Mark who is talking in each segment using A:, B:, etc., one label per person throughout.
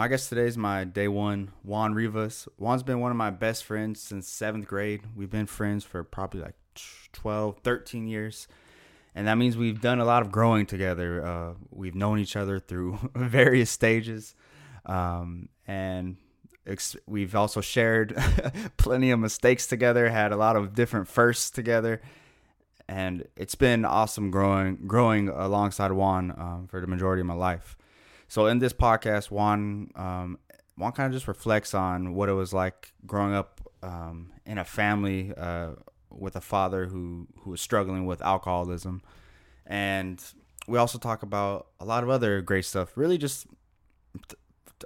A: my guest today is my day one, Juan Rivas. Juan's been one of my best friends since seventh grade. We've been friends for probably like 12, 13 years. And that means we've done a lot of growing together. Uh, we've known each other through various stages. Um, and ex- we've also shared plenty of mistakes together, had a lot of different firsts together. And it's been awesome growing growing alongside Juan um, for the majority of my life. So in this podcast, Juan um, Juan kind of just reflects on what it was like growing up um, in a family uh, with a father who who was struggling with alcoholism, and we also talk about a lot of other great stuff. Really, just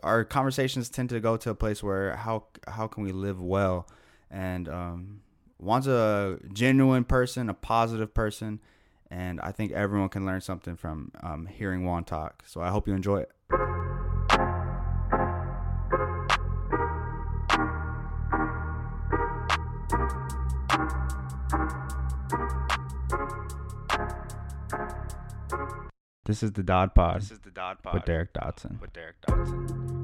A: our conversations tend to go to a place where how how can we live well, and um, Juan's a genuine person, a positive person, and I think everyone can learn something from um, hearing Juan talk. So I hope you enjoy it. This is the Dodd Pod.
B: This is the Dodd Pod
A: with Derek Dodson.
B: With Derek Dodson.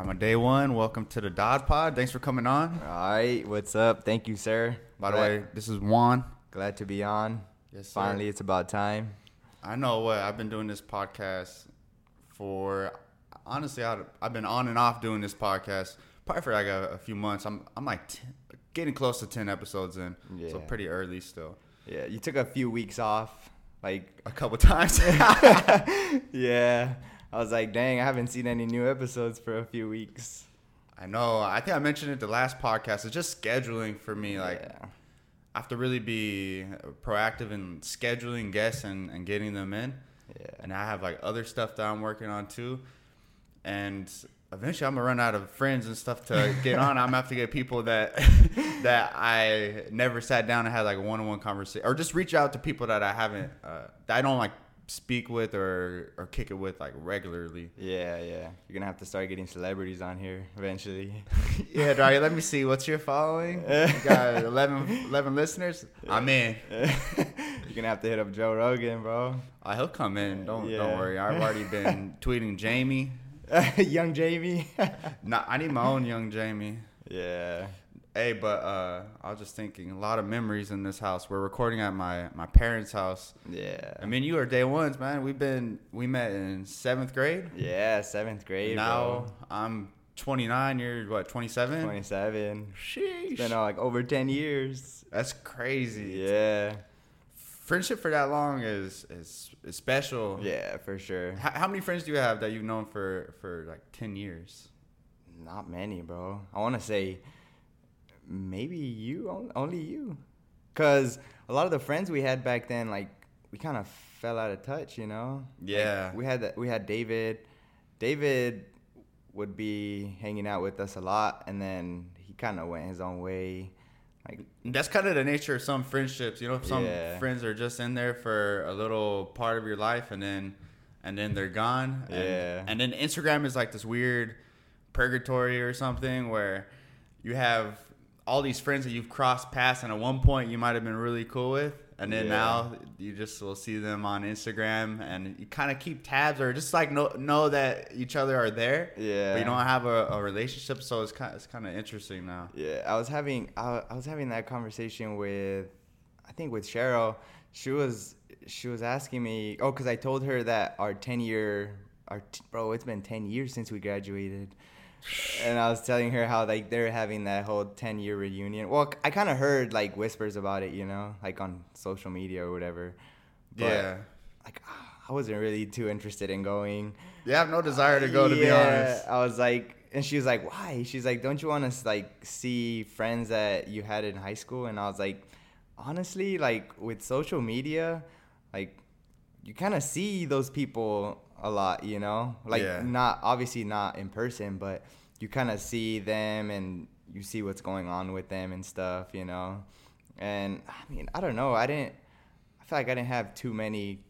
A: Right, my day one. Welcome to the Dodd Pod. Thanks for coming on.
B: All right, what's up? Thank you, sir.
A: By the way, this is Juan.
B: glad to be on.
A: Yes, sir.
B: Finally, it's about time.
A: I know what I've been doing this podcast for. Honestly, I, I've been on and off doing this podcast probably for like a, a few months. I'm I'm like getting close to ten episodes in,
B: yeah.
A: so pretty early still.
B: Yeah, you took a few weeks off. Like,
A: A couple times.
B: yeah. I was like, dang, I haven't seen any new episodes for a few weeks.
A: I know. I think I mentioned it the last podcast. It's just scheduling for me. Like
B: yeah.
A: I have to really be proactive in scheduling guests and, and getting them in.
B: Yeah.
A: and I have like other stuff that I'm working on too. And eventually, I'm gonna run out of friends and stuff to get on. I'm gonna have to get people that that I never sat down and had like a one-on-one conversation, or just reach out to people that I haven't uh, that I don't like speak with or or kick it with like regularly.
B: Yeah, yeah. You're to have to start getting celebrities on here eventually.
A: yeah, Dari, let me see. What's your following? You got 11, 11 listeners. I'm in.
B: You're to have to hit up Joe Rogan, bro.
A: Uh, he'll come in. Don't don't worry. I've already been tweeting Jamie.
B: Young Jamie.
A: Nah, I need my own young Jamie.
B: yeah.
A: Hey, but uh, I was just thinking, a lot of memories in this house. We're recording at my my parents' house.
B: Yeah.
A: I mean, you are day ones, man. We've been we met in seventh grade.
B: yeah, seventh grade,
A: now
B: bro.
A: I'm 29. You're what 27?
B: 27.
A: Sheesh.
B: It's been uh, like over 10 years.
A: That's crazy.
B: Yeah.
A: Friendship for that long is is, is special.
B: Yeah, for sure.
A: How, how many friends do you have that you've known for for like 10 years?
B: Not many, bro. I want to say maybe you, only you. Because a lot of the friends we had back then, like, we kind of fell out of touch, you know? Like,
A: Yeah.
B: we had that we had David. David would be hanging out with us a lot, and then he kind of went his own way. Like,
A: That's kind of the nature of some friendships. You know, some
B: Yeah.
A: friends are just in there for a little part of your life, and then and then they're gone. And,
B: Yeah.
A: And then Instagram is like this weird purgatory or something where you have all these friends that you've crossed paths, and at one point you might have been really cool with, and then
B: Yeah.
A: now you just will see them on Instagram, and you kind of keep tabs or just like know know that each other are there.
B: Yeah.
A: But you don't have a, a relationship, so it's kind it's kind of interesting now.
B: Yeah, I was having I, I was having that conversation with I think with Cheryl. She was she was asking me oh cuz I told her that our 10 year our t- bro it's been 10 years since we graduated. And I was telling her how like they're having that whole 10 year reunion. Well, I kind of heard like whispers about it, you know, like on social media or whatever. But,
A: yeah.
B: Like ah, I wasn't really too interested in going.
A: You have no desire to go, to be honest.
B: I was like, and she was like, why? She's like, don't you want to like see friends that you had in high school? And I was like, honestly, like with social media, like you kind of see those people a lot, you know, like
A: Yeah.
B: not obviously not in person, but you kind of see them and you see what's going on with them and stuff, you know. And I mean, I don't know. I didn't. I feel like I didn't have too many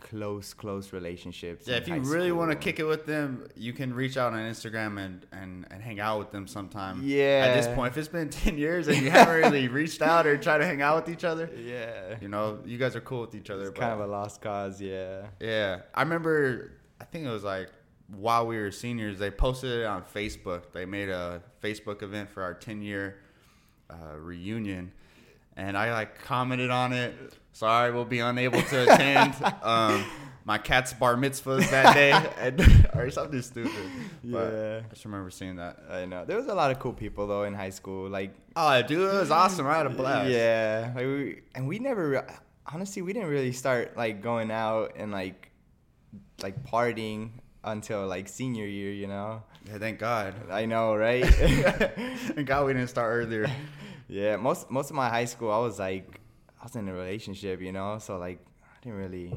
B: close, close relationships.
A: Yeah, if you really want to kick it with them, you can reach out on Instagram and, and, and hang out with them sometime.
B: Yeah.
A: At this point, if it's been 10 years and you haven't really reached out or tried to hang out with each other,
B: yeah,
A: you know, you guys are cool with each other.
B: it's
A: but-
B: kind of a lost cause. Yeah.
A: Yeah, I remember. I think it was like while we were seniors, they posted it on Facebook. They made a Facebook event for our 10 year uh, reunion, and I like commented on it. Sorry, we'll be unable to attend. um, my cat's bar mitzvahs that day, and, or something stupid. But
B: Yeah.
A: I just remember seeing that.
B: I know there was a lot of cool people though in high school. Like
A: Oh, dude, it was awesome. I had a blast.
B: Yeah, like we, and we never re- honestly we didn't really start like going out and like like partying until like senior year. You know.
A: Yeah, thank God.
B: I know, right?
A: thank God we didn't start earlier.
B: yeah, most most of my high school I was like I was in a relationship. You know, so like I didn't really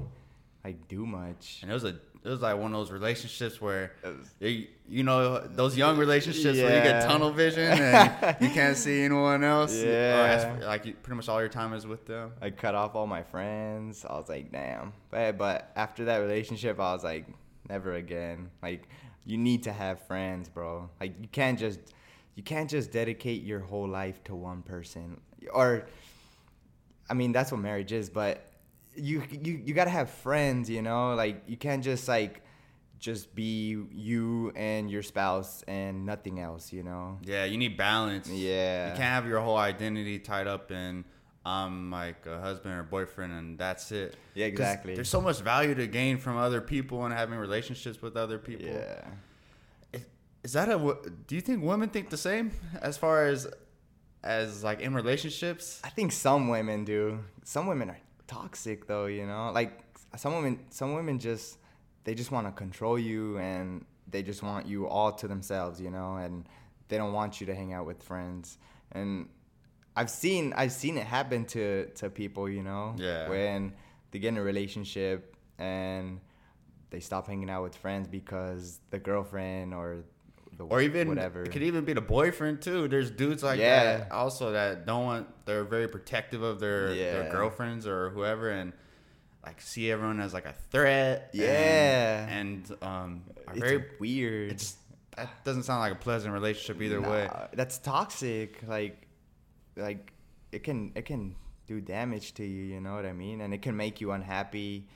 B: like do much.
A: And it was a it was like one of those relationships where you, you know those young relationships where you get tunnel vision and you can't see anyone else.
B: Yeah.
A: like you, pretty much all your time is with them.
B: I cut off all my friends. I was like, damn. But but after that relationship, I was like, never again. Like, you need to have friends, bro. Like, you can't just you can't just dedicate your whole life to one person. Or, I mean, that's what marriage is. But you you you gotta have friends. You know, like you can't just like just be you and your spouse and nothing else. You know.
A: Yeah, you need balance.
B: Yeah.
A: you can't have your whole identity tied up in I'm like a husband or boyfriend and that's it.
B: Yeah, exactly.
A: There's so much value to gain from other people and having relationships with other people.
B: Yeah.
A: Is, is that a? Do you think women think the same as far as as like in relationships?
B: I think some women do. Some women are toxic though, you know? Like some women some women just they just want to control you and they just want you all to themselves, you know, and they don't want you to hang out with friends. And I've seen I've seen it happen to to people, you know,
A: Yeah.
B: when they get in a relationship and they stop hanging out with friends because the girlfriend or the
A: or even
B: whatever.
A: it could even be the boyfriend too. There's dudes like
B: Yeah.
A: that also that don't want they're very protective of their their girlfriends or whoever and like see everyone as like a threat.
B: Yeah.
A: and, um, are
B: it's
A: very
B: weird.
A: it's that doesn't sound like a pleasant relationship either way.
B: That's toxic. Like, like it can it can do damage to you. You know what I mean? And it can make you unhappy.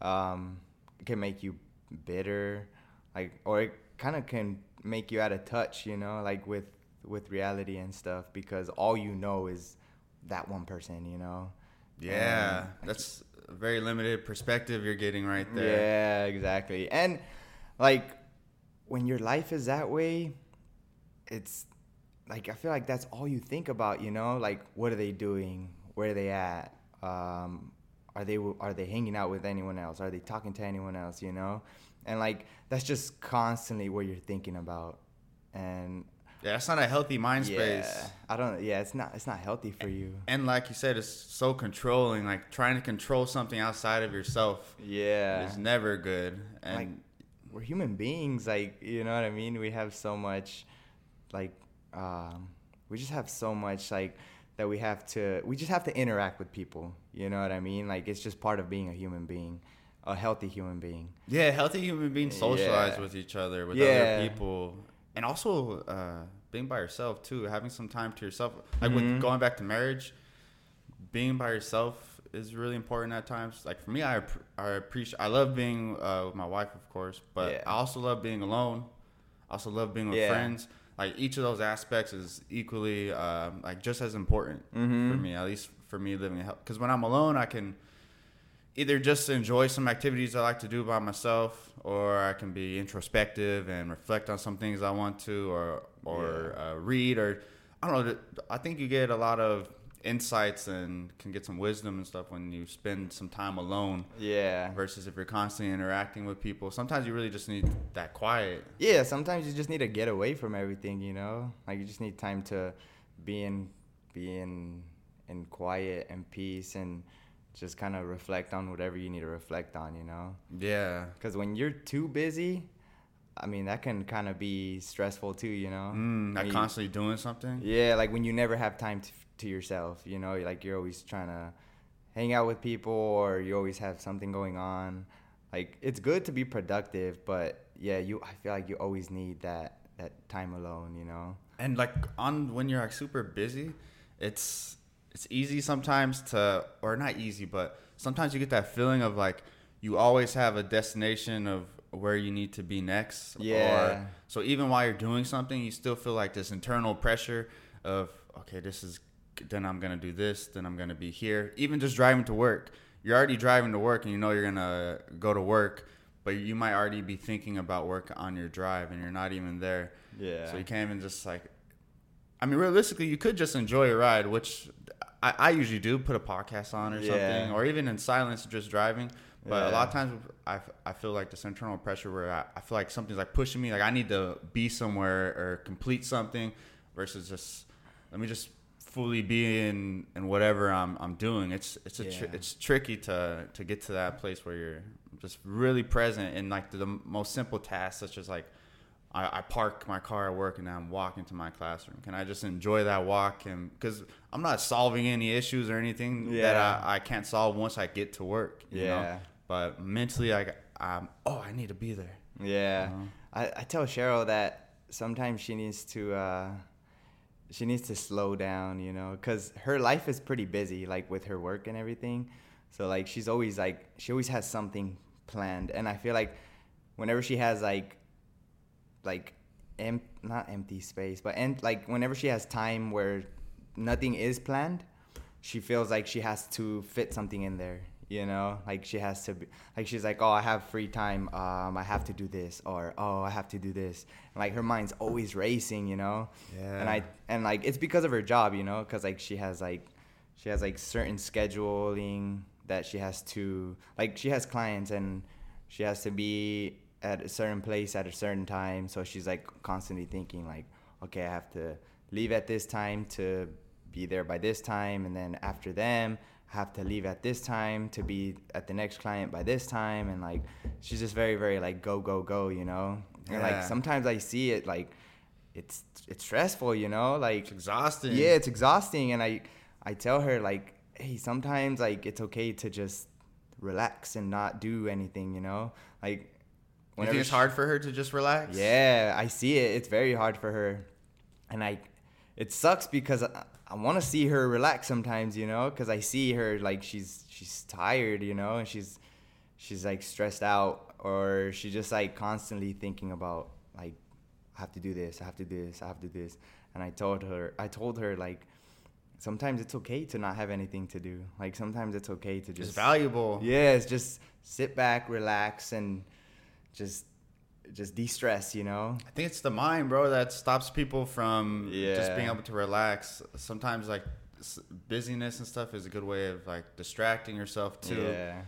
B: Um, it can make you bitter. Like, or it kind of can make you out of touch. You know, like with with reality and stuff because all you know is that one person. You know.
A: Yeah, that's a very limited perspective you're getting right there.
B: Yeah, exactly. And like when your life is that way, it's like I feel like that's all you think about, you know? Like what are they doing? Where are they at? Um are they are they hanging out with anyone else? Are they talking to anyone else, you know? And like that's just constantly what you're thinking about. And
A: Yeah, that's not a healthy mind space.
B: yeah, I don't yeah, it's not it's not healthy for you.
A: And like you said, it's so controlling. Like trying to control something outside of yourself
B: Yeah.
A: is never good. And
B: like we're human beings like you know what i mean we have so much like um we just have so much like that we have to we just have to interact with people you know what i mean like it's just part of being a human being a healthy human being
A: yeah, healthy human beings socialize
B: Yeah.
A: with each other, with
B: Yeah.
A: other people, and also uh, being by yourself too. Having some time to yourself. Like
B: Mhm.
A: with going back to marriage, being by yourself is really important at times. Like for me, I I appreciate. I love being uh, with my wife, of course, but
B: Yeah.
A: I also love being alone. I also love being with friends. Like each of those aspects is equally um, like just as important
B: Mhm.
A: for me. At least for me living because when I'm alone, I can either just enjoy some activities I like to do by myself, or I can be introspective and reflect on some things I want to, or or uh, read, or I don't know. I think you get a lot of insights and can get some wisdom and stuff when you spend some time alone
B: yeah
A: versus if you're constantly interacting with people. Sometimes you really just need that quiet.
B: yeah sometimes you just need to get away from everything you know like you just need time to be in be in in quiet and peace and just kind of reflect on whatever you need to reflect on you know
A: Yeah.
B: Because when you're too busy, I mean, that can kind of be stressful too, you know?
A: Mm, like
B: you-
A: constantly doing something.
B: Yeah, like when you never have time to, to yourself, you know? Like you're always trying to hang out with people or you always have something going on. like it's good to be productive, but yeah, you I feel like you always need that that time alone, you know.
A: And like on when you're like super busy, it's it's easy sometimes to or not easy, but sometimes you get that feeling of like you always have a destination of where you need to be next.
B: Yeah.
A: Or, so even while you're doing something, you still feel like this internal pressure of okay, this is then I'm gonna do this, then I'm gonna be here. Even just driving to work, you're already driving to work and you know you're gonna go to work, but you might already be thinking about work on your drive and you're not even there.
B: Yeah.
A: So you can't even just like. I mean, realistically, you could just enjoy a ride, which I, I usually do. Put a podcast on or
B: Yeah.
A: something, or even in silence, just driving. But a lot of times, I, I feel like this internal pressure where I, I feel like something's like pushing me. Like I need to be somewhere or complete something, versus just let me just fully be in in whatever I'm I'm doing. It's it's a tr- it's tricky to to get to that place where you're just really present in like the, the most simple tasks, such as like I, I park my car at work and now I'm walking to my classroom. Can I just enjoy that walk? And because I'm not solving any issues or anything that I, I can't solve once I get to work. You Know?
B: Yeah.
A: But mentally, I I'm oh I need to be there.
B: Yeah.
A: Uh-huh.
B: I, I tell Cheryl that sometimes she needs to uh she needs to slow down, you know, cuz her life is pretty busy like with her work and everything. So like she's always like she always has something planned and I feel like whenever she has like like em- not empty space, but and like whenever she has time where nothing is planned, she feels like she has to fit something in there. You know, like she has to be like she's like, oh, I have free time. Um, I have to do this, or oh, I have to do this. And, like her mind's always racing. You know. yeah And I and like it's because of her job. You know, because like she has like she has like certain scheduling that she has to like she has clients and she has to be at a certain place at a certain time so she's like constantly thinking like okay i have to leave at this time to be there by this time and then after them have to leave at this time to be at the next client by this time and like she's just very very like go go go you know and like sometimes i see it like it's it's stressful you know like
A: It's exhausting.
B: yeah, it's exhausting, and I I tell her like, hey, sometimes like it's okay to just relax and not do anything, you know, like.
A: You think it's hard for her to just relax?
B: Yeah, I see it. It's very hard for her, and I, it sucks because uh, I, want to see her relax sometimes, you know, because I see her like she's she's tired, you know, and she's she's like stressed out or she's just like constantly thinking about like I have to do this, I have to do this, I have to do this. And I told her I told her like sometimes it's okay to not have anything to do. Like sometimes it's okay to
A: It's
B: just
A: valuable.
B: Yeah, just sit back, relax and just just de-stress, you know?
A: I think it's the mind, bro, that stops people from just being able to relax. Sometimes like busyness and stuff is a good way of like distracting yourself too.
B: Yeah.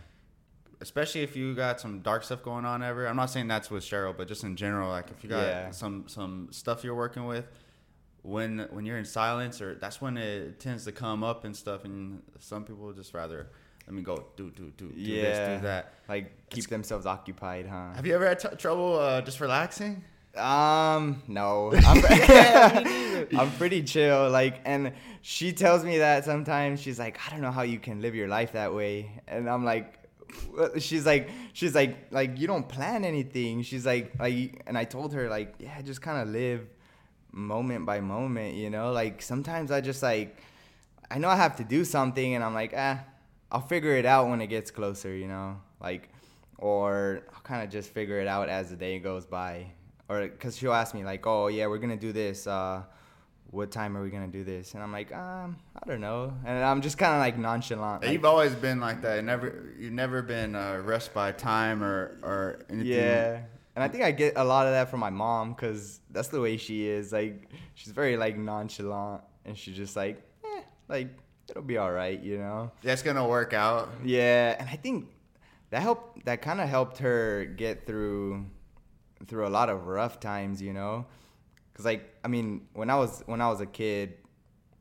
A: Especially if you got some dark stuff going on ever. I'm not saying that's with Cheryl, but just in general, like if you got
B: Yeah.
A: some some stuff you're working with, when when you're in silence or that's when it tends to come up and stuff and some people just rather let me go do do do do this, do that.
B: Like keep
A: It's-
B: themselves occupied, huh?
A: Have you ever had t- trouble uh, just relaxing?
B: Um, no. I'm, I'm pretty chill. Like, and she tells me that sometimes she's like, I don't know how you can live your life that way. And I'm like, she's like, she's like, like you don't plan anything. She's like, like, and I told her like, yeah, just kind of live moment by moment, you know. Like sometimes I just like, I know I have to do something, and I'm like, ah, I'll figure it out when it gets closer, you know. Like, or I'll kind of just figure it out as the day goes by or because she'll ask me like, "Oh yeah, we're gonna do this. Uh, what time are we gonna do this?" And I'm like, um, I don't know, and I'm just kind of like nonchalant. like,
A: You've always been like that. Never, you've never been uh, rushed by time or or anything.
B: yeah, and I think I get a lot of that from my mom because that's the way she is. Like, she's very like nonchalant, and she's just like, eh, like it'll be all right, you know.
A: That's gonna work out.
B: Yeah, and I think that helped. That kind of helped her get through through a lot of rough times, you know. Cause like I mean, when I was when I was a kid,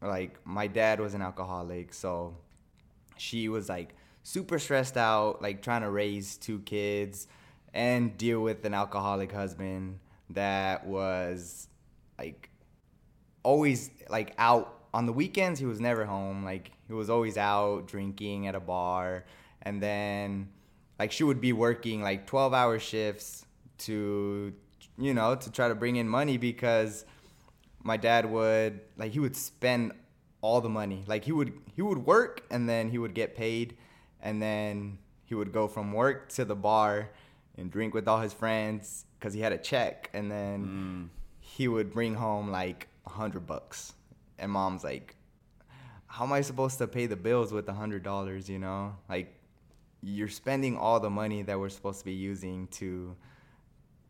B: like my dad was an alcoholic, so she was like super stressed out, like trying to raise two kids and deal with an alcoholic husband that was like always like out on the weekends he was never home. Like he was always out drinking at a bar. And then like she would be working like 12 hour shifts to you know to try to bring in money because my dad would like he would spend all the money. Like he would he would work and then he would get paid. And then he would go from work to the bar and drink with all his friends because he had a check. And then mm. he would bring home like a hundred bucks and mom's like how am i supposed to pay the bills with a hundred dollars you know? Like you're spending all the money that we're supposed to be using to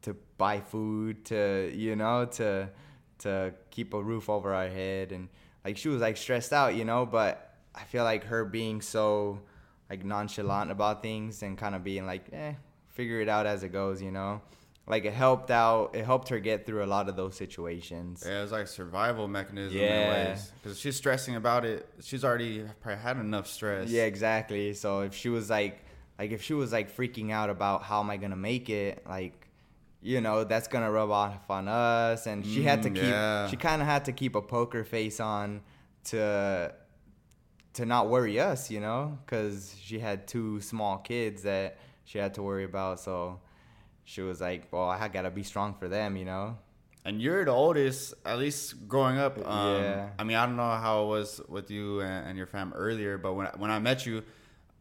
B: to buy food to you know to to keep a roof over our head. And like she was like stressed out you know but i feel like her being so like nonchalant about things and kind of being like eh figure it out as it goes you know like it helped out it helped her get through a lot of those situations
A: Yeah, it was like a survival mechanism
B: Yeah.
A: in ways. Because she's stressing about it. She's already probably had enough stress.
B: Yeah, exactly. So if she was like, like if she was like freaking out about how am I gonna make it, like, you know, that's gonna rub off on us. And she had to
A: Mm,
B: keep,
A: yeah.
B: she kind of had to keep a poker face on to, to not worry us, you know, because she had two small kids that she had to worry about. So she was like, well, I gotta be strong for them, you know.
A: And you're the oldest, at least growing up. Um,
B: Yeah.
A: I mean, I don't know how it was with you and, and your fam earlier, but when when I met you,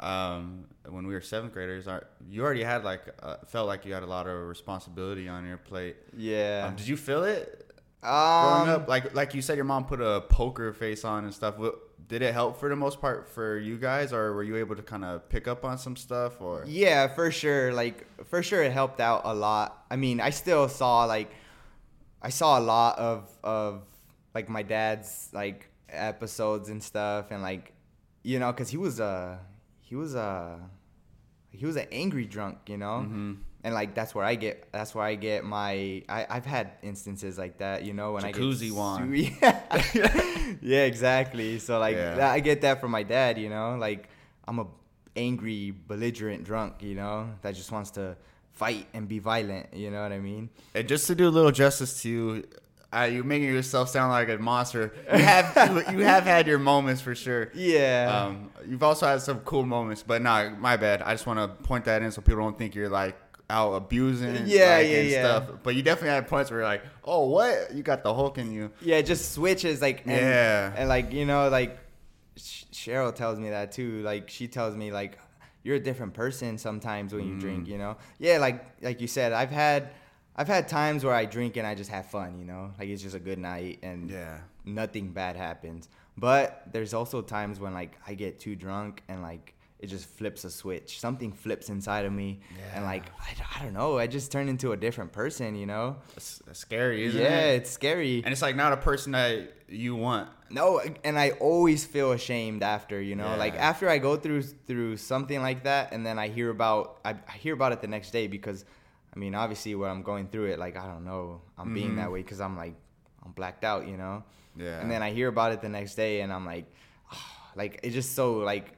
A: um, when we were seventh graders, you already had like uh, felt like you had a lot of responsibility on your plate.
B: Yeah.
A: Um, did you feel it
B: Um,
A: growing up? Like like you said, your mom put a poker face on and stuff. Did it help for the most part for you guys, or were you able to kind of pick up on some stuff? Or
B: Yeah, for sure. Like for sure it helped out a lot. I mean, I still saw like I saw a lot of of like my dad's like episodes and stuff and like you know cuz he was a he was a he was an angry drunk, you know?
A: Mhm.
B: And like that's where I get that's where I get my I I've had instances like that, you know, when
A: Jacuzzi
B: I get su- Yeah. yeah, exactly. So like
A: Yeah.
B: that, I get that from my dad, you know? Like I'm a angry, belligerent drunk, you know, that just wants to fight and be violent, you know what I mean?
A: And just to do a little justice to you, uh, you're making yourself sound like a monster. You have you, you have had your moments for sure.
B: Yeah.
A: Um, you've also had some cool moments, but nah, my bad. I just want to point that in so people don't think you're like out abusing,
B: Yeah,
A: like,
B: yeah,
A: and
B: yeah.
A: stuff. But you definitely had points where you're like, oh, what? You got the Hulk in you.
B: yeah, it just switches like and,
A: Yeah.
B: and like you know like Sh- Cheryl tells me that too. Like she tells me like you're a different person sometimes when you
A: Mm.
B: drink, you know. Yeah, like like you said, I've had I've had times where I drink and I just have fun, you know. Like it's just a good night and
A: Yeah.
B: nothing bad happens. But there's also times when like I get too drunk and like it just flips a switch. Something flips inside of me and like I, I don't know, I just turn into a different person, you know.
A: That's, that's scary, isn't
B: yeah,
A: it?
B: Yeah, it's scary.
A: And it's like not a person that you want.
B: No, and I always feel ashamed after, you know, like after I go through through something like that, and then I hear about I, I hear about it the next day because, I mean, obviously when I'm going through it, like I don't know, I'm being
A: Mhm.
B: that way because I'm like I'm blacked out, you know.
A: Yeah.
B: And then I hear about it the next day, and I'm like, like it's just so like,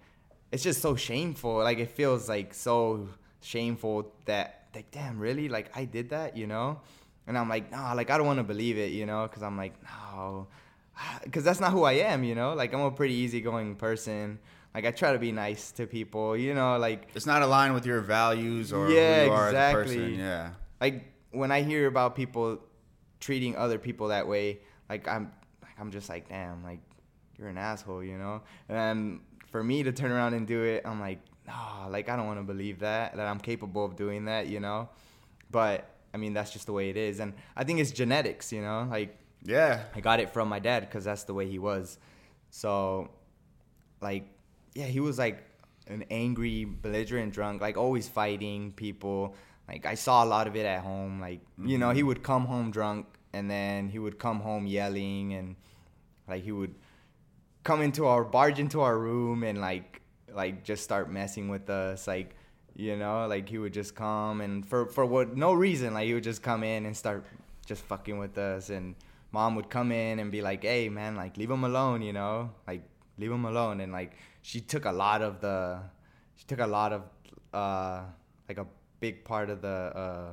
B: it's just so shameful. Like it feels like so shameful that like damn really like I did that, you know. And I'm like, nah, like I don't want to believe it, you know, because I'm like, no, because that's not who I am, you know. Like I'm a pretty easygoing person. Like I try to be nice to people, you know. Like
A: It's not aligned with your values or
B: Yeah,
A: who you are as a
B: exactly.
A: person. Yeah.
B: like when I hear about people treating other people that way, like I'm like I'm just like, damn, like you're an asshole, you know? And for me to turn around and do it, I'm like, no, like I don't want to believe that that I'm capable of doing that, you know? But I mean, that's just the way it is, and I think it's genetics, you know? Like
A: Yeah.
B: I got it from my dad because that's the way he was. So, like, yeah, he was like an angry, belligerent drunk, like always fighting people. Like I saw a lot of it at home. Like you know, he mm-hmm. would come home drunk and then he would come home yelling and like he would come into our barge into our room and like like just start messing with us like you know like he would just come and for for what no reason like he would just come in and start just fucking with us. And mom would come in and be like hey man like leave him alone you know like leave him alone. And like she took a lot of the she took a lot of uh like a big part of the uh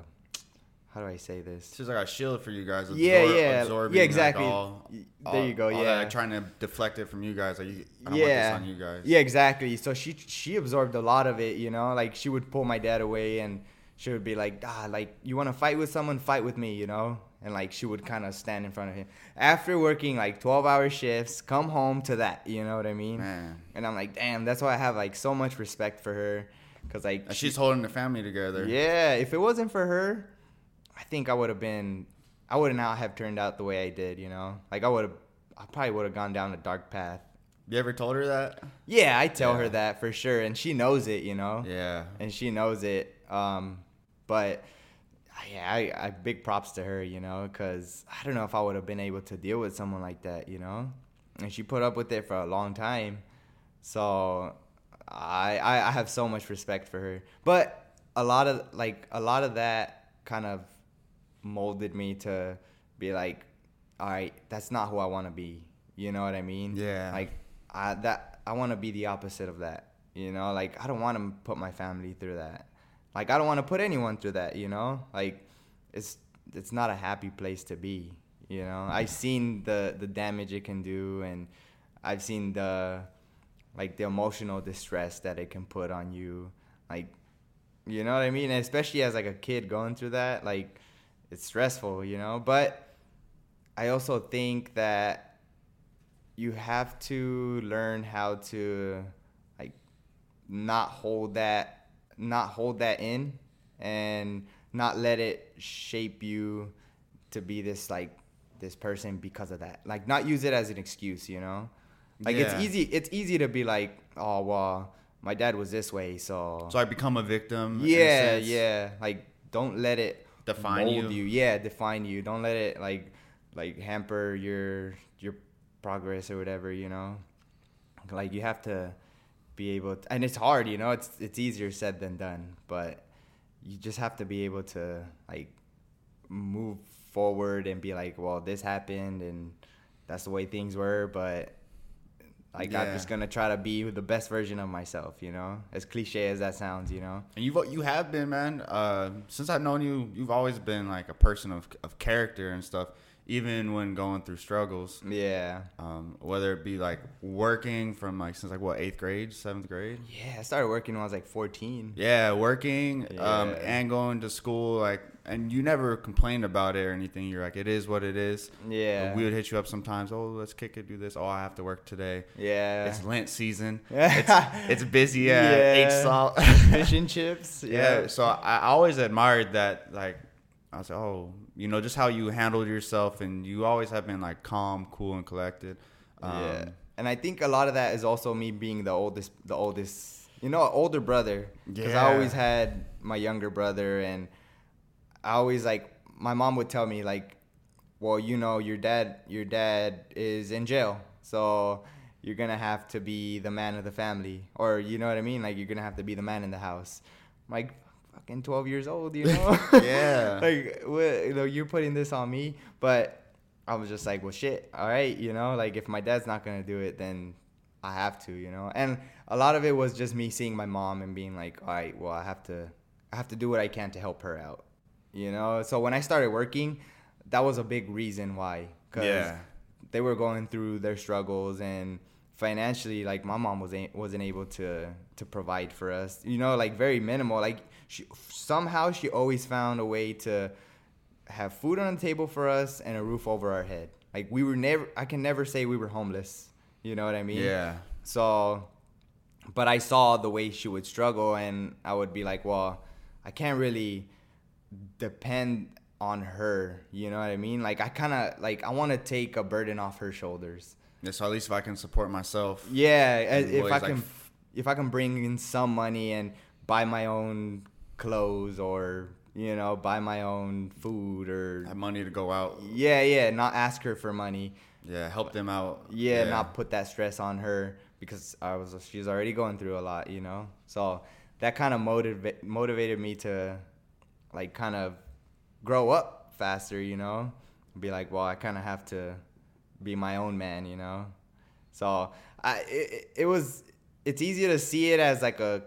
B: how do I say this?
A: She's like a shield for you guys.
B: Yeah,
A: absor-
B: yeah.
A: absorbing,
B: Yeah,
A: like,
B: exactly.
A: all- all-
B: there you go,
A: all that,
B: yeah.
A: like, trying to deflect it from you guys. Like, you, I don't
B: yeah.
A: want this on you guys.
B: Yeah, exactly. So she she absorbed a lot of it, you know. Like she would pull my dad away, and she would be like, ah, like you want to fight with someone, fight with me, you know. And like she would kind of stand in front of him after working like twelve hour shifts, come home to that, you know what I mean?
A: Man.
B: And I'm like, damn, that's why I have like so much respect for her, cause like
A: And
B: she-
A: she's holding the family together.
B: yeah, if it wasn't for her, I think I would have been, I would not have turned out the way I did, you know. Like I would have, I probably would have gone down a dark path.
A: You ever told her that?
B: Yeah, I tell
A: Yeah.
B: her that for sure, and she knows it, you know,
A: Yeah.
B: and she knows it. Um, but yeah, I, I big props to her, you know, because I don't know if I would have been able to deal with someone like that, you know, and she put up with it for a long time. So I, I I have so much respect for her, but a lot of like a lot of that kind of molded me to be like, all right, that's not who I want to be. You know what I mean?
A: Yeah.
B: Like I that I want to be the opposite of that. You know, like I don't want to put my family through that. Like I don't want to put anyone through that. You know, like it's it's not a happy place to be. You know, mm-hmm. I've seen the the damage it can do, and I've seen the like the emotional distress that it can put on you. Like, you know what I mean? And especially as like a kid going through that, like it's stressful. You know, but I also think that you have to learn how to like not hold that not hold that in and not let it shape you to be this like this person because of that like not use it as an excuse you know like
A: Yeah.
B: it's easy it's easy to be like oh well my dad was this way so,
A: So I become a victim.
B: yeah yeah like don't let it
A: Define
B: mold
A: you.
B: yeah define you. Don't let it like like hamper your your progress or whatever you know? Like you have to be able to, and it's hard you know? It's it's easier said than done but you just have to be able to like move forward and be like well this happened and that's the way things were but like i'm just gonna try to be the best version of myself you know as cliche as that sounds you know
A: And you've you have been, man. Uh, since I've known you, you've always been like a person of of character and stuff. Even when going through struggles,
B: yeah
A: um, whether it be like working from like since like what eighth grade, seventh grade.
B: yeah i started working when i was like 14
A: Yeah, working um, and going to school, like, and you never complained about it or anything. You're like, it is what it is.
B: yeah
A: We would hit you up sometimes. Oh, let's kick it, do this. Oh, I have to work today.
B: yeah
A: It's Lent season.
B: Yeah.
A: it's, it's busy at
B: Yeah.
A: H salt.
B: fish and chips
A: yeah. So I, I always admired that. Like, I was like, oh, you know, just how you handled yourself, and you always have been like calm, cool, and collected. Um,
B: yeah. And I think a lot of that is also me being the oldest, the oldest, you know, older brother. Because I always had my younger brother, and I always like my mom would tell me like, well, you know, your dad, your dad is in jail, so you're gonna have to be the man of the family, or you know what I mean? Like you're gonna have to be the man in the house. I'm like fucking 12 years old, you know?
A: Yeah.
B: like what, you know, you're putting this on me, but I was just like, well, shit. All right, you know, like if my dad's not gonna do it, then I have to, you know. And a lot of it was just me seeing my mom and being like, all right, well, I have to, I have to do what I can to help her out, you know. So when I started working, that was a big reason why, because
A: Yeah.
B: they were going through their struggles and financially like my mom was a- wasn't able to to provide for us you know like very minimal like she somehow she always found a way to have food on the table for us and a roof over our head. Like we were never i can never say we were homeless. You know what i mean?
A: Yeah.
B: so but i saw the way she would struggle and i would be like well i can't really depend on her. You know what i mean? Like i kind of like i want to take a burden off her shoulders.
A: Yeah, so at least if I can support myself.
B: yeah if i
A: like,
B: can if i can bring in some money and buy my own clothes or you know buy my own food or
A: Have money to go out.
B: yeah yeah not ask her for money
A: Yeah, help them out.
B: yeah, not put that stress on her because I was she's already going through a lot, you know. So that kind of motiva- motivated me to like kind of grow up faster, you know. Be like, well, I kind of have to be my own man, you know. So I it, it was it's easy to see it as like a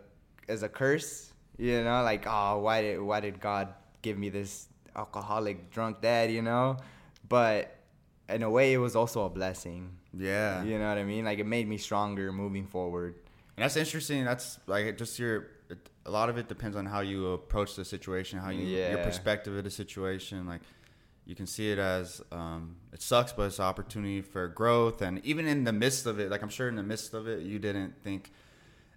B: as a curse, you know, like oh why did why did God give me this alcoholic, drunk dad, you know. But in a way, it was also a blessing.
A: Yeah.
B: You know what I mean? Like it made me stronger moving forward.
A: And that's interesting. That's like just your. It, a lot of it depends on how you approach the situation, how you your perspective of the situation. Like you can see it as um, it sucks, but it's an opportunity for growth. And even in the midst of it, like I'm sure in the midst of it, you didn't think,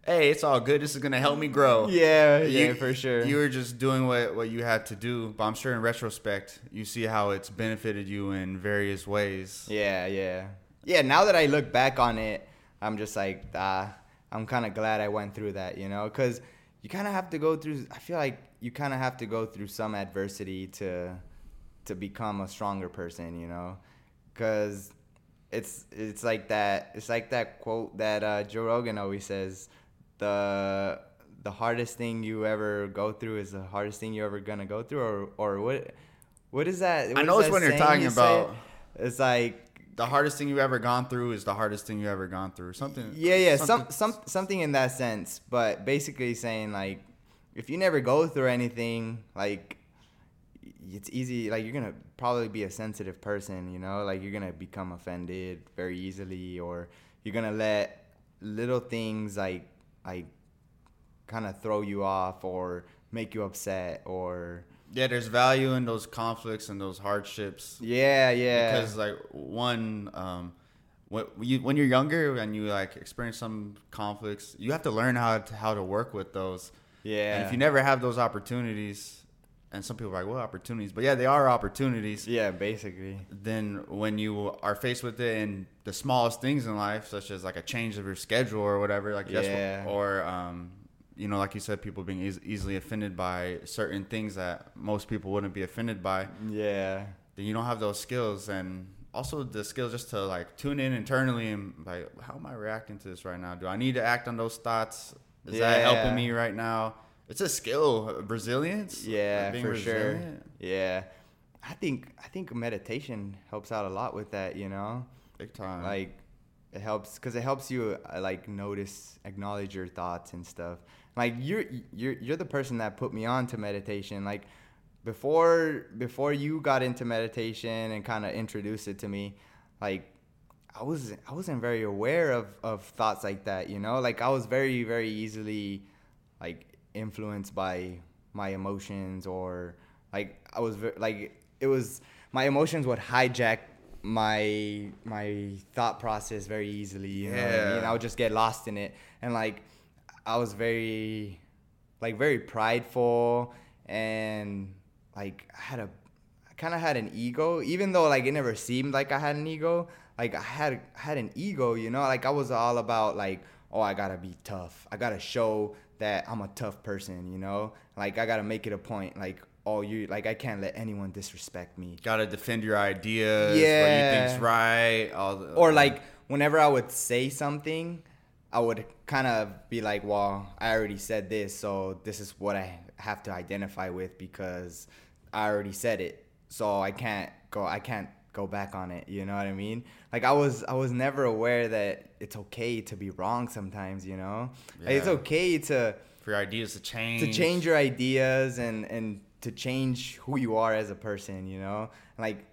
A: "Hey, it's all good. This is gonna help me grow."
B: Yeah,
A: You-
B: yeah, for sure.
A: You were just doing what what you had to do. But I'm sure in retrospect, you see how it's benefited you in various ways.
B: Yeah, yeah. Yeah, now that I look back on it, I'm just like, ah, I'm kind of glad I went through that, you know? Because you kind of have to go through, I feel like you kind of have to go through some adversity to to become a stronger person, you know? Because it's it's like that it's like that quote that uh, Joe Rogan always says the the hardest thing you ever go through is the hardest thing you're ever gonna go through or or what what is that
A: I know it's when you're talking
B: you
A: about-
B: it's like
A: The hardest thing you've ever gone through is the hardest thing you've ever gone through. Something.
B: yeah yeah some some something in that sense but basically saying like if you never go through anything like it's easy like you're gonna probably be a sensitive person you know like you're gonna become offended very easily or you're gonna let little things like like kind of throw you off or make you upset or
A: Yeah, there's value in those conflicts and those hardships.
B: yeah yeah
A: Because like one, um, when you when you're younger and you like experience some conflicts, you have to learn how to how to work with those.
B: yeah
A: And if you never have those opportunities, and some people are like, "What opportunities?" But yeah, they are opportunities.
B: yeah basically
A: Then when you are faced with it in the smallest things in life, such as like a change of your schedule or whatever, like that's what-
B: Yeah.
A: or um, you know, like you said, people being eas- easily offended by certain things that most people wouldn't be offended by.
B: yeah
A: Then you don't have those skills, and also the skills just to like tune in internally and like, how am I reacting to this right now? Do I need to act on those thoughts? Is that helping me right now? It's a skill, resilience.
B: Yeah, for sure. Yeah, I think I think meditation helps out a lot with that. You know,
A: Big time.
B: like it helps because it helps you uh, like notice, acknowledge your thoughts and stuff. Like you're you're you're the person that put me on to meditation. Like before before you got into meditation and kind of introduced it to me, like I was I wasn't very aware of of thoughts like that. You know, like I was very very easily like influenced by my emotions or like I was like it was my emotions would hijack my my thought process very easily you know what I mean? I would just get lost in it. And like I was very like very prideful and like I had a I kind of had an ego even though like it never seemed like I had an ego. Like I had I had an ego you know? Like I was all about like oh I got to be tough I got to show that I'm a tough person you know like I got to make it a point like oh you like I can't let anyone disrespect me
A: Gotta defend your ideas. yeah. What you think's right. All the,
B: or like whenever I would say something, I would kind of be like, "Well, I already said this, so this is what I have to identify with because I already said it, so I can't go. I can't go back on it. You know what I mean? Like I was, I was never aware that it's okay to be wrong sometimes. You know, like, it's okay to
A: for your ideas to change.
B: to change your ideas and and to change who you are as a person you know like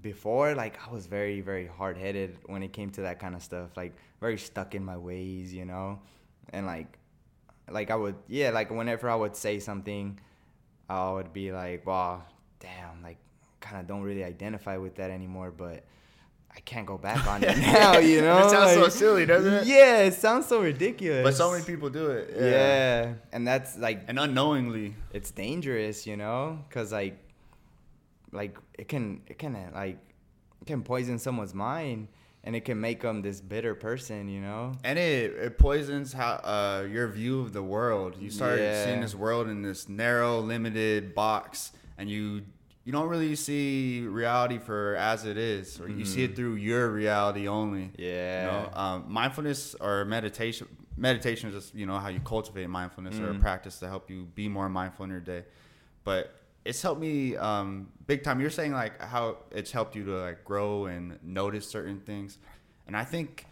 B: before like i was very very hard-headed when it came to that kind of stuff like very stuck in my ways you know and like like i would yeah like whenever i would say something i would be like wow damn like kind of don't really identify with that anymore but I can't go back on it now, you know.
A: It sounds so silly, doesn't it?
B: Yeah, it sounds so ridiculous.
A: But so many people do it.
B: Yeah. and that's like
A: And unknowingly.
B: it's dangerous, you know, because like, like it can it can like it can poison someone's mind and it can make them this bitter person, you know.
A: And it, it poisons how uh, your view of the world. You start
B: Yeah.
A: seeing this world in this narrow, limited box, and you you don't really see reality for as it is, or you see it through your reality only.
B: Mm-hmm. Yeah.
A: You know, um, mindfulness or meditation. Meditation is just you know how you cultivate mindfulness or a
B: Mm.
A: practice to help you be more mindful in your day. But it's helped me um, big time. You're saying like how it's helped you to like grow and notice certain things, and I think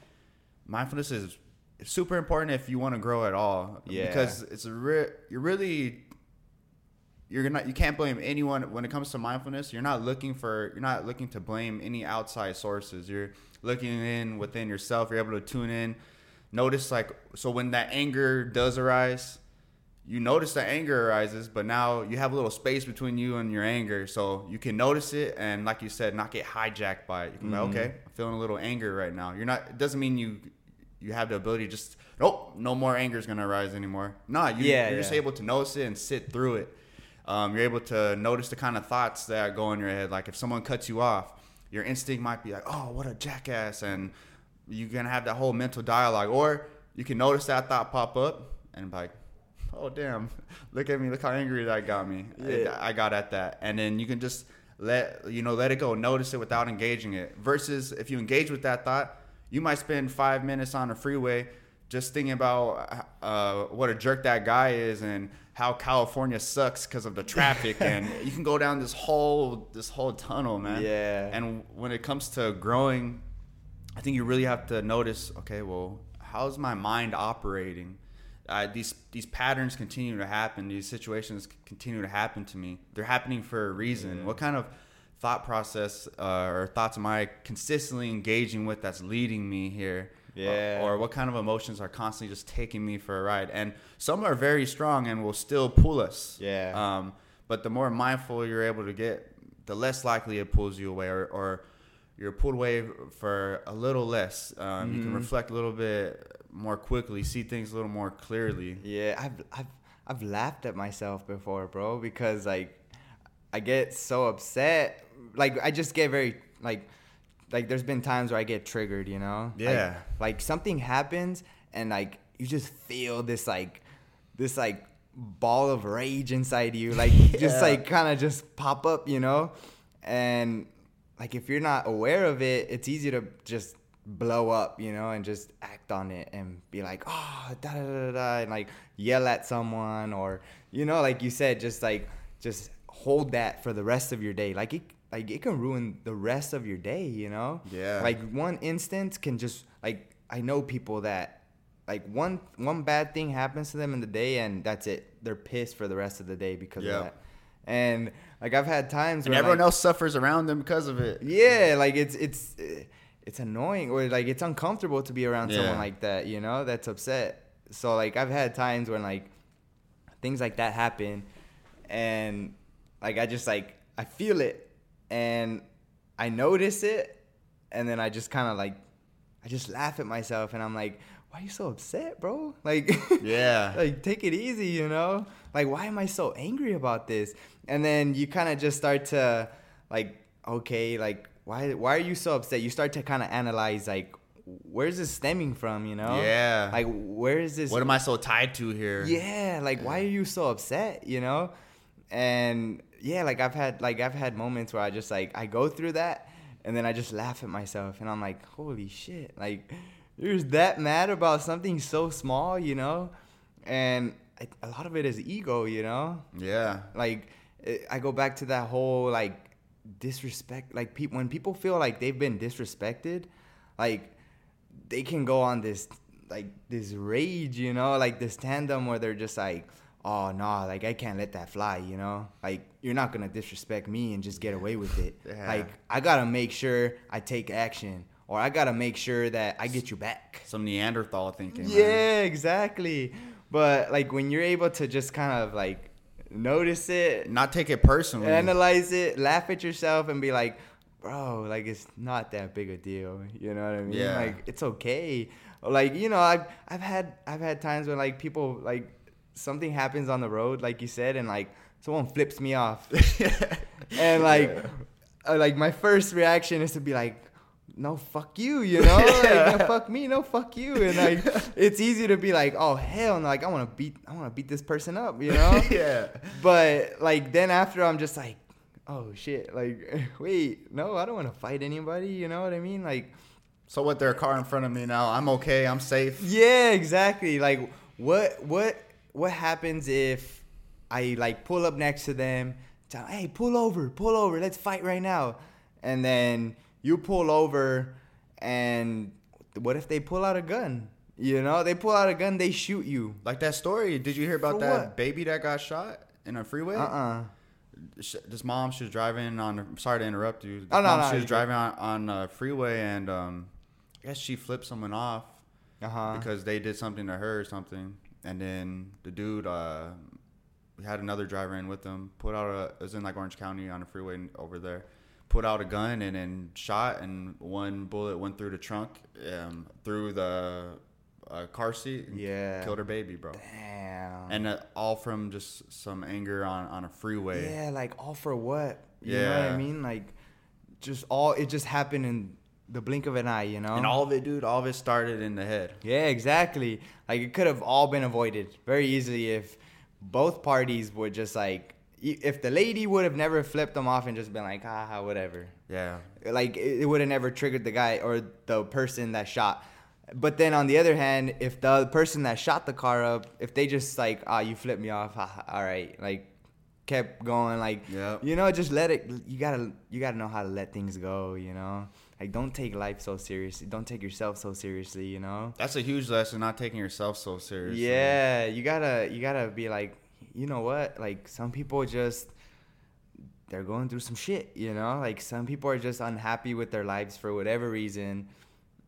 A: mindfulness is super important if you want to grow at all.
B: Yeah.
A: Because it's a re- you're really you're not you can't blame anyone when it comes to mindfulness. You're not looking for you're not looking to blame any outside sources. You're looking in within yourself. You're able to tune in, notice like so when that anger does arise, you notice the anger arises, but now you have a little space between you and your anger, so you can notice it and, like you said, not get hijacked by it. You can
B: Mm-hmm.
A: be like, okay, I'm feeling a little anger right now. You're not. It doesn't mean you you have the ability to just nope, no more anger is gonna arise anymore. Nah, you,
B: Yeah,
A: you're just able to notice it and sit through it. Um, you're able to notice the kind of thoughts that go in your head. Like if someone cuts you off, your instinct might be like, oh, what a jackass, and you're gonna have that whole mental dialogue, or you can notice that thought pop up and be like oh damn. Look at me. Look how angry that got me.
B: Yeah.
A: I, I got at that. And then you can just let you know let it go. Notice it without engaging it. Versus if you engage with that thought you might spend five minutes on a freeway just thinking about uh, what a jerk that guy is and how California sucks because of the traffic and you can go down this whole this whole tunnel man
B: Yeah.
A: and when it comes to growing I think you really have to notice. Okay, well, how's my mind operating? Uh, these these patterns continue to happen. These situations continue to happen to me. They're happening for a reason.
B: Yeah.
A: What kind of thought process uh, or thoughts am I consistently engaging with that's leading me here?
B: Yeah.
A: Or, or what kind of emotions are constantly just taking me for a ride? And some are very strong and will still pull us.
B: Yeah.
A: Um, but the more mindful you're able to get, the less likely it pulls you away, or, or you're pulled away for a little less. Um, You can
B: Mhm.
A: reflect a little bit more quickly, see things a little more clearly.
B: Yeah, I've I've I've laughed at myself before, bro, because like I get so upset. Like I just get very like like there's been times where I get triggered, you know?
A: Yeah.
B: Like, something happens and like you just feel this like this like ball of rage inside you. Like just like kind of just pop up, you know? And like if you're not aware of it, it's easy to just blow up, you know, and just act on it and be like, oh, da da da da, da," and like yell at someone or, you know, like you said, just like just hold that for the rest of your day. Like it, like it can ruin the rest of your day, you know.
A: Yeah.
B: Like one instance can just like I know people that like one one bad thing happens to them in the day and that's it. They're pissed for the rest of the day because
A: Yeah.
B: of that. And like I've had times
A: And
B: where
A: everyone
B: like,
A: else suffers around them because of it.
B: yeah, like it's it's it's annoying or like it's uncomfortable to be around someone like that, you know, that's upset. So like I've had times when like things like that happen and like I just like I feel it and I notice it and then I just kind of like I just laugh at myself and I'm like why are you so upset, bro? Like
A: Yeah.
B: like take it easy, you know? Like why am I so angry about this? And then you kind of just start to like okay, like why why are you so upset? You start to kind of analyze like where's this stemming from, you know?
A: Yeah.
B: Like where is this
A: What am I so tied to here?
B: Yeah, like why are you so upset, you know? And yeah, like I've had like I've had moments where I just like I go through that and then I just laugh at myself and I'm like, "Holy shit." Like you're that mad about something so small, you know? And I, a lot of it is ego, you know?
A: Yeah.
B: like it, I go back to that whole like disrespect like people when people feel like they've been disrespected like they can go on this like this rage you know like this tandem where they're just like oh no like I can't let that fly you know like you're not gonna disrespect me and just get away with it
A: Yeah.
B: like I gotta make sure I take action or I gotta make sure that I get you back
A: Some Neanderthal thinking.
B: yeah, exactly. But like when you're able to just kind of like notice it,
A: Not take it personally.
B: analyze it, laugh at yourself, and be like, bro, like it's not that big a deal. You know what I mean?
A: Yeah.
B: Like it's okay. Like you know, I've I've had I've had times when like people like something happens on the road, like you said, and like someone flips me off, and like uh, like my first reaction is to be like. No, fuck you, you know?
A: Yeah.
B: Like, no, fuck me, no, fuck you. And like, it's easy to be like, oh hell, no, like I want to beat, I want to beat this person up, you know?
A: yeah.
B: But like then after I'm just like, oh shit, like wait, no, I don't want to fight anybody. You know what I mean? Like,
A: So what? Their car in front of me now. I'm okay. I'm safe.
B: yeah, exactly. Like what what what happens if I like pull up next to them, tell, hey, pull over, pull over, let's fight right now, and then you pull over, and what if they pull out a gun? You know, they pull out a gun, they shoot you.
A: Like that story. Did you hear about
B: For
A: that
B: what?
A: baby that got shot in a freeway.
B: Uh uh
A: sh- this mom she was driving on sorry to interrupt you this
B: Oh, no,
A: mom,
B: no,
A: she was driving on, on a freeway and um i guess she flipped someone off
B: Uh huh.
A: because they did something to her or something and then the dude uh we had another driver in with them put out a it was in like orange county on a freeway over there put out a gun and then shot and one bullet went through the trunk um through the uh, car seat and
B: Yeah.
A: killed her baby bro
B: Damn.
A: and uh, all from just some anger on on a freeway
B: Yeah, like all for what? You know what I mean? Like just all it just happened in the blink of an eye, you know?
A: And all of it, dude, all of it started in the head.
B: yeah, exactly. Like it could have all been avoided very easily if both parties would just like if the lady would have never flipped them off and just been like, haha, whatever.
A: Yeah.
B: Like it, would have never triggered the guy or the person that shot. But then on the other hand, if the person that shot the car up, if they just like, ah, you flipped me off, all right, like kept going, like,
A: Yep.
B: you know, just let it. You gotta, you gotta know how to let things go, you know. Like, don't take life so seriously. Don't take yourself so seriously, you know.
A: That's a huge lesson, not taking yourself so seriously.
B: Yeah, you gotta, you gotta be like, you know what? Like, some people just they're going through some shit, you know? Like some people are just unhappy with their lives for whatever reason.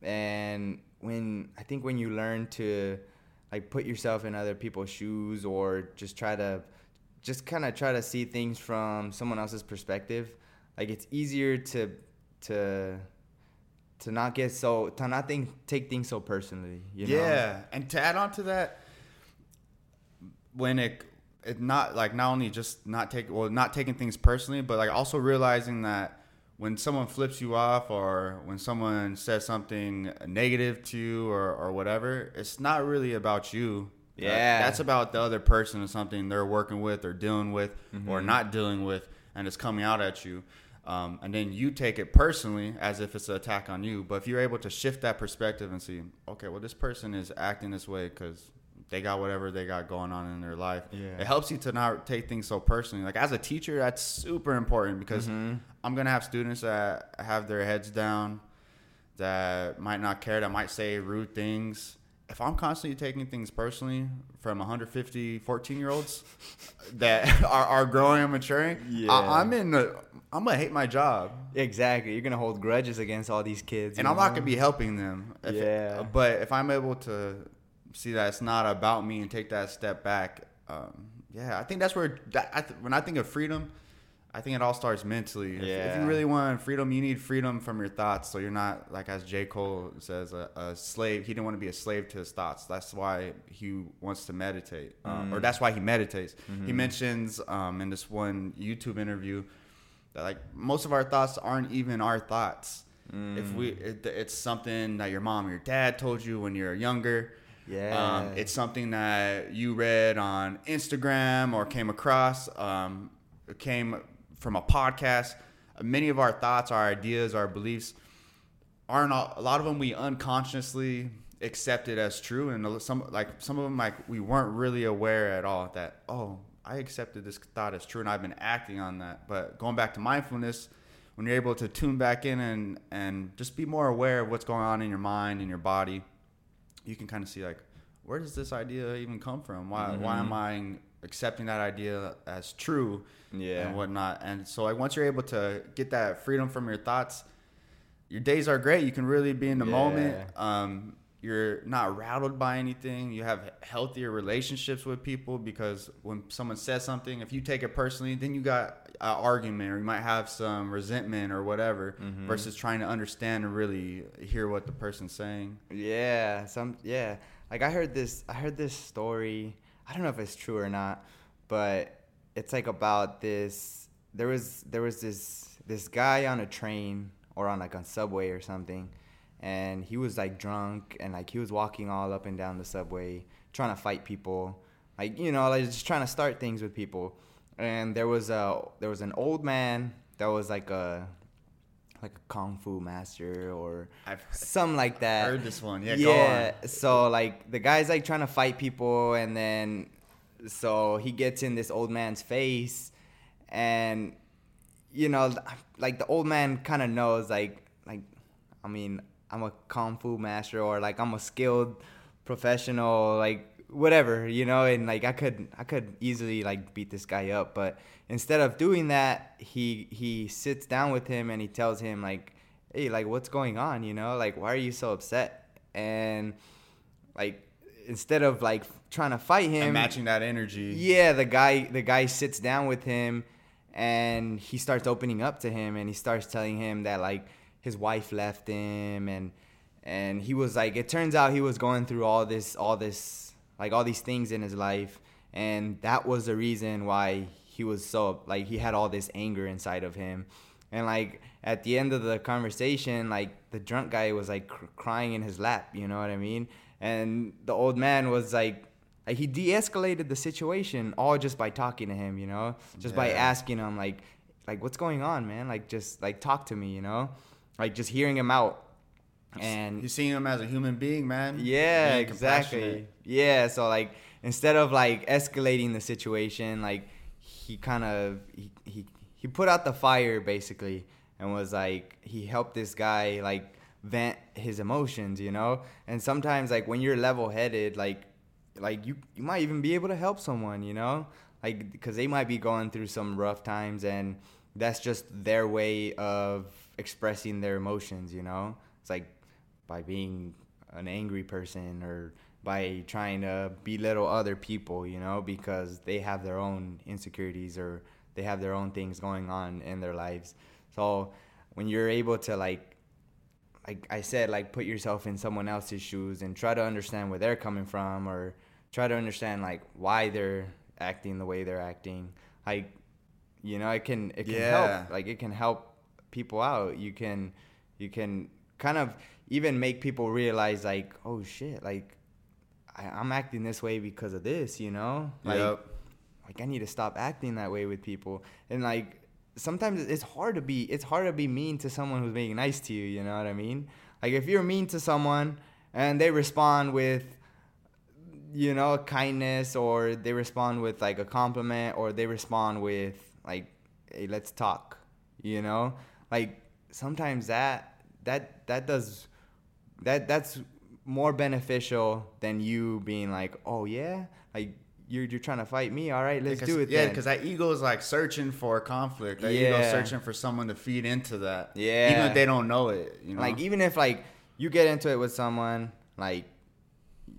B: And when I think when you learn to like put yourself in other people's shoes or just try to just kind of try to see things from someone else's perspective, like it's easier to to to not get so to not think take things so personally, you know?
A: yeah, and to add on to that, when it it not like not only just not take well not taking things personally, but like also realizing that when someone flips you off or when someone says something negative to you or or whatever, it's not really about you. That-
B: Yeah.
A: that's about the other person or something they're working with or dealing with
B: Mm-hmm.
A: or not dealing with, and it's coming out at you. Um, and then you take it personally as if it's an attack on you. But if you're able to shift that perspective and see, okay, well, this person is acting this way because they got whatever they got going on in their life.
B: Yeah.
A: It helps you to not take things so personally. Like as a teacher, that's super important because
B: Mm-hmm.
A: I'm gonna have students that have their heads down, that might not care, that might say rude things. If I'm constantly taking things personally from 150 14 year olds that are, are growing and maturing,
B: Yeah.
A: I, I'm in. The, I'm gonna hate my job,
B: Exactly. You're gonna hold grudges against all these kids.
A: and I'm not gonna be helping them. If it-
B: Yeah.
A: but if I'm able to see that it's not about me and take that step back, um, yeah, I think that's where that, I th- when I think of freedom, I think it all starts mentally. If, if you really want freedom, you need freedom from your thoughts. So you're not like as J Cole says, a, a slave. He didn't want to be a slave to his thoughts. That's why he wants to meditate, um,
B: Mm.
A: or that's why he meditates.
B: Mm-hmm.
A: He mentions um, in this one YouTube interview that like most of our thoughts aren't even our thoughts. If we,
B: Mm.
A: it, it's something that your mom or your dad told you when you're younger.
B: Yeah.
A: Um, it's something that you read on Instagram or came across, um, came from a podcast. Uh, many of our thoughts, our ideas, our beliefs aren't all, a lot of them we unconsciously accepted as true, and some like some of them like we weren't really aware at all that oh I accepted this thought as true, and I've been acting on that. But going back to mindfulness, when you're able to tune back in and and just be more aware of what's going on in your mind and your body, you can kind of see like where does this idea even come from? Why why am mm-hmm. I accepting that idea as true?
B: Yeah.
A: and whatnot. And so like once you're able to get that freedom from your thoughts, your days are great. You can really be in the moment. Um, you're not rattled by anything. You have healthier relationships with people because when someone says something, if you take it personally, then you got an argument or you might have some resentment or whatever
B: Mm-hmm.
A: versus trying to understand and really hear what the person's saying.
B: Yeah, some yeah. Like I heard this I heard this story. I don't know if it's true or not, but it's like about this there was there was this this guy on a train or on like on subway or something and he was like drunk and like he was walking all up and down the subway trying to fight people like you know like just trying to start things with people. And there was a there was an old man that was like a like a kung fu master or
A: I've
B: something like that.
A: heard this one. Yeah, go
B: yeah. So like the guy's like trying to fight people, and then so he gets in this old man's face, and you know, like the old man kind of knows, like like I mean, I'm a kung fu master, or like I'm a skilled professional, like whatever, you know, and like I could I could easily like beat this guy up, but instead of doing that, he he sits down with him and he tells him like, "Hey, like what's going on, you know? Like why are you so upset?" And like instead of like trying to fight him
A: and matching that energy.
B: Yeah, the guy the guy sits down with him and he starts opening up to him and he starts telling him that like his wife left him and and he was like it turns out he was going through all this all this like all these things in his life. And that was the reason why he was so like he had all this anger inside of him. And like at the end of the conversation like the drunk guy was like cr- crying in his lap you know what i mean? And the old man was like like he de-escalated the situation all just by talking to him you know? Just by asking him like like what's going on man? Like just like talk to me you know? Like just hearing him out. And
A: you're seeing him as a human being, man.
B: yeah, exactly. Yeah, so like instead of like escalating the situation, like he kind of he, he he put out the fire basically and was like he helped this guy like vent his emotions, you know? And sometimes like when you're level-headed, like like you you might even be able to help someone, you know? Like cuz they might be going through some rough times and that's just their way of expressing their emotions, you know? It's like by being an angry person or by trying to belittle other people, you know, because they have their own insecurities or they have their own things going on in their lives. So when you're able to like like I said, like put yourself in someone else's shoes and try to understand where they're coming from or try to understand like why they're acting the way they're acting. Like you know, it can it can
A: Yeah.
B: help. Like it can help people out. You can you can kind of even make people realize like, oh shit, like I, I'm acting this way because of this, you know? Like
A: Yep.
B: like I need to stop acting that way with people. And like sometimes it's hard to be it's hard to be mean to someone who's being nice to you, you know what I mean? Like if you're mean to someone and they respond with you know, kindness or they respond with like a compliment or they respond with like hey, let's talk, you know? Like sometimes that that that does that that's more beneficial than you being like, "Oh yeah, like you're you're trying to fight me. All right, let's
A: Because-
B: do it."
A: Yeah, because that ego is like searching for conflict. That ego
B: Yeah.
A: searching for someone to feed into that.
B: Yeah.
A: Even if they don't know it. You know?
B: like even if like you get into it with someone, like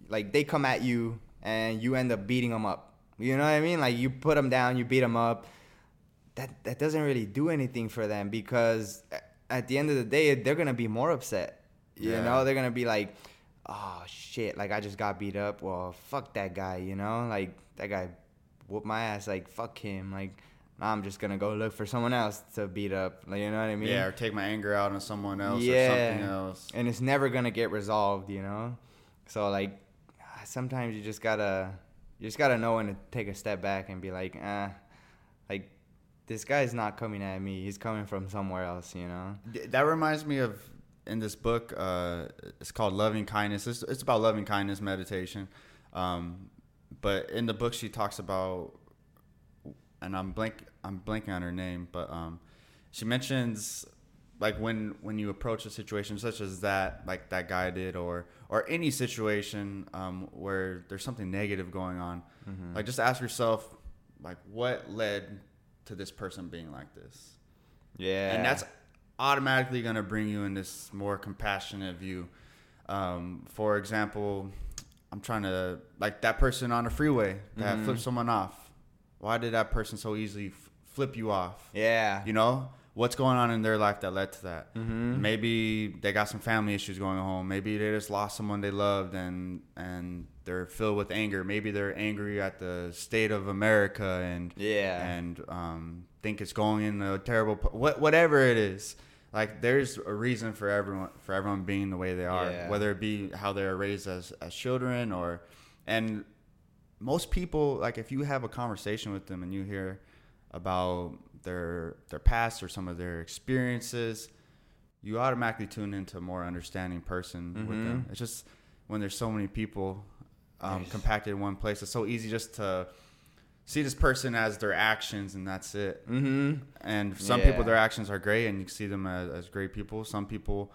B: like they come at you and you end up beating them up. You know what I mean? Like you put them down, you beat them up. That that doesn't really do anything for them because at the end of the day, they're gonna be more upset. You
A: Yeah.
B: know, they're gonna be like, "Oh shit! Like I just got beat up. Well, fuck that guy." You know, like that guy whooped my ass. Like fuck him. Like I'm just gonna go look for someone else to beat up. Like you know what I mean?
A: yeah, or take my anger out on someone else or
B: Yeah.
A: something else.
B: and it's never gonna get resolved, you know. So like, sometimes you just gotta, you just gotta know when to take a step back and be like, ah, like this guy's not coming at me. He's coming from somewhere else, you know.
A: That reminds me of in this book. Uh, it's called Loving Kindness. It's, it's about loving kindness meditation. Um, but in the book, she talks about, and I'm blank. I'm blanking on her name, but um, she mentions like when when you approach a situation such as that, like that guy did, or or any situation um, where there's something negative going on, like just ask yourself, like what led to this person being like this
B: Yeah.
A: and that's automatically going to bring you in this more compassionate view. Um, for example, I'm trying to like that person on the freeway that
B: Mhm.
A: flipped someone off. Why did that person so easily f- flip you off?
B: yeah.
A: You know what's going on in their life that led to that.
B: Mhm.
A: Maybe they got some family issues going home. Maybe they just lost someone they loved and and they're filled with anger. Maybe they're angry at the state of America and
B: Yeah.
A: and um, think it's going in a terrible what whatever it is. Like there's a reason for everyone for everyone being the way they are,
B: Yeah.
A: whether it be how they're raised as as children or and most people like if you have a conversation with them and you hear about their their past or some of their experiences, you automatically tune into a more understanding person with them. It's just when there's so many people um, compacted in one place, it's so easy just to see this person as their actions and that's it.
B: Mm-hmm.
A: And some
B: Yeah.
A: people, their actions are great, and you see them as, as great people. Some people,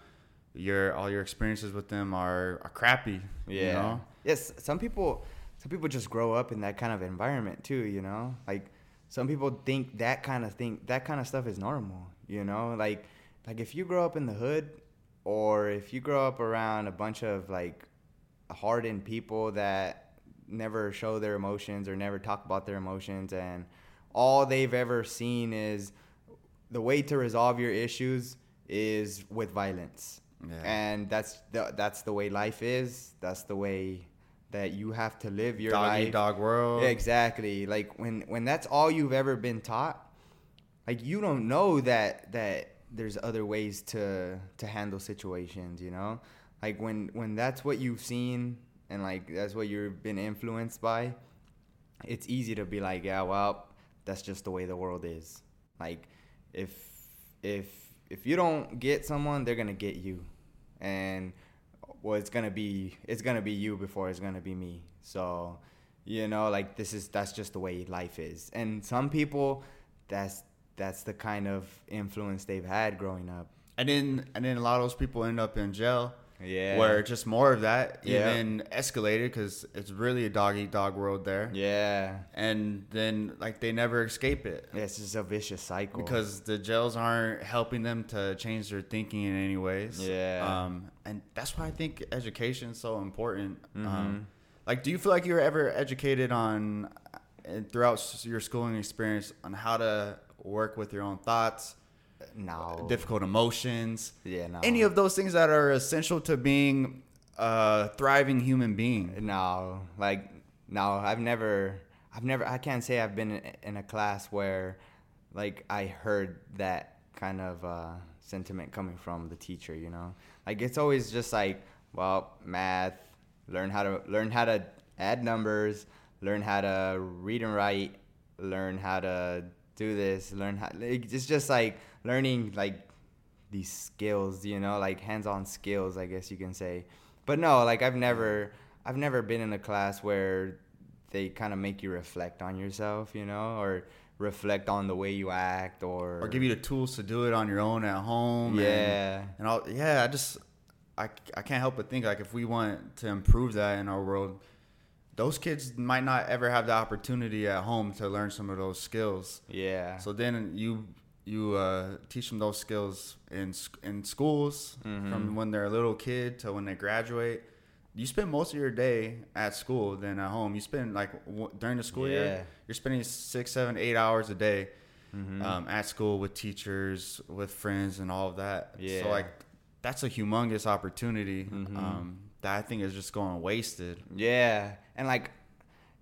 A: your all your experiences with them are, are crappy.
B: Yeah.
A: You know?
B: Yes. Some people, some people just grow up in that kind of environment too. You know, like some people think that kind of thing, that kind of stuff is normal. You know, like like if you grow up in the hood, or if you grow up around a bunch of like hardened people that never show their emotions or never talk about their emotions and all they've ever seen is the way to resolve your issues is with violence.
A: Yeah.
B: and that's the, that's the way life is. That's the way that you have to live your
A: Dog
B: life.
A: dog world.
B: exactly. Like when when that's all you've ever been taught like you don't know that that there's other ways to to handle situations you know? Like when when that's what you've seen and like that's what you've been influenced by it's easy to be like yeah well that's just the way the world is. Like if if if you don't get someone they're gonna get you. And well it's gonna be it's gonna be you before it's gonna be me. So you know like this is that's just the way life is. And some people that's that's the kind of influence they've had growing up.
A: And then and then a lot of those people end up in jail.
B: Yeah.
A: Where just more of that
B: Yeah.
A: even escalated because it's really a dog eat dog world there.
B: yeah
A: And then like they never escape it Yeah,
B: it's just a vicious cycle
A: because the jails aren't helping them to change their thinking in any ways.
B: Yeah.
A: Um, and that's why I think education is so important.
B: Mm-hmm.
A: Um, like, do you feel like you were ever educated on, uh, throughout your schooling experience, on how to work with your own thoughts,
B: no
A: difficult emotions,
B: yeah no
A: any of those things that are essential to being a thriving human being?
B: No, like no, I've never, I've never, I can't say I've been in, a class where, like, I heard that kind of uh, sentiment coming from the teacher. You know, like it's always just like, well, math, learn how to learn how to add numbers, learn how to read and write, learn how to do this, learn how. Like, it's just like learning like these skills, you know, like hands-on skills, I guess you can say. But no, like I've never I've never been in a class where they kind of make you reflect on yourself, you know, or reflect on the way you act or
A: Or give you the tools to do it on your own at home. and-
B: Yeah.
A: And all, yeah, I just, I, I can't help but think like if we want to improve that in our world, those kids might not ever have the opportunity at home to learn some of those skills.
B: yeah.
A: So then you you uh, teach them those skills in in schools
B: Mm-hmm.
A: from when they're a little kid to when they graduate. You spend most of your day at school than at home. You spend like w- during the school
B: Yeah.
A: year, you're spending six, seven, eight hours a day
B: Mm-hmm.
A: um, at school with teachers, with friends, and all of that.
B: Yeah.
A: So like that's a humongous opportunity
B: Mhm.
A: um, that I think is just going wasted.
B: Yeah, and like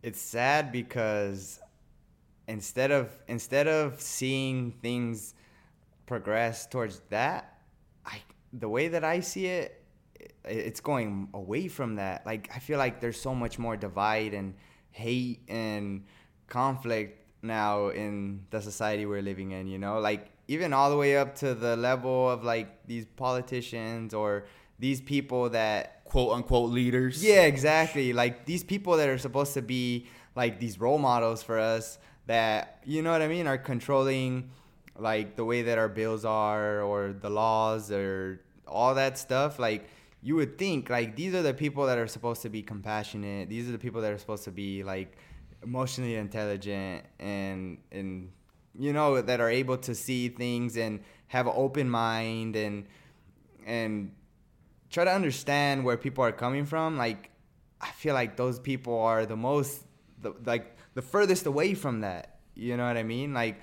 B: it's sad because instead of instead of seeing things progress towards that, I the way that I see it, it's going away from that. Like I feel like there's so much more divide and hate and conflict now in the society we're living in. You know, like even all the way up to the level of like these politicians or these people that
A: Quote unquote leaders.
B: yeah, exactly. Like these people that are supposed to be like these role models for us that you know what I mean are controlling like the way that our bills are or the laws or all that stuff like you would think like these are the people that are supposed to be compassionate. These are the people that are supposed to be like emotionally intelligent and and you know that are able to see things and have an open mind and and try to understand where people are coming from. Like i feel like those people are the most the, like the furthest away from that you know what i mean like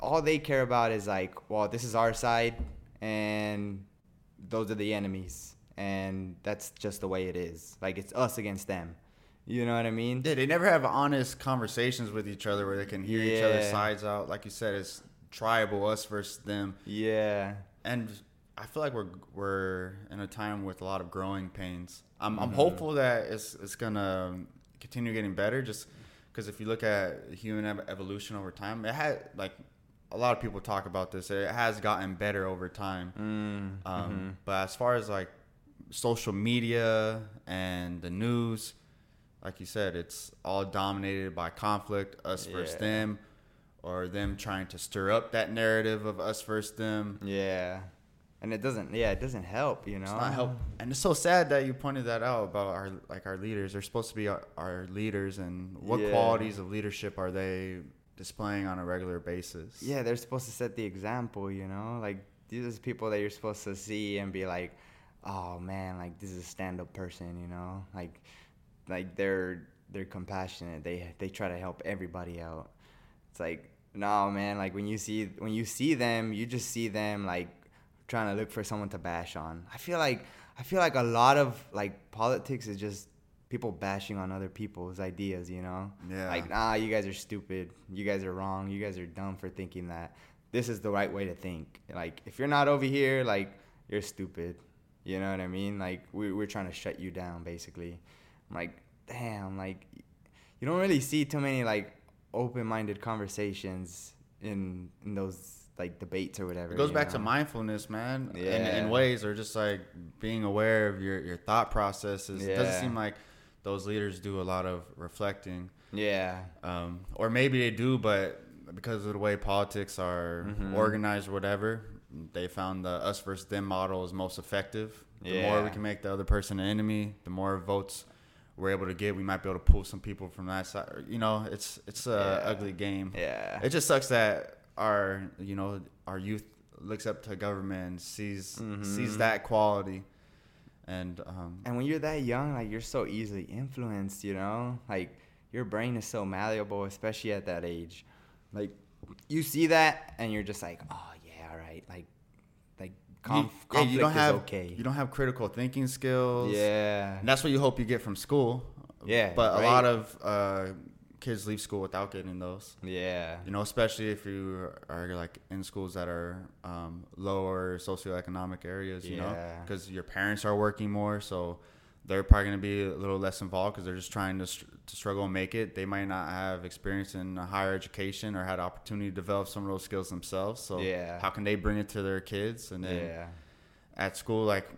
B: all they care about is like well this is our side and those are the enemies and that's just the way it is like it's us against them you know what i mean
A: Yeah, they never have honest conversations with each other where they can hear each other's sides out. Like you said, it's tribal, us versus them.
B: yeah
A: And I feel like we're we're in a time with a lot of growing pains. I'm
B: Mm-hmm.
A: I'm hopeful that it's it's gonna continue getting better. Just because if you look at human ev- evolution over time, it had like a lot of people talk about this. It has gotten better over time.
B: mm,
A: Um,
B: mhm.
A: But as far as like social media and the news, like you said, it's all dominated by conflict, us versus them, or them trying to stir up that narrative of us versus them.
B: yeah and it doesn't. Yeah, it doesn't help. You know,
A: It's not help. And it's so sad that you pointed that out about our like our leaders. They're supposed to be our, our leaders, and what
B: Yeah.
A: qualities of leadership are they displaying on a regular basis?
B: Yeah, they're supposed to set the example, you know? Like these are people that you're supposed to see and be like, "Oh man, like this is a stand-up person," you know? Like like they're they're compassionate. They they try to help everybody out. It's like, "No, man, like when you see when you see them, you just see them like trying to look for someone to bash on." I feel like I feel like a lot of like politics is just people bashing on other people's ideas, you know?
A: Yeah.
B: Like, nah, you guys are stupid. You guys are wrong. You guys are dumb for thinking that this is the right way to think. Like, if you're not over here, like, you're stupid. You know what I mean? Like, we, we're trying to shut you down, basically. I'm like, damn, like, you don't really see too many, like, open minded conversations in, in those, like, debates or whatever.
A: It goes back to mindfulness, man. In,
B: Yeah.
A: in ways, or just like being aware of your, your thought processes. It doesn't seem like those leaders do a lot of reflecting.
B: Yeah.
A: Um, or maybe they do, but because of the way politics are
B: Mhm.
A: organized or whatever, they found the us versus them model is most effective. The more we can make the other person an enemy, the more votes we're able to get. We might be able to pull some people from that side. You know, it's it's a
B: Yeah.
A: ugly game.
B: Yeah.
A: It just sucks that our you know our youth looks up to government sees sees
B: Mhm.
A: that quality, and um,
B: And when you're that young, like you're so easily influenced, you know? Like your brain is so malleable, especially at that age. Like you see that and you're just like, "Oh, yeah, all right." Like like conf-
A: you, yeah,
B: conflict
A: you don't have
B: is okay.
A: you don't have critical thinking skills.
B: yeah.
A: And that's what you hope you get from school.
B: Yeah,
A: But a lot of uh, kids leave school without getting those.
B: Yeah.
A: You know, especially if you are like in schools that are um, lower socioeconomic areas. You know, because your parents are working more, so they're probably going to be a little less involved because they're just trying to, str- to struggle and make it. They might not have experience in a higher education or had opportunity to develop some of those skills themselves. So
B: Yeah.
A: how can they bring it to their kids? And then
B: Yeah.
A: at school, like,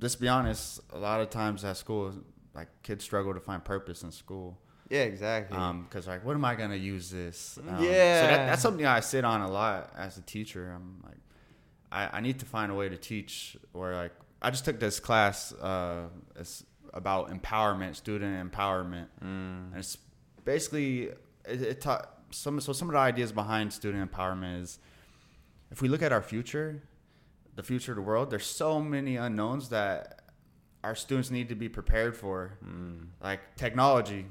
A: let's be honest, a lot of times at school, like kids struggle to find purpose in school.
B: Yeah, exactly.
A: Um, cause like, what am I gonna use this? Um, so
B: Yeah.
A: that, that's something I sit on a lot as a teacher. I'm like, I, I need to find a way to teach where like I just took this class uh, it's about empowerment, student empowerment,
B: Mm.
A: and it's basically it, it taught some so some of the ideas behind student empowerment is if we look at our future, the future of the world, there's so many unknowns that our students need to be prepared for
B: Mm.
A: like technology,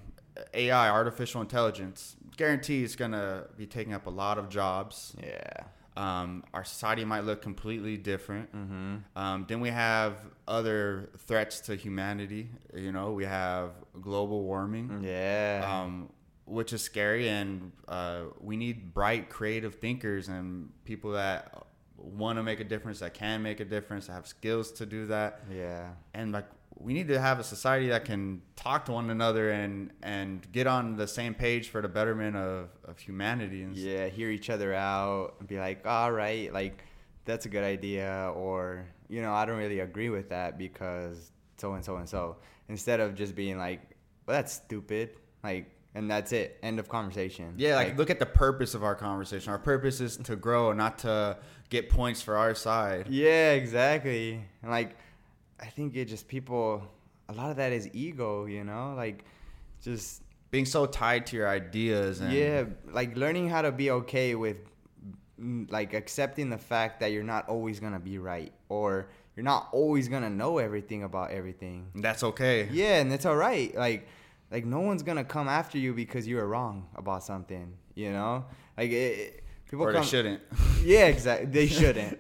A: AI, artificial intelligence, guarantee it's gonna be taking up a lot of jobs.
B: Yeah.
A: Um, our society might look completely different.
B: Mm-hmm.
A: Um, then we have other threats to humanity. You know, we have global warming,
B: Yeah.
A: um, which is scary, and uh, we need bright, creative thinkers and people that want to make a difference, that can make a difference, that have skills to do that
B: yeah.
A: and like we need to have a society that can talk to one another and and get on the same page for the betterment of, of humanity and
B: Yeah, hear each other out and be like, all right, like that's a good idea, or you know, I don't really agree with that because so and so and so. Instead of just being like, well, that's stupid, like, and that's it, end of conversation.
A: yeah like, look at the purpose of our conversation our purpose is to grow not to get points for our side
B: yeah, exactly. And like, I think it just people, a lot of that is ego, you know, like, just
A: being so tied to your ideas and
B: yeah, like learning how to be okay with mm, like accepting the fact that you're not always gonna be right or you're not always gonna know everything about everything.
A: that's okay
B: Yeah, and it's all right. Like, like no one's gonna come after you because you were wrong about something. You know, like it, it- people
A: or
B: come.
A: they shouldn't
B: Yeah, exactly. They shouldn't.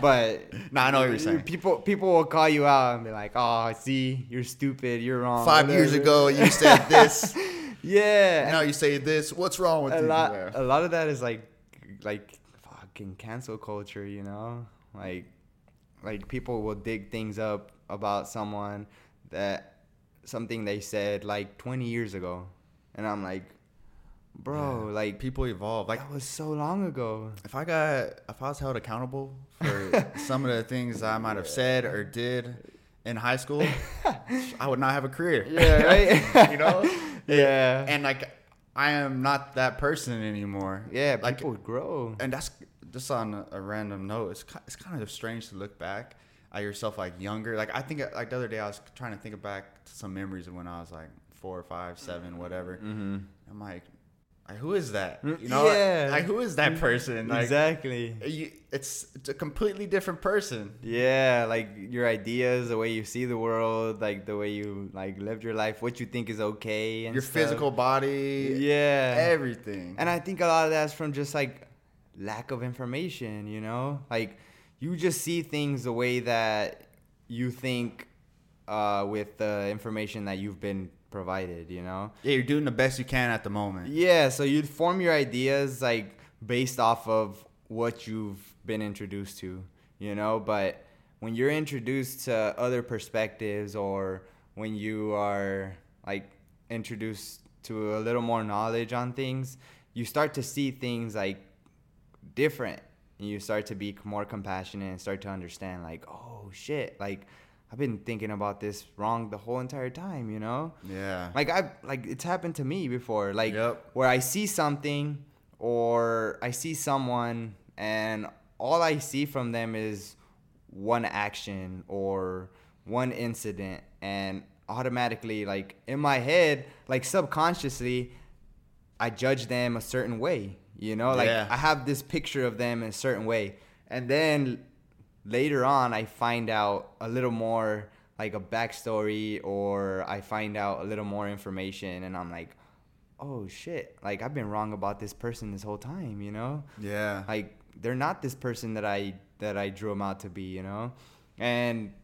B: but
A: no, I know what you're saying.
B: People, people will call you out and be like, "Oh, see, you're stupid. You're wrong."
A: five years ago you said this
B: yeah,
A: now you say this what's wrong with
B: a
A: you
B: lot a lot of that is like like fucking cancel culture you know like like people will dig things up about someone that something they said like 20 years ago and i'm like bro
A: Yeah.
B: like
A: people evolve like
B: that was so long ago
A: if I got if I was held accountable for some of the things I might have said or did in high school, I would not have a career.
B: yeah right
A: you know?
B: yeah
A: And like I am not that person anymore.
B: yeah
A: like
B: people would grow
A: and that's just on a, random note, it's it's kind of strange to look back at yourself like younger. Like I think like the other day I was trying to think back to some memories of when I was like four or five, seven, whatever.
B: Mm-hmm.
A: I'm like who is that?
B: Mm,
A: You know,
B: yeah.
A: like who is that person? Like,
B: exactly.
A: you, it's it's a completely different person.
B: Yeah, like your ideas, the way you see the world, like the way you like lived your life, what you think is okay, and
A: Your
B: stuff.
A: physical body,
B: Yeah.
A: everything.
B: And I think a lot of that's from just like lack of information, you know? Like you just see things the way that you think uh, with the information that you've been provided, you know?
A: yeah, you're doing the best you can at the moment.
B: Yeah, so you'd form your ideas like based off of what you've been introduced to, you know, but when you're introduced to other perspectives or when you are like introduced to a little more knowledge on things, you start to see things like different and you start to be more compassionate and start to understand like, oh shit, like I've been thinking about this wrong the whole entire time, you know?
A: Yeah.
B: Like I like it's happened to me before. Like
A: Yep.
B: where I see something or I see someone and all I see from them is one action or one incident and automatically like in my head like subconsciously I judge them a certain way. You know, like
A: Yeah.
B: I have this picture of them in a certain way. And then later on I find out a little more like a backstory or I find out a little more information and I'm like, oh shit, like I've been wrong about this person this whole time, you know?
A: yeah.
B: Like they're not this person that I that I drew them out to be, you know? And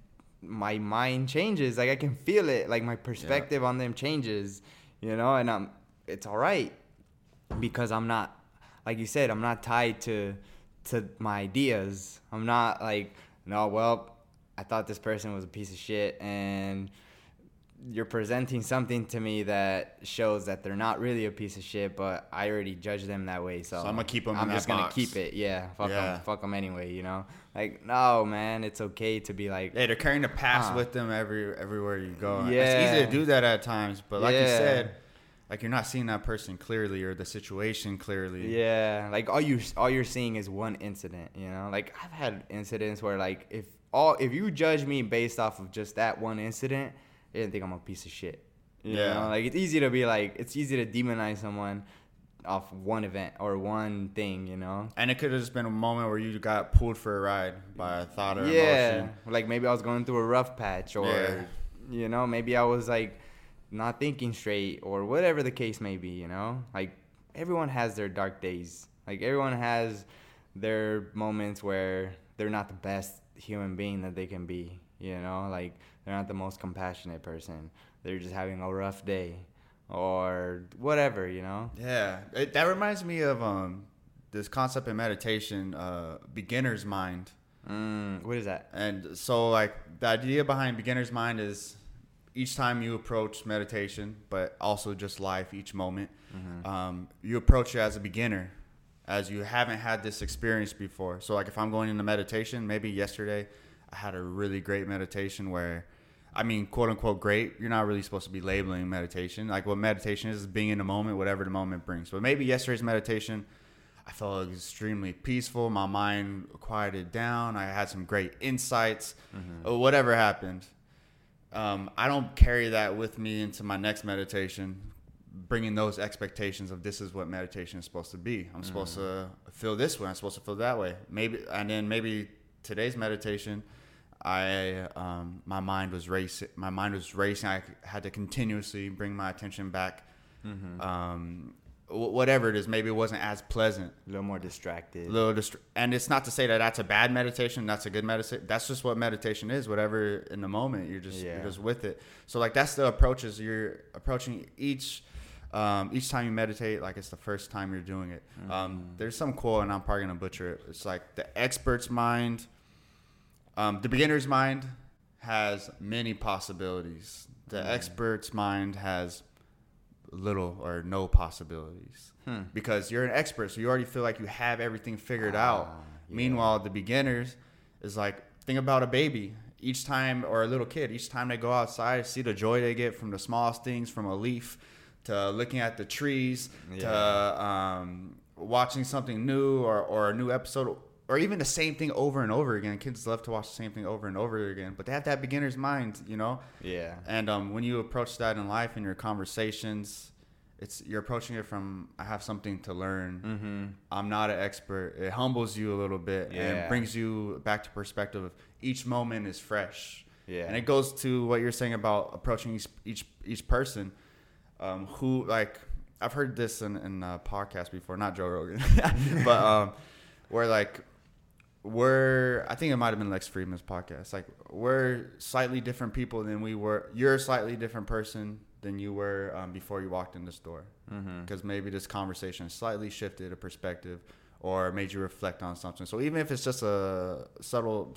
B: my mind changes, like I can feel it, like my perspective on them changes, you know, and I'm it's all right because I'm not like you said, I'm not tied to to my ideas. I'm not like, no, well, I thought this person was a piece of shit and you're presenting something to me that shows that they're not really a piece of shit, but I already judged them that way. So,
A: So I'ma keep them.
B: I'm just gonna
A: box.
B: keep it. Yeah, fuck
A: Yeah.
B: them. Fuck them anyway. You know, like no, man, it's okay to be like,
A: Yeah, they're carrying the past
B: Huh.
A: with them every everywhere you go.
B: Yeah, It's
A: easy to do that at times, but like you said, like you're not seeing that person clearly or the situation clearly.
B: Yeah, like all you all you're seeing is one incident, you know? Like I've had incidents where like if all if you judge me based off of just that one incident, you didn't think I'm a piece of shit. You
A: Yeah.
B: know? Like it's easy to be like it's easy to demonize someone off one event or one thing, you know?
A: And it could have just been a moment where you got pulled for a ride by a thought or
B: yeah.
A: emotion.
B: Like maybe I was going through a rough patch or
A: Yeah.
B: you know, maybe I was like not thinking straight or whatever the case may be, you know? Like everyone has their dark days. Like everyone has their moments where they're not the best human being that they can be, you know? Like they're not the most compassionate person. They're just having a rough day or whatever, you know?
A: Yeah, it, that reminds me of um this concept in meditation, uh, beginner's mind.
B: Mm, what is that?
A: And so, like, the idea behind beginner's mind is each time you approach meditation, but also just life, each moment, um, you approach it as a beginner, as you haven't had this experience before. So, like, if I'm going into meditation, maybe yesterday I had a really great meditation where, I mean, quote unquote, great. You're not really supposed to be labeling meditation. Like, what meditation is, is being in the moment, whatever the moment brings. But maybe yesterday's meditation, I felt extremely peaceful. My mind quieted down. I had some great insights. Uh, Whatever happened, um, I don't carry that with me into my next meditation, bringing those expectations of this is what meditation is supposed to be. I'm supposed to feel this way. I'm supposed to feel that way. Maybe, and then maybe today's meditation, I um, my mind was racing. My mind was racing. I had to continuously bring my attention back. Um, wh- whatever it is, maybe it wasn't as pleasant.
B: A little more distracted.
A: little dist- and it's not to say that that's a bad meditation that's a good meditation that's just what meditation is whatever in the moment you're just
B: Yeah.
A: you're just with it. So like that's the approaches you're approaching each um, each time you meditate like it's the first time you're doing it. Um, there's some quote and i'm probably gonna butcher it it's like the expert's mind um, the beginner's mind has many possibilities. The expert's mind has little or no possibilities.
B: Hmm.
A: because you're an expert so you already feel like you have everything figured out.
B: Ah, yeah.
A: meanwhile the beginners is like think about a baby. Each time or a little kid each time they go outside see the joy they get from the smallest things from a leaf to looking at the trees to um, watching something new or, or a new episode or even the same thing over and over again. Kids love to watch the same thing over and over again, but they have that beginner's mind, you know.
B: Yeah.
A: And um, when you approach that in life in your conversations, it's you're approaching it from I have something to learn.
B: Mm-hmm.
A: I'm not an expert. It humbles you a little bit
B: Yeah.
A: and brings you back to perspective. Of each moment is fresh.
B: Yeah.
A: And it goes to what you're saying about approaching each each, each person, um, who like I've heard this in in a podcast before, not Joe Rogan, but um, where like we're I think it might have been Lex Fridman's podcast. Like we're slightly different people than we were. You're a slightly different person than you were um, before you walked in this door.
B: Mm-hmm.
A: Because maybe this conversation slightly shifted a perspective or made you reflect on something. So even if it's just a subtle,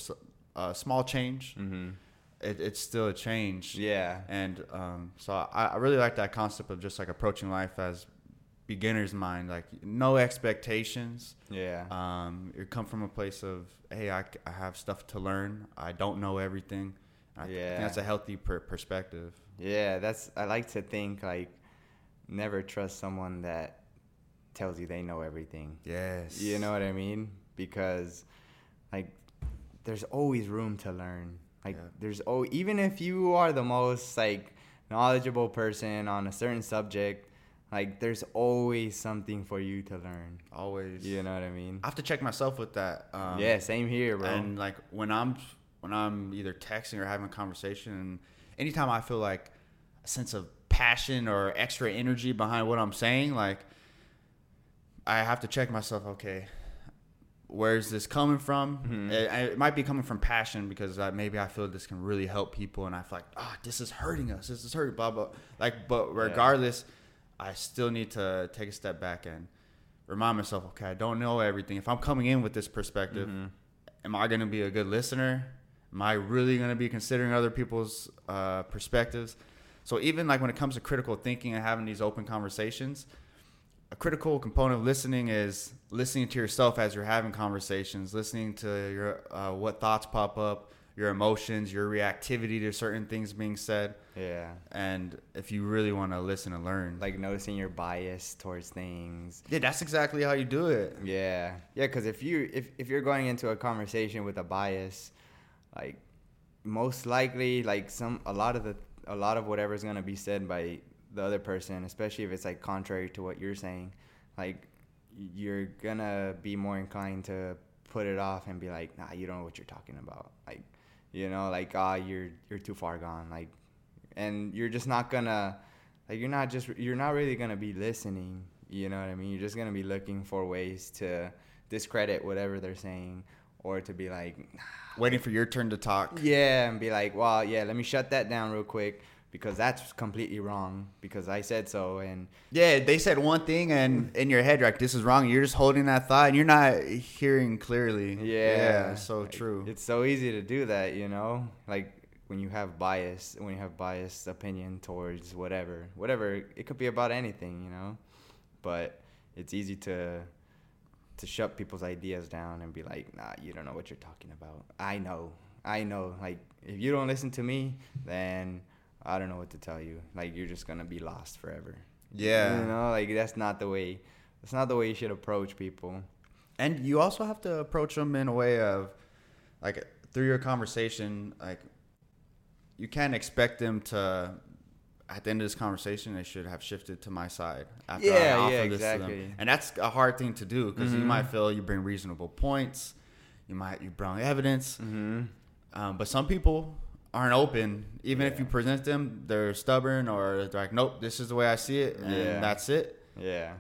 A: uh, small change,
B: Mm-hmm.
A: it, it's still a change.
B: Yeah.
A: And um, so I, I really like that concept of just like approaching life as beginner's mind, like no expectations.
B: Yeah.
A: Um, you come from a place of, hey, I, I have stuff to learn. I don't know everything. I
B: Yeah.
A: think that's a healthy per- perspective.
B: Yeah, that's I like to think like never trust someone that tells you they know everything.
A: Yes.
B: You know what I mean? Because like there's always room to learn. Like
A: Yeah.
B: there's oh even if you are the most like knowledgeable person on a certain subject, like there's always something for you to learn.
A: Always.
B: You know what I mean?
A: I have to check myself with that. Um,
B: yeah, same here, bro.
A: And like when I'm when I'm either texting or having a conversation, and anytime I feel like a sense of passion or extra energy behind what I'm saying, like I have to check myself. Okay, where's this coming from?
B: Mhm.
A: It, it might be coming from passion because uh, maybe I feel this can really help people, and I feel like ah, this is hurting us. This is hurting. Blah blah. Like, but regardless, I still need to take a step back and remind myself. Okay, I don't know everything. If I'm coming in with this perspective
B: Mhm.
A: am I going to be a good listener? Am I really going to be considering other people's uh, perspectives? So even like when it comes to critical thinking and having these open conversations, a critical component of listening is listening to yourself as you're having conversations, listening to your uh, what thoughts pop up, your emotions, your reactivity to certain things being said,
B: yeah.
A: and if you really want to listen and learn,
B: Like noticing your bias towards things.
A: yeah, that's exactly how you do it.
B: Yeah, yeah. Because if you if if you're going into a conversation with a bias, like most likely, like some a lot of the a lot of whatever's gonna be said by the other person, especially if it's like contrary to what you're saying, like you're gonna be more inclined to put it off and be like, nah, you don't know what you're talking about. Like, you know, like ah, you're you're too far gone. Like, and you're just not gonna like you're not just you're not really gonna be listening you know what i mean you're just gonna be looking for ways to discredit whatever they're saying or to be like
A: Waiting for your turn to talk.
B: yeah and be like well yeah let me shut that down real quick because that's completely wrong because i said so and
A: Yeah, they said one thing, and mm. in your head, you're like, "This is wrong." You're just holding that thought, and you're not hearing clearly.
B: yeah,
A: so
B: like,
A: true.
B: it's so easy to do that you know like when you have bias when you have biased opinion towards whatever whatever it could be about anything you know but it's easy to to shut people's ideas down and be like nah you don't know what you're talking about i know i know like if you don't listen to me then i don't know what to tell you like you're just gonna be lost forever
A: yeah,
B: you know like that's not the way that's not the way you should approach people
A: and you also have to approach them in a way of, like, through your conversation, like, you can't expect them to. At the end of this conversation, they should have shifted to my side after I
B: Yeah,
A: offer
B: yeah,
A: this to them,
B: exactly.
A: and that's a hard thing to do because you
B: Mhm.
A: might feel you bring reasonable points, you might you bring evidence,
B: mm-hmm.
A: Um, but some people aren't open. Even if you present them, they're stubborn or they're like, nope, this is the way I see it, and
B: Yeah.
A: that's it.
B: yeah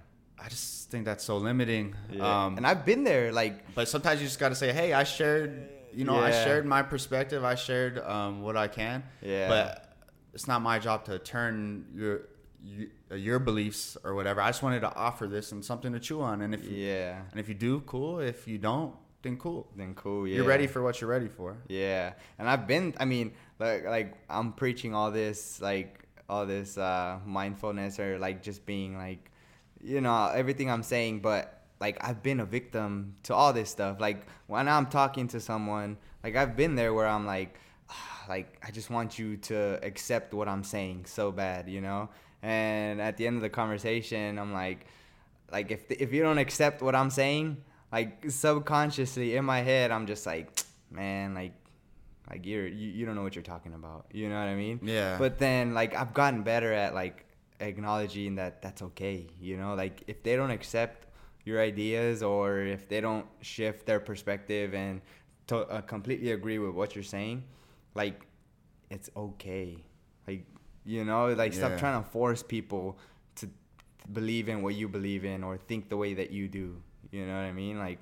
A: I just think that's so limiting.
B: yeah
A: Um,
B: and i've been there like
A: but sometimes you just got to say, hey, I shared, you know, I shared my perspective. I shared um, what I can.
B: Yeah.
A: But it's not my job to turn your your beliefs or whatever. I just wanted to offer this and something to chew on. And if you,
B: yeah
A: and if you do, cool. If you don't, then cool.
B: then cool yeah
A: You're ready for what you're ready for.
B: Yeah, and I've been. I mean, like, like I'm preaching all this, like all this uh, mindfulness, or like just being like, you know, everything I'm saying. But like, I've been a victim to all this stuff. Like when I'm talking to someone, like I've been there where I'm like, ah, like I just want you to accept what I'm saying so bad, you know. And at the end of the conversation, I'm like like if if you don't accept what I'm saying, like subconsciously in my head, I'm just like, man, like like you're you, you don't know what you're talking about. You know what I mean?
A: Yeah.
B: But then like I've gotten better at like acknowledging that that's okay. You know, like if they don't accept your ideas or if they don't shift their perspective and to uh, completely agree with what you're saying, like it's okay. Like you know, like stop trying to force people to believe in what you believe in or think the way that you do. You know what I mean? Like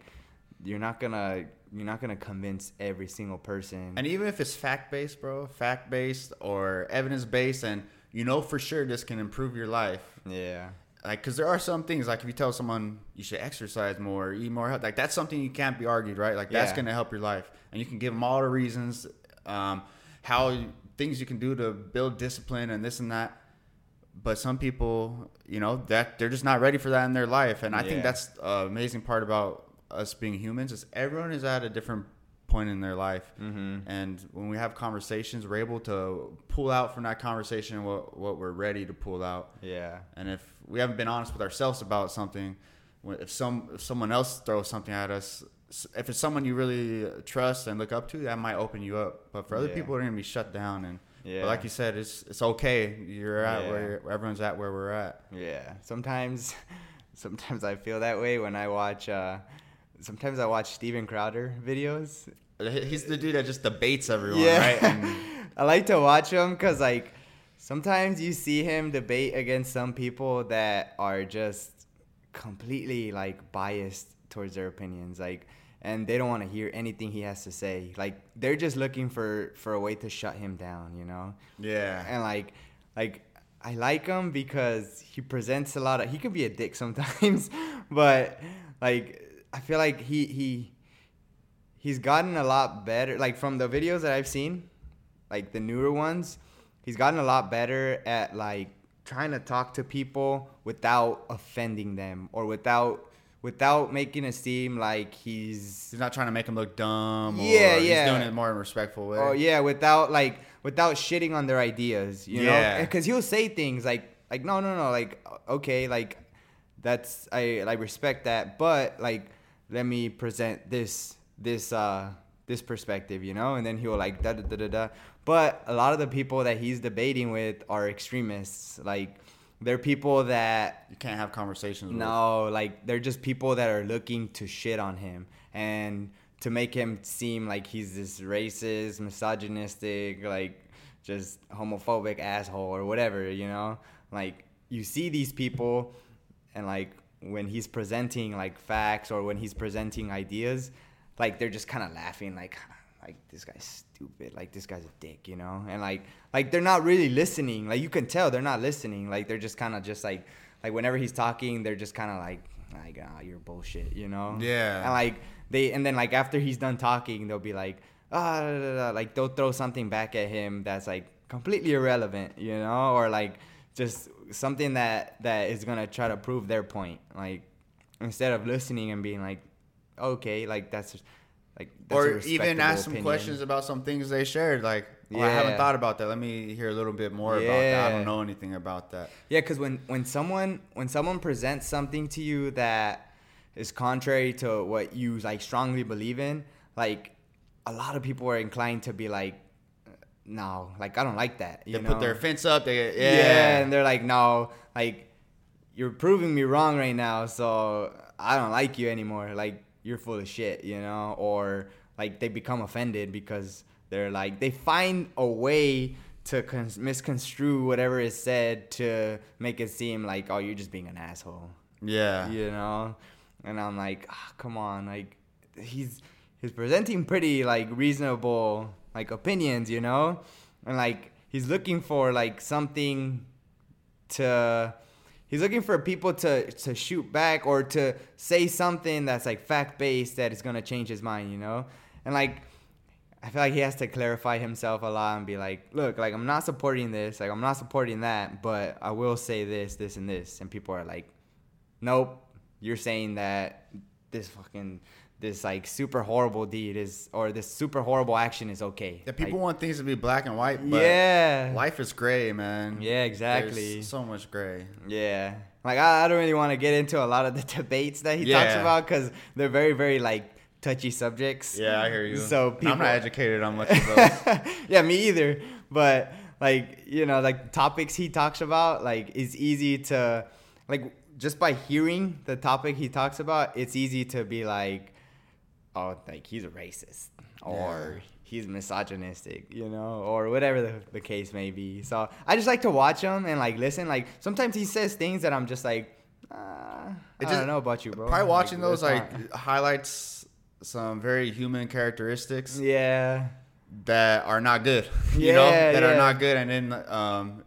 B: you're not gonna you're not gonna convince every single person.
A: And even if it's fact based, bro, fact based or evidence based, and you know for sure this can improve your life.
B: yeah.
A: Like, because there are some things, like if you tell someone you should exercise more, eat more, health, like that's something you can't be argued, right? Like that's
B: Yeah.
A: to help your life, and you can give them all the reasons, um, how things you can do to build discipline and this and that. But some people, you know, that they're just not ready for that in their life, and I
B: Yeah.
A: think that's the amazing part about us being humans is everyone is at a different point in their life,
B: Mm-hmm.
A: and when we have conversations, we're able to pull out from that conversation what what we're ready to pull out.
B: Yeah.
A: And if we haven't been honest with ourselves about something, if some if someone else throws something at us, if it's someone you really trust and look up to, that might open you up. But for other
B: Yeah.
A: people, they're gonna be shut down. And
B: Yeah.
A: but like you said, it's it's okay. You're at
B: Yeah.
A: where you're, everyone's at where we're at.
B: Yeah. Sometimes, sometimes I feel that way when I watch. Uh, sometimes I watch Steven Crowder videos.
A: He's the dude that just debates everyone,
B: yeah.
A: right? And
B: I like to watch him because like sometimes you see him debate against some people that are just completely like biased towards their opinions, like. And they don't want to hear anything he has to say. Like they're just looking for for a way to shut him down, you know.
A: yeah,
B: and like like I like him because he presents a lot of he can be a dick sometimes but like I feel like he he he's gotten a lot better like from the videos that I've seen like the newer ones he's gotten a lot better at like trying to talk to people without offending them or without without making it seem like he's
A: he's not trying to make him look dumb. Or
B: Yeah,
A: He's
B: yeah.
A: doing it more in a respectful way.
B: Oh yeah, without like without shitting on their ideas, you know?
A: Yeah.
B: Because he'll say things like like no no no like okay like that's I I respect that, but like let me present this this uh this perspective, you know? And then he'll like da da da da da. But a lot of the people that he's debating with are extremists. Like they're people that
A: you can't have conversations. with.
B: no, like they're just people that are looking to shit on him and to make him seem like he's this racist, misogynistic, like just homophobic asshole or whatever, you know? Like you see these people and like when he's presenting like facts or when he's presenting ideas, like they're just kind of laughing like like this guy's stupid, like this guy's a dick, you know? And like like they're not really listening. Like you can tell they're not listening. Like they're just kind of just like like whenever he's talking, they're just kind of like like ah, you're bullshit, you know?
A: Yeah.
B: And like they and then like after he's done talking, they'll be like ah da," like they'll throw something back at him that's like completely irrelevant, you know, or like just something that that is gonna try to prove their point, like instead of listening and being like okay, like that's like
A: or even ask some
B: opinion.
A: questions about some things they shared. Like, oh, I haven't thought about that. Let me hear a little bit more about that. I don't know anything about that.
B: Yeah, because when when someone when someone presents something to you that is contrary to what you like strongly believe in, like a lot of people are inclined to be like, no, like I don't like that.
A: They
B: You
A: put their fence up. They
B: yeah.
A: yeah,
B: and they're like, no, like you're proving me wrong right now, so I don't like you anymore. Like you're full of shit, you know, or like they become offended because they're like they find a way to con- misconstrue whatever is said to make it seem like oh you're just being an asshole,
A: yeah,
B: you know, and I'm like, ah, come on, like he's he's presenting pretty like reasonable like opinions, you know, and like he's looking for like something to he's looking for people to to shoot back or to say something that's like fact based that is gonna change his mind, you know, and like. I feel like he has to clarify himself a lot and be like, look, like I'm not supporting this, like I'm not supporting that, but I will say this, this, and this. And people are like, nope, you're saying that this fucking this like super horrible deed is or this super horrible action is okay.
A: The people
B: Like,
A: want things to be black and white, but
B: yeah,
A: life is gray, man.
B: yeah, exactly.
A: There's so much gray.
B: Yeah, Like I, I don't really want to get into a lot of the debates that he talks about because they're very very like touchy subjects.
A: Yeah, I hear you.
B: So people,
A: I'm not educated on much of those.
B: yeah, me either. But like you know, like topics he talks about, like it's easy to like just by hearing the topic he talks about, it's easy to be like, oh, like he's a racist or
A: Yeah.
B: he's misogynistic, you know, or whatever the, the case may be. So I just like to watch him and like listen. Like sometimes he says things that I'm just like, uh, I
A: just-
B: don't know about you, bro.
A: Probably watching those like
B: not-
A: highlights some very human characteristics
B: yeah.
A: that are not good. You know, that
B: yeah.
A: are not good, and then um,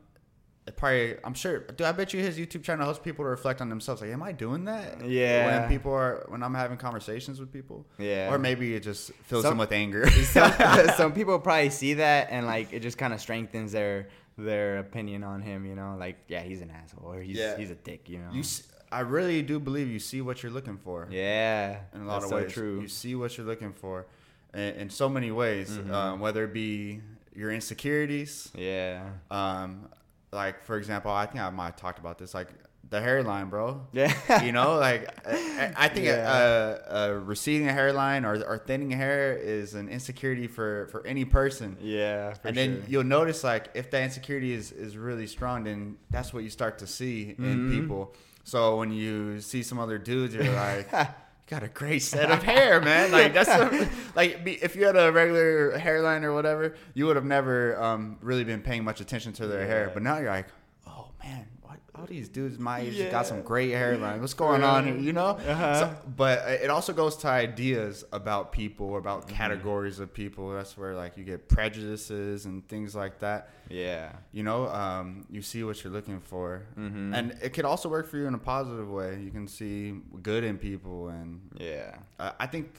A: probably I'm sure. Do I bet you his YouTube channel helps people to reflect on themselves? Like, am I doing that?
B: Yeah.
A: When people are when I'm having conversations with people.
B: Yeah.
A: Or maybe it just fills
B: Some-
A: them with anger.
B: some, some people probably see that and like it just kind of strengthens their their opinion on him. You know, like yeah, he's an asshole or he's
A: Yeah.
B: he's a dick. You know.
A: you, s- I really do believe you see what you're looking for.
B: yeah,
A: in a lot
B: that's
A: of
B: so
A: ways.
B: true.
A: You see what you're looking for in, in so many ways,
B: Mm-hmm.
A: um, whether it be your insecurities,
B: yeah,
A: um, like for example, I think I might have talked about this, like the hairline, bro.
B: yeah.
A: you know, like I, I think
B: Yeah.
A: a, a, a receding a hairline or, or thinning hair is an insecurity for, for any person.
B: yeah, for
A: and then you'll notice like if that insecurity is, is really strong, then that's what you start to see in
B: Mhm.
A: people. So when you see some other dudes, you're like, got a great set of hair, man. Like that's a, like if you had a regular hairline or whatever, you would have never um, really been paying much attention to their hair. But now you're like, oh man, all these dudes my age got some
B: Yeah.
A: great hairline. What's going on here? You know.
B: Uh-huh.
A: So, but it also goes to ideas about people about
B: Mm-hmm.
A: categories of people. That's where like you get prejudices and things like that.
B: yeah,
A: You know, um, you see what you're looking for,
B: Mhm.
A: and it could also work for you in a positive way. You can see good in people, and
B: yeah,
A: uh, I think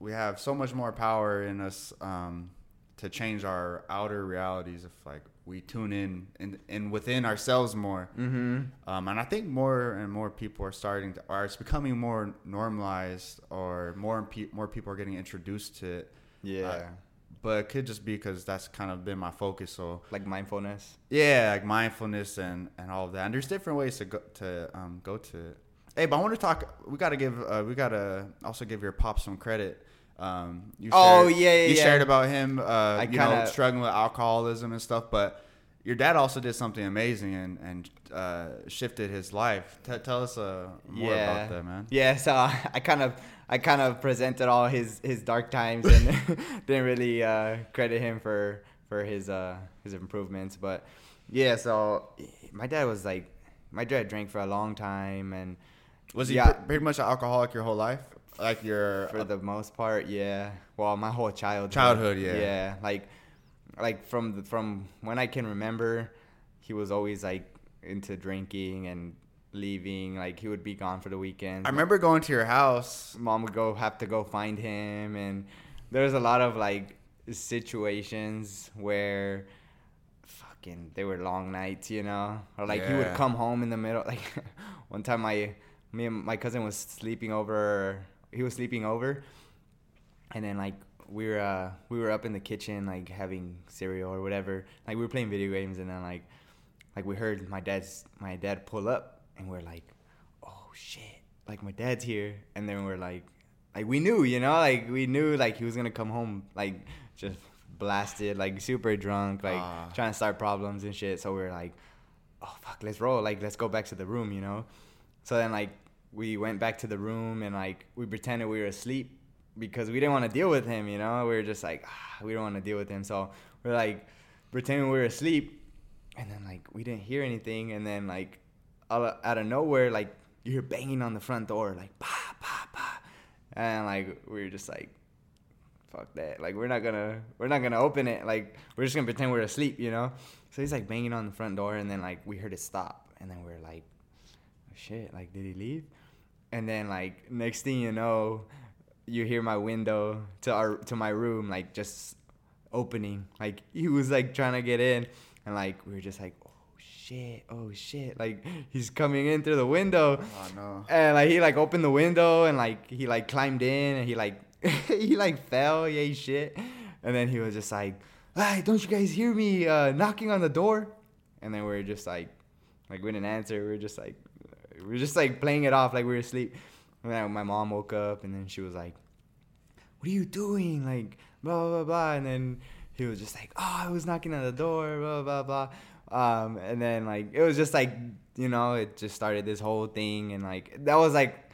A: we have so much more power in us um, to change our outer realities if like we tune in and, and within ourselves more.
B: mm-hmm.
A: Um, and I think more and more people are starting to, or it's becoming more normalized, or more pe- more people are getting introduced to it.
B: yeah,
A: Uh, but it could just be because that's kind of been my focus. So
B: like mindfulness.
A: yeah, like mindfulness and and all of that. And there's different ways to go to um, go to it. Hey, but I want to talk. We gotta give. Uh, we gotta also give your pop some credit. Um, you
B: Oh,
A: shared-
B: yeah, yeah,
A: You
B: yeah.
A: shared about him. Uh, you know,
B: kinda-
A: struggling with alcoholism and stuff. But your dad also did something amazing and and uh, shifted his life. T- tell us uh, more
B: yeah.
A: about that, man.
B: Yeah, so I kind of I kind of presented all his his dark times and didn't really uh, credit him for for his uh his improvements, but yeah, so my dad was like my dad drank for a long time and
A: Was he
B: Yeah.
A: pre- pretty much an alcoholic your whole life? Like your
B: for uh, the most part, yeah. Well, my whole childhood.
A: Childhood, yeah.
B: Yeah, like like from the, from when I can remember, he was always like into drinking and leaving. Like he would be gone for the weekend.
A: I remember going to your house.
B: mom would go have to go find him and there's a lot of like situations where fucking they were long nights you know or like he would come home in the middle like one time my me and my cousin was sleeping over he was sleeping over. And then like we were uh we were up in the kitchen like having cereal or whatever. Like we were playing video games and then like like we heard my dad's my dad pull up and we're like oh shit. Like my dad's here. And then we're like like we knew you know? Like we knew like he was gonna come home like just blasted like super drunk like
A: Ah.
B: trying to start problems and shit. So we are like oh fuck let's roll. Like let's go back to the room you know? So then like we went back to the room and like we pretended we were asleep because we didn't want to deal with him you know? We were just like ah, we don't want to deal with him. So we're like pretending we were asleep and then like we didn't hear anything and then like out of nowhere like you hear banging on the front door like pa pa pa and like we were just like fuck that. Like we're not gonna we're not gonna open it. Like we're just gonna pretend we're asleep you know? So he's like banging on the front door and then like we heard it stop and then we're like oh, shit. Like did he leave and then like next thing you know you hear my window to our to my room like just opening. Like he was like trying to get in and like we were just like oh shit oh shit. Like he's coming in through the window.
A: Oh no.
B: and like he like opened the window and like he like climbed in and he like he like fell. Yeah he shit. And then he was just like hey don't you guys hear me uh knocking on the door? And then we are just like like we didn't answer. We are just like we were just like playing it off like we were asleep. And then my mom woke up and then she was like, "What are you doing?" Like blah blah blah. blah. And then he was just like, "Oh, I was knocking on the door." Blah blah blah. Um, and then like it was just like you know it just started this whole thing and like that was like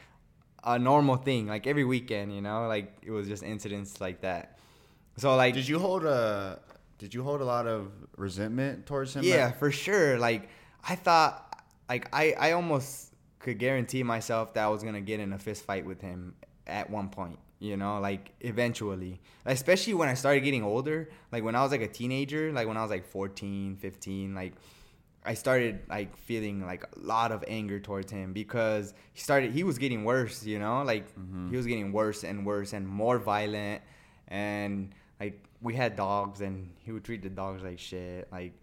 B: a normal thing like every weekend you know like it was just incidents like that. So like
A: Did you hold a Did you hold a lot of resentment towards him?
B: Yeah, for sure. Like I thought, like I I almost could guarantee myself that I was gonna get in a fist fight with him at one point. You know, like eventually, especially when I started getting older, like when I was like a teenager, like when I was like 14, 15, like I started like feeling like a lot of anger towards him because he started he was getting worse, you know? Like
A: Mm-hmm.
B: he was getting worse and worse and more violent and like we had dogs and he would treat the dogs like shit. Like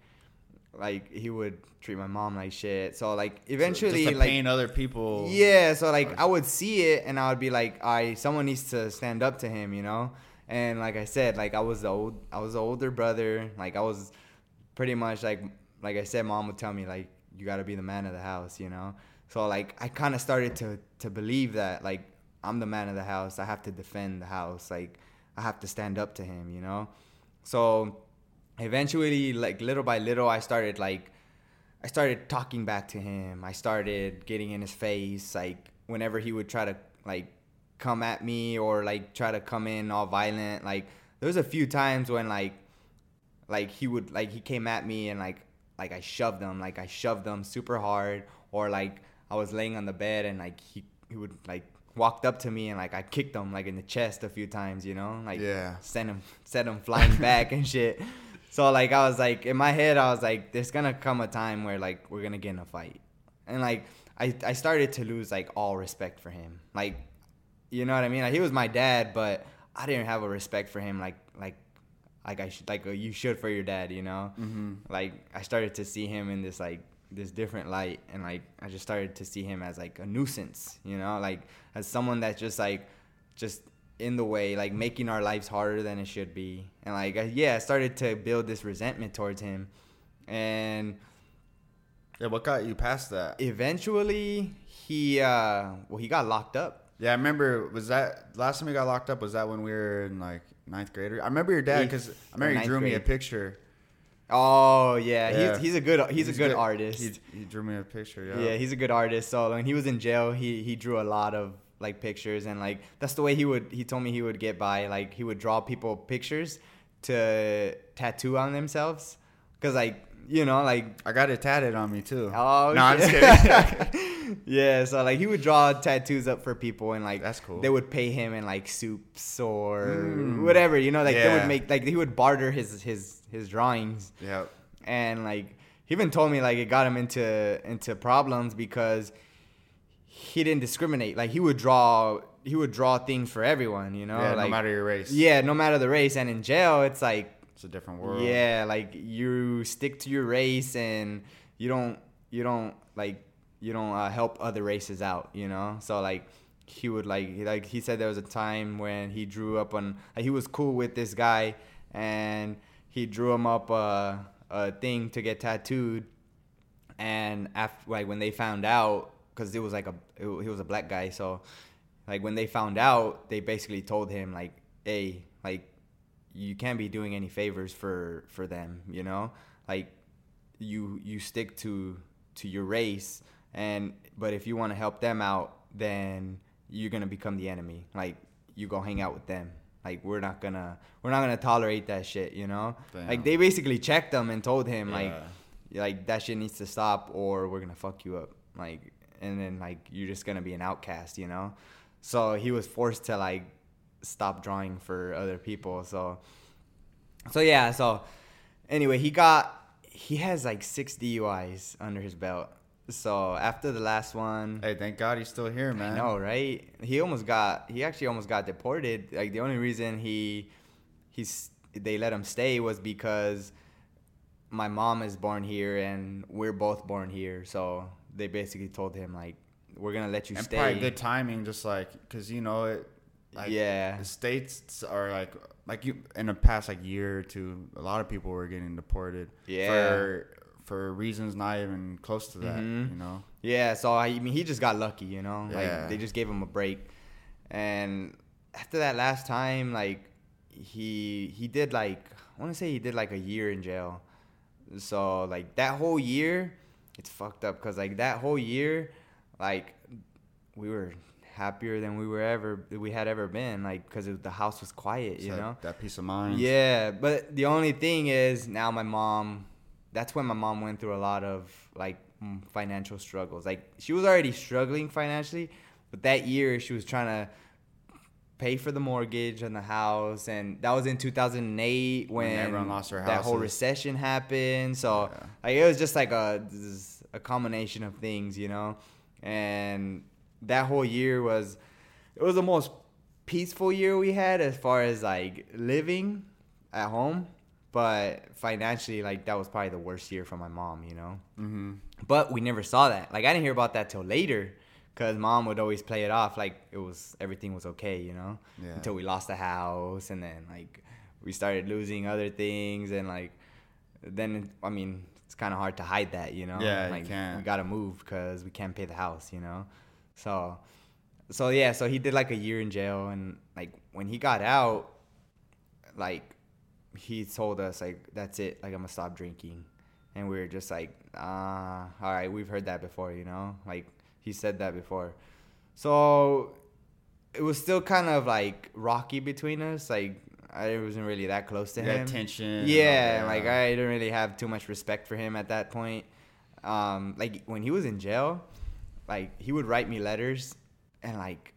B: like he would treat my mom like shit. So like eventually
A: to
B: like
A: pain other people.
B: yeah, so like I would see it and I would be like, "I someone needs to stand up to him," you know? And like I said, like I was the old I was the older brother. Like I was pretty much like like I said mom would tell me like you got to be the man of the house, you know? So like I kind of started to to believe that like I'm the man of the house. I have to defend the house. Like I have to stand up to him, you know? So eventually like little by little I started like I started talking back to him. I started getting in his face. Like whenever he would try to like come at me or like try to come in all violent. Like there was a few times when like like he would like he came at me and like like I shoved him. Like I shoved him super hard. Or like I was laying on the bed and like he he would like walked up to me and like I kicked him like in the chest a few times. You know like
A: Yeah.
B: sent him sent him flying back and shit. So like I was like in my head I was like there's gonna come a time where like we're gonna get in a fight. And like I I started to lose like all respect for him. Like you know what I mean? Like he was my dad, but I didn't have a respect for him like like like I should like uh, you should for your dad, you know?
A: Mm-hmm.
B: Like I started to see him in this like this different light and like I just started to see him as like a nuisance, you know? Like as someone that's just like just in the way, like making our lives harder than it should be. And like I, yeah, I started to build this resentment towards him. And
A: Yeah. What got you past that?
B: eventually he uh well he got locked up.
A: Yeah, I remember. Was that last time he got locked up? Was that when we were in like ninth grade? I remember your dad because I remember he drew me a picture.
B: Oh yeah,
A: Yeah.
B: he's he's a good he's, a good, artist.
A: He, he drew me a picture. Yeah.
B: Yeah, he's a good artist. So when he was in jail, he he drew a lot of like pictures and like that's the way he would. He told me he would get by. Like he would draw people pictures to tattoo on themselves, cause like you know like
A: I got it tatted on me too.
B: oh
A: no, I'm just kidding.
B: yeah, so like he would draw tattoos up for people and like
A: That's cool.
B: They would pay him in like soups or
A: Mm.
B: whatever. You know, like they would make like he would barter his his his drawings
A: yeah.
B: and like he even told me like it got him into into problems because he didn't discriminate like he would draw he would draw things for everyone you know
A: yeah.
B: like
A: no matter your race.
B: yeah no matter the race and in jail it's like
A: It's a different world.
B: yeah like you stick to your race and you don't you don't like you don't uh, help other races out you know so like he would like he- like he said there was a time when he drew up on like, he was cool with this guy and he drew him up a, a thing to get tattooed and after like when they found out because it was like a it, he was a black guy so like when they found out they basically told him like hey like you can't be doing any favors for for them you know? Like you you stick to to your race and but if you want to help them out then you're gonna become the enemy. Like you go hang out with them. Like we're not gonna we're not gonna tolerate that shit you know?
A: Damn.
B: like they basically checked him and told him like like that shit needs to stop or we're gonna fuck you up. Like and then like you're just gonna be an outcast you know so he was forced to like stop drawing for other people so so yeah so anyway he got he has like six duis under his belt so after the last one
A: Hey, thank God he's still here, man.
B: I know, right? He almost got he actually almost got deported. Like the only reason he he's they let him stay was because my mom is born here and we're both born here. So they basically told him like we're gonna let you
A: And
B: stay.
A: probably good timing, just like because you know it. Like,
B: Yeah.
A: The states are like like you in the past like year or two. A lot of people were getting deported.
B: Yeah.
A: For for reasons not even close to that.
B: Mhm.
A: You know.
B: Yeah, so I mean, he just got lucky, you know.
A: Yeah.
B: Like they just gave him a break, and after that last time, like he he did like I want to say he did like a year in jail. So like that whole year, it's fucked up because like that whole year, like we were happier than we were ever we had ever been like because the house was quiet, you
A: So
B: know.
A: that peace of mind.
B: Yeah, but the only thing is now my mom. That's when my mom went through a lot of like mm, financial struggles. Like she was already struggling financially, but that year she was trying to pay for the mortgage on the house, and that was in 2008 when,
A: When everyone lost their house
B: that whole recession happened. So
A: Yeah.
B: like it was just like a a combination of things, you know. And that whole year was it was the most peaceful year we had as far as like living at home, but financially like that was probably the worst year for my mom, you know.
A: Mm-hmm.
B: But we never saw that. Like I didn't hear about that till later, cause mom would always play it off like it was everything was okay, you know.
A: Yeah.
B: Until we lost the house, and then like we started losing other things, and like then I mean it's kind of hard to hide that, you know.
A: Yeah, you can't.
B: we gotta move because we can't pay the house, you know. So, so yeah, so he did like a year in jail, and like when he got out, like he told us like that's it, like I'm gonna stop drinking, and we were just like, ah, all right, we've heard that before, you know, like he said that before, so it was still kind of like rocky between us, like I wasn't really that close to him.
A: tension
B: Yeah, like I didn't really have too much respect for him at that point. Um, like when he was in jail, like he would write me letters, and like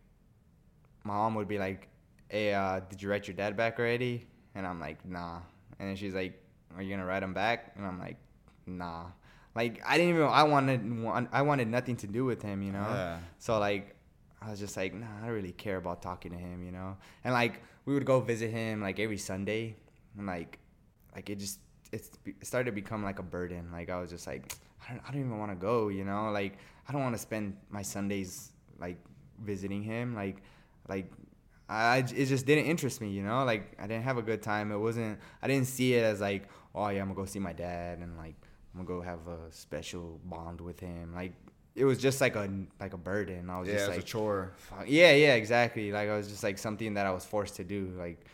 B: my mom would be like, "Hey, uh, did you write your dad back already?" And I'm like, "Nah." And then she's like, "Are you gonna write him back?" And I'm like, "Nah." Like I didn't even. I wanted. I wanted nothing to do with him, you know.
A: Yeah.
B: So like, I was just like, nah, I don't really care about talking to him, you know. And like, we would go visit him like every Sunday, and like, like it just it started to become like a burden. Like I was just like, I don't, I don't even want to go, you know. Like I don't want to spend my Sundays like visiting him. Like, like I it just didn't interest me, you know. Like I didn't have a good time. It wasn't. I didn't see it as like, oh yeah, I'm gonna go see my dad and like I'm gonna go have a special bond with him. Like it was just like a like a burden. I was
A: Yeah,
B: just
A: it was
B: like
A: a chore.
B: Yeah, yeah, exactly. Like I was just like something that I was forced to do. Like,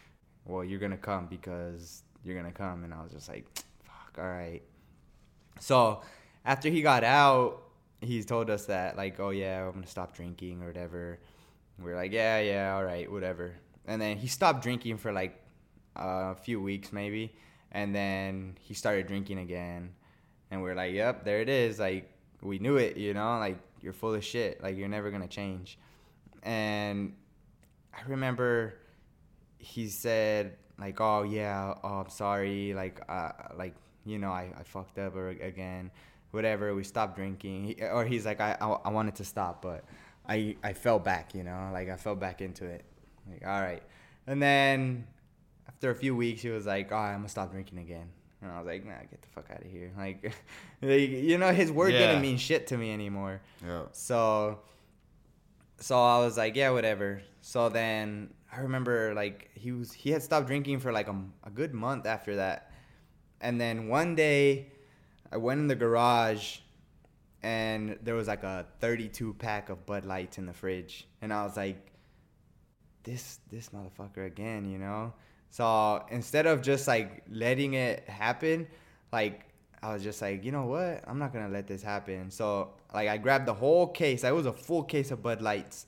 B: well, you're gonna come because you're gonna come, and I was just like, fuck, all right. So after he got out, he told us that like, oh yeah, I'm gonna stop drinking or whatever. We are like, yeah, yeah, all right, whatever. And then he stopped drinking for like a few weeks maybe, and then he started drinking again, and we are like, yep, there it is. Like we knew it, you know, like you're full of shit. Like you're never gonna change. And I remember he said like, oh yeah, oh I'm sorry, like uh, like you know I, I fucked up or again, whatever. We stopped drinking, he, or he's like I, I I wanted to stop, but I I fell back, you know, like I fell back into it. Like all right, and then after a few weeks, he was like, "Oh, I'm gonna stop drinking again." And I was like, "Nah, get the fuck out of here!" Like, like you know, his word
A: Yeah.
B: didn't mean shit to me anymore.
A: Yeah.
B: So, so I was like, "Yeah, whatever." So then I remember like he was he had stopped drinking for like a, a good month after that, and then one day I went in the garage, and there was like a 32 pack of Bud Lights in the fridge, and I was like, this this motherfucker again, you know. So instead of just like letting it happen, like I was just like, you know what? I'm not gonna let this happen. So like I grabbed the whole case. I was a full case of Bud Lights,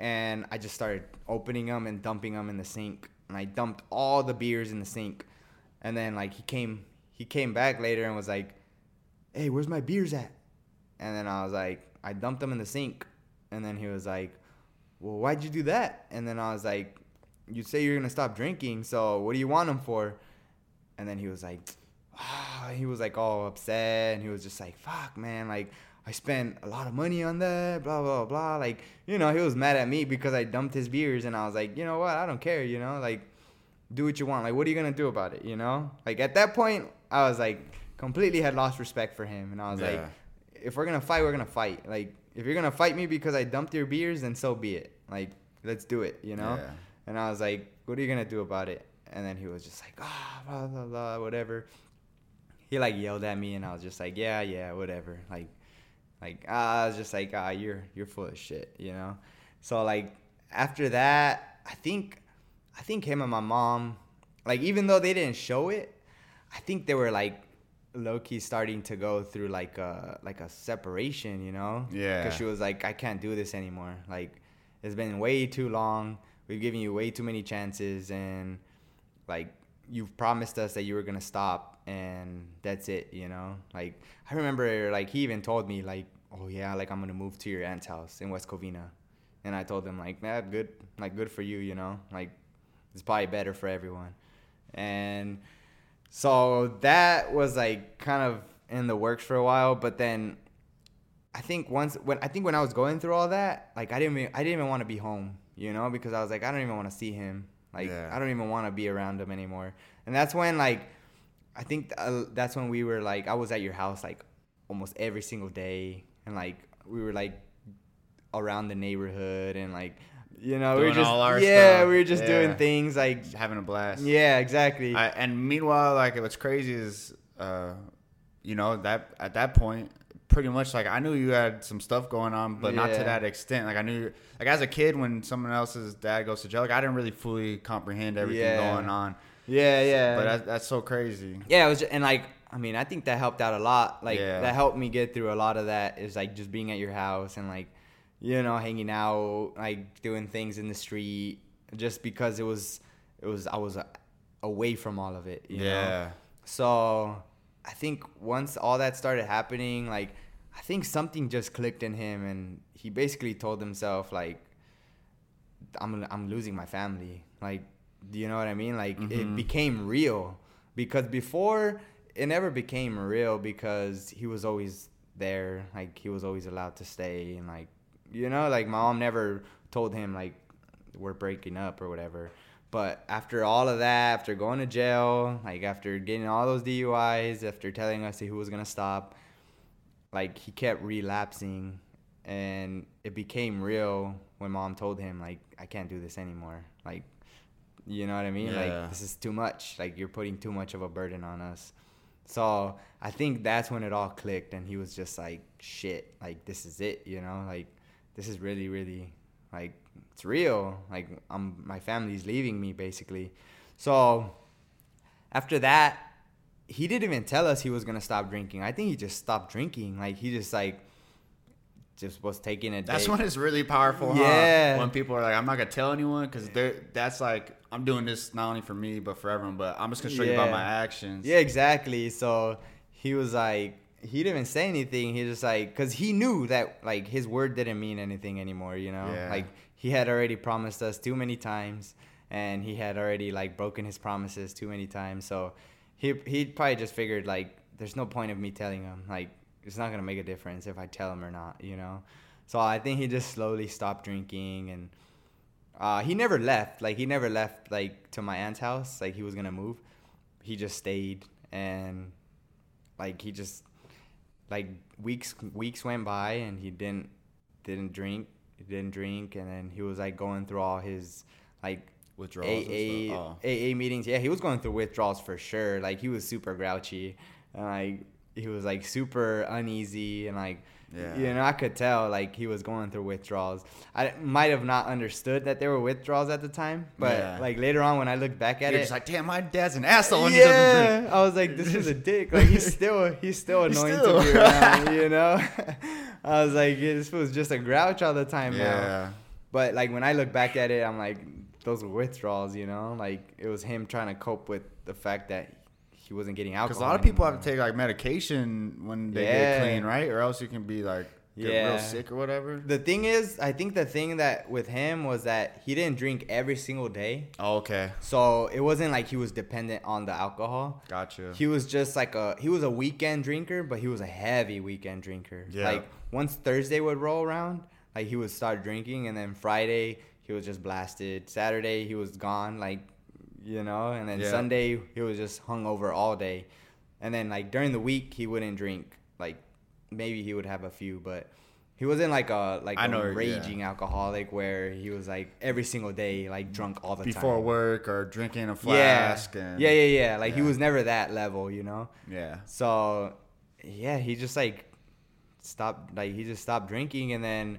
B: and I just started opening them and dumping them in the sink. And I dumped all the beers in the sink. And then like he came he came back later and was like, "Hey, where's my beers at?" And then I was like, I dumped them in the sink. And then he was like, well, why'd you do that? And then I was like, you say you're gonna stop drinking, so what do you want him for? And then he was like, ah, he was like all upset, and he was just like, fuck, man, like I spent a lot of money on that, blah blah blah. Like, you know, he was mad at me because I dumped his beers, and I was like, you know what? I don't care, you know, like do what you want. Like, what are you gonna do about it? You know, like at that point, I was like completely had lost respect for him, and I was like, if we're gonna fight, we're gonna fight. Like, if you're gonna fight me because I dumped your beers, then so be it. Like, let's do it, you know?
A: Yeah.
B: And I was like, what are you gonna do about it? And then he was just like, ah, blah, blah, blah, whatever. he like yelled at me, and I was just like, yeah, yeah, whatever. Like, like I was just like, ah, you're you're full of shit, you know. So like after that, I think I think him and my mom, like even though they didn't show it, I think they were like low key starting to go through like a like a separation, you know?
A: Yeah.
B: Because she was like, I can't do this anymore. Like, it's been way too long. We've given you way too many chances, and like you've promised us that you were gonna stop, and that's it, you know? Like I remember, like he even told me, like, oh yeah, like I'm gonna move to your aunt's house in West Covina, and I told him like, man, good, like good for you, you know? Like it's probably better for everyone, and so that was like kind of in the works for a while, but then I think once when I think when I was going through all that, like I didn't even, I didn't even want to be home, you know, because I was like I don't even want to see him. Like
A: Yeah.
B: I don't even want to be around him anymore. And that's when like I think uh, that's when we were like I was at your house like almost every single day and like we were like around the neighborhood and like you know we were just
A: all our
B: yeah
A: stuff.
B: we were just
A: Yeah.
B: doing things like
A: Just having a blast.
B: yeah exactly
A: I, and meanwhile, like what's crazy is, uh, you know, that at that point, pretty much like I knew you had some stuff going on, but not to that extent. Like I knew, like as a kid, when someone else's dad goes to jail, like I didn't really fully comprehend everything
B: Yeah.
A: going on.
B: yeah yeah
A: But that, that's so crazy.
B: yeah, it was, just, and like, I mean, I think that helped out a lot. Like,
A: Yeah.
B: that helped me get through a lot of that. Is like just being at your house and like, you know, hanging out, like doing things in the street, just because it was, it was, I was away from all of it. You Know?
A: yeah.
B: So, I think once all that started happening, like, I think something just clicked in him, and he basically told himself like, I'm I'm losing my family. Like, do you know what I mean? Like, it
A: Mhm.
B: became real because before it never became real because he was always there. Like, he was always allowed to stay, and like, you know, like mom never told him like we're breaking up or whatever. But after all of that, after going to jail, like after getting all those DUIs, after telling us he was gonna stop, like he kept relapsing and it became real when mom told him like I can't do this anymore. Like you know what I mean?
A: Yeah.
B: Like this is too much. Like you're putting too much of a burden on us. So I think that's when it all clicked and he was just like shit, like this is it, you know? Like this is really, really like it's real. Like I'm my family's leaving me basically. So after that, he didn't even tell us he was gonna stop drinking. I think he just stopped drinking. Like he just like just was taking it.
A: That's
B: day-
A: when it's really powerful.
B: Yeah.
A: Huh? When people are like, I'm not gonna tell anyone because that's like I'm doing this not only for me but for everyone. But I'm just gonna show you by my actions.
B: Yeah, exactly. So he was like, he didn't even say anything. He just like, cause he knew that like his word didn't mean anything anymore. You know,
A: Yeah.
B: like he had already promised us too many times, and he had already like broken his promises too many times. So he he probably just figured like, there's no point of me telling him. Like, it's not gonna make a difference if I tell him or not. You know. So I think he just slowly stopped drinking and. Uh, he never left. Like he never left. Like to my aunt's house. Like he was gonna move. He just stayed and like he just like weeks weeks went by and he didn't didn't drink. He didn't drink and then he was like going through all his like
A: Withdrawals
B: AA.
A: Oh.
B: AA meetings. Yeah, he was going through withdrawals for sure. Like he was super grouchy and like he was like super uneasy and like
A: Yeah.
B: you know I could tell like he was going through withdrawals. I might have not understood that there were withdrawals at the time, but
A: Yeah.
B: like later on when I look back at
A: You're
B: it,
A: just like, damn, my dad's an asshole when he doesn't drink.
B: I was like, this is a dick. Like he's still he's still
A: He's
B: annoying
A: still-
B: to be around, you know. I was like, this was just a grouch all the time now.
A: Yeah.
B: But like when I look back at it, I'm like, those were withdrawals, you know. Like it was him trying to cope with the fact that he wasn't getting alcohol.
A: Because a lot of people have to take like medication when they
B: Yeah.
A: get clean, right? Or else you can be like get
B: Yeah.
A: real sick or whatever.
B: The thing is, I think the thing that with him was that he didn't drink every single day.
A: Oh, okay,
B: So it wasn't like he was dependent on the alcohol.
A: gotcha.
B: He was just like a he was a weekend drinker, but he was a heavy weekend drinker.
A: Yeah.
B: Like once Thursday would roll around, like he would start drinking, and then Friday he was just blasted. Saturday he was gone, like you know, and then
A: Yeah.
B: Sunday he was just hung over all day, and then like during the week he wouldn't drink. Like maybe he would have a few, but he wasn't like a like
A: I
B: a
A: know, yeah.
B: raging alcoholic where he was like every single day like drunk all the
A: Before
B: time.
A: Before work or drinking a
B: yeah.
A: flask. And,
B: yeah, yeah, yeah. Like he was never that level, you know.
A: Yeah.
B: So, yeah, he just like stopped. Like he just stopped drinking, and then,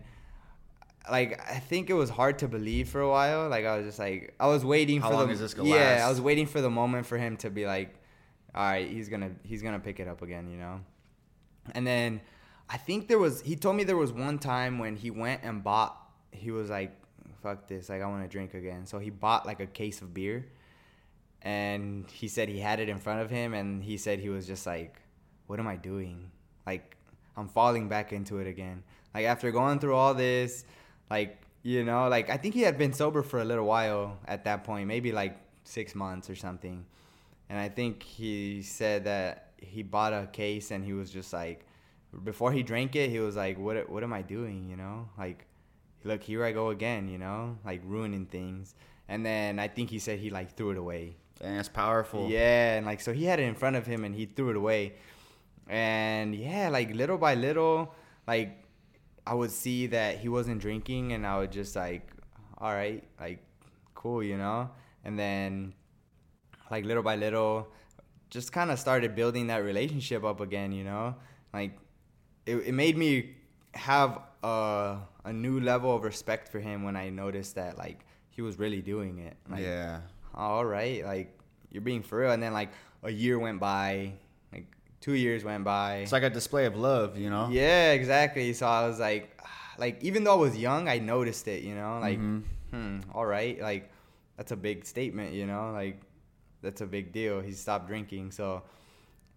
B: like I think it was hard to believe for a while. Like I was just like I was waiting
A: How
B: for
A: long
B: the
A: is this gonna last?
B: yeah. I was waiting for the moment for him to be like, all right, he's gonna he's gonna pick it up again, you know. And then I think there was he told me there was one time when he went and bought. He was like, fuck this, like I want to drink again. So he bought like a case of beer and he said he had it in front of him and he said he was just like what am i doing like i'm falling back into it again like after going through all this like you know like i think he had been sober for a little while at that point maybe like six months or something and i think he said that he bought a case and he was just like before he drank it he was like what what am i doing you know like look here i go again you know like ruining things and then i think he said he like threw it away
A: And it's powerful.
B: yeah, and like so he had it in front of him and he threw it away. And yeah, like little by little, like I would see that he wasn't drinking and I would just like, all right, like cool, you know? And then like little by little just kind of started building that relationship up again, you know? Like it, it made me have a, a new level of respect for him when I noticed that like he was really doing it. Like,
A: yeah.
B: all right, like you're being for real. And then like a year went by, like two years went by.
A: It's like a display of love, you know?
B: yeah, exactly. So I was like, like even though I was young, I noticed it. You know, like,
A: Mhm.
B: hmm, all right, like that's a big statement. You know, like that's a big deal. He stopped drinking, so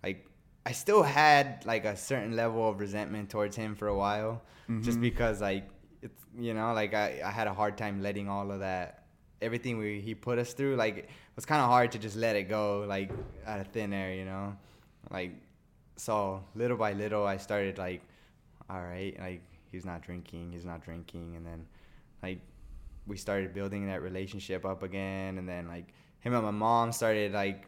B: like I still had like a certain level of resentment towards him for a while, just
A: Mhm.
B: because like it's you know like I, I had a hard time letting all of that everything we he put us through like it was kind of hard to just let it go like out of thin air you know like so little by little I started like all right like he's not drinking he's not drinking and then like we started building that relationship up again and then like him and my mom started like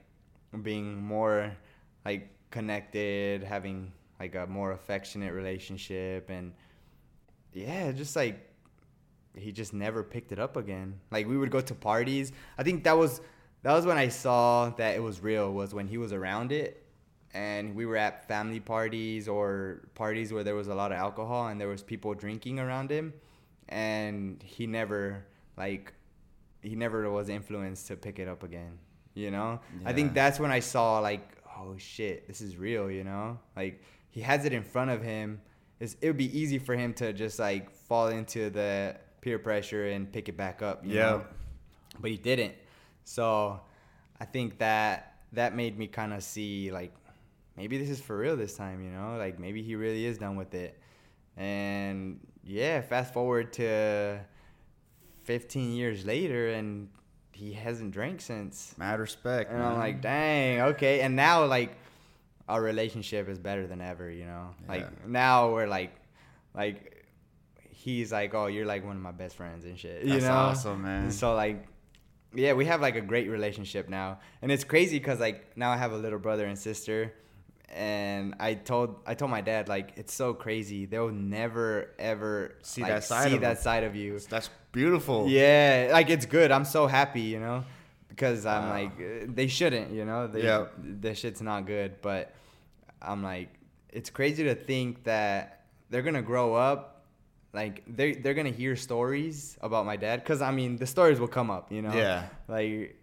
B: being more like connected having like a more affectionate relationship and yeah just like he just never picked it up again. Like we would go to parties. I think that was that was when i saw that it was real was when he was around it and we were at family parties or parties where there was a lot of alcohol and there was people drinking around him and he never like he never was influenced to pick it up again you know? I think that's when i saw like oh shit this is real you know? Like he has it in front of him. It's, it would be easy for him to just like fall into the peer pressure and pick it back up
A: Yeah.
B: know? but he didn't. So i think that that made me kind of see like maybe this is for real this time you know? Like maybe he really is done with it. And yeah fast forward to 15 years later and he hasn't drank since.
A: Mad respect.
B: and i'm like dang okay. And now like our relationship is better than ever you know? Like now we're like like he's like oh you're like one of my best friends and shit. You
A: That's
B: know?
A: awesome, man.
B: so like yeah we have like a great relationship now. And it's crazy because like now i have a little brother and sister and i told i told my dad like it's so crazy they'll never ever
A: See
B: like,
A: that side
B: see
A: of
B: that side of you
A: That's beautiful.
B: yeah, like it's good. I'm so happy, you know, because I'm
A: Wow.
B: like uh, they shouldn't, you know. They,
A: Yeah.
B: the shit's not good, but I'm like it's crazy to think that they're gonna grow up, like they they're gonna hear stories about my dad, because I mean the stories will come up, you know.
A: Yeah.
B: Like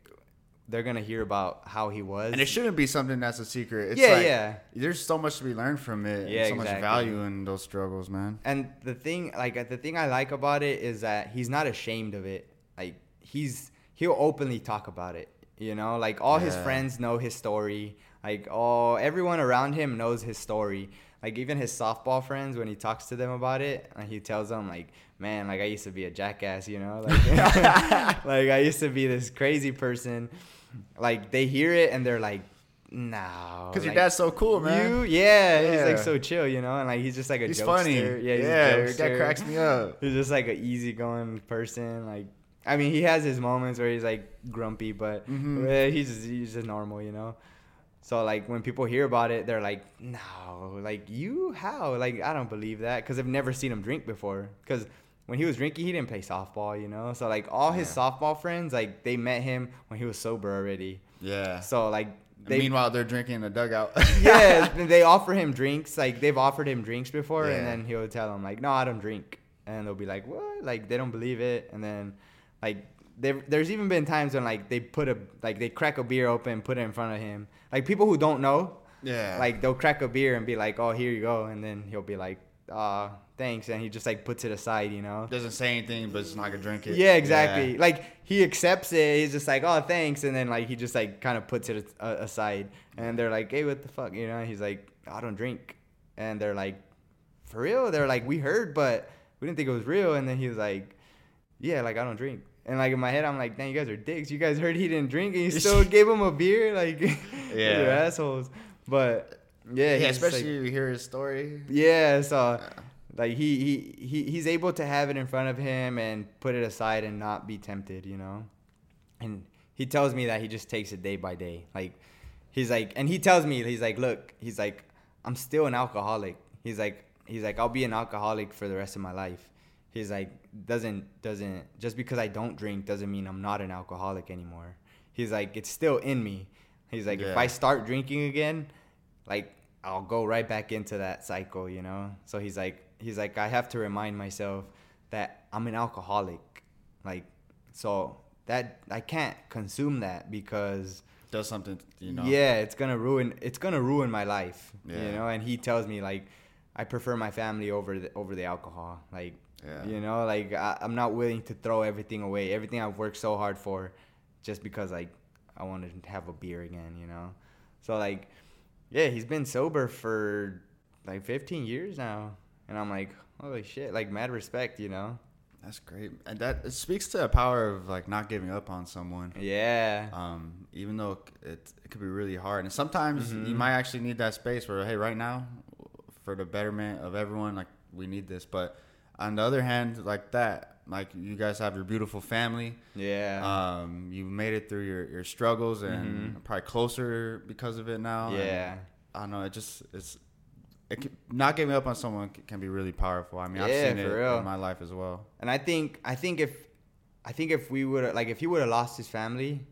B: they're gonna hear about how he was.
A: And it shouldn't be something that's a secret. It's
B: Yeah,
A: like,
B: yeah.
A: There's so much to be learned from it.
B: Yeah,
A: and so much value in those struggles, man.
B: And the thing, like the thing I like about it is that he's not ashamed of it. Like he's he'll openly talk about it. You know, like all his friends know his story. Like all everyone around him knows his story. Like even his softball friends, when he talks to them about it, he tells them like, "Man, like I used to be a jackass," you know, like, like I used to be this crazy person. Like they hear it and they're like, "No,"
A: Because your dad's so cool, man.
B: You, yeah, he's like so chill, you know, and like he's just like a
A: He's
B: jokester.
A: funny.
B: Yeah, he's
A: Yeah, your dad cracks me up.
B: He's just like an easygoing person. Like, I mean, he has his moments where he's like grumpy, but
A: Mhm.
B: eh, he's just, he's just normal, you know. So like when people hear about it, they're like, "No, like you how? Like I don't believe that because I've never seen him drink before. Because when he was drinking, he didn't play softball, you know. So like all his
A: Yeah.
B: softball friends, like they met him when he was sober already.
A: Yeah.
B: So like they
A: meanwhile, they're drinking in the dugout.
B: yeah, they offer him drinks. Like they've offered him drinks before,
A: Yeah.
B: and then he'll tell them like, "No, I don't drink," and they'll be like, "What?" Like they don't believe it, and then like there's even been times when like they put a like they crack a beer open, put it in front of him. Like people who don't know,
A: yeah.
B: like they'll crack a beer and be like, "Oh, here you go," and then he'll be like, "Ah, thanks," and he just like puts it aside, you know.
A: doesn't say anything, but it's not gonna drink it.
B: Yeah, exactly. Like he accepts it. He's just like, "Oh, thanks," and then like he just like kind of puts it a- aside, and they're like, "Hey, what the fuck?" You know? He's like, "I don't drink," and they're like, "For real?" They're like, "We heard, but we didn't think it was real." And then he was like, "Yeah, like I don't drink." And like in my head, I'm like, "Dang, you guys are dicks. You guys heard he didn't drink, and you still gave him a beer. Like,
A: Yeah.
B: you're assholes." But yeah,
A: Yeah,
B: he's, like-
A: especially you hear his story.
B: yeah, so
A: Yeah.
B: Like he, he he he's able to have it in front of him and put it aside and not be tempted, you know. And he tells me that he just takes it day by day. Like he's like and he tells me he's like, "Look, he's like I'm still an alcoholic." He's like he's like I'll be an alcoholic for the rest of my life. He's like doesn't doesn't just because I don't drink doesn't mean I'm not an alcoholic anymore. He's like it's still in me. He's like if I start drinking again, like I'll go right back into that cycle, you know. So he's like, he's like, I have to remind myself that I'm an alcoholic, like, so that I can't consume that because
A: Does something, you know.
B: yeah, it's gonna ruin, it's gonna ruin my life,
A: Yeah.
B: you know. And he tells me like, I prefer my family over the, over the alcohol, like,
A: Yeah.
B: you know, like I, I'm not willing to throw everything away, everything I've worked so hard for, just because like I wanted to have a beer again, you know. So like, yeah, he's been sober for like 15 years now, and I'm like, holy shit, like mad respect, you know.
A: That's great, and that it speaks to the power of like not giving up on someone.
B: Yeah.
A: Um, even though it it could be really hard, and sometimes you
B: Mhm.
A: might actually need that space where hey, right now, for the betterment of everyone, like we need this. But on the other hand, like that, like you guys have your beautiful family.
B: Yeah.
A: Um, you made it through your, your struggles and
B: Mhm.
A: probably closer because of it now. and
B: yeah.
A: I don't know. It just it's it can, not giving up on someone can be really powerful. I mean, I've
B: Yeah,
A: seen it
B: real.
A: in my life as well.
B: And I think I think if I think if we would like if he would have lost his family,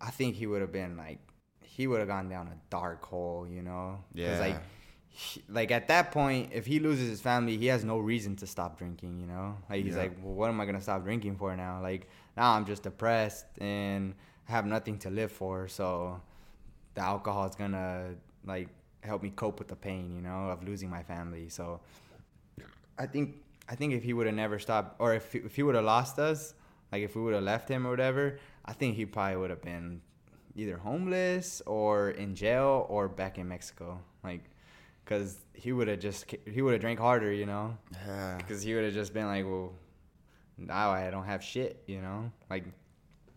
B: I think he would have been like he would have gone down a dark hole, you know?
A: Yeah.
B: like he- like at that point, if he loses his family, he has no reason to stop drinking, you know? Like he's
A: Yeah.
B: like, well, what am I gonna stop drinking for now? Like now I'm just depressed and I have nothing to live for, so the alcohol is gonna like help me cope with the pain, you know, of losing my family. So I think I think if he would have never stopped, or if if he would have lost us, like if we would have left him or whatever, I think he probably would have been either homeless or in jail or back in Mexico, like, cause he would have just he would have drank harder, you know,
A: Yeah.
B: because he would have just been like, well, now I don't have shit, you know, like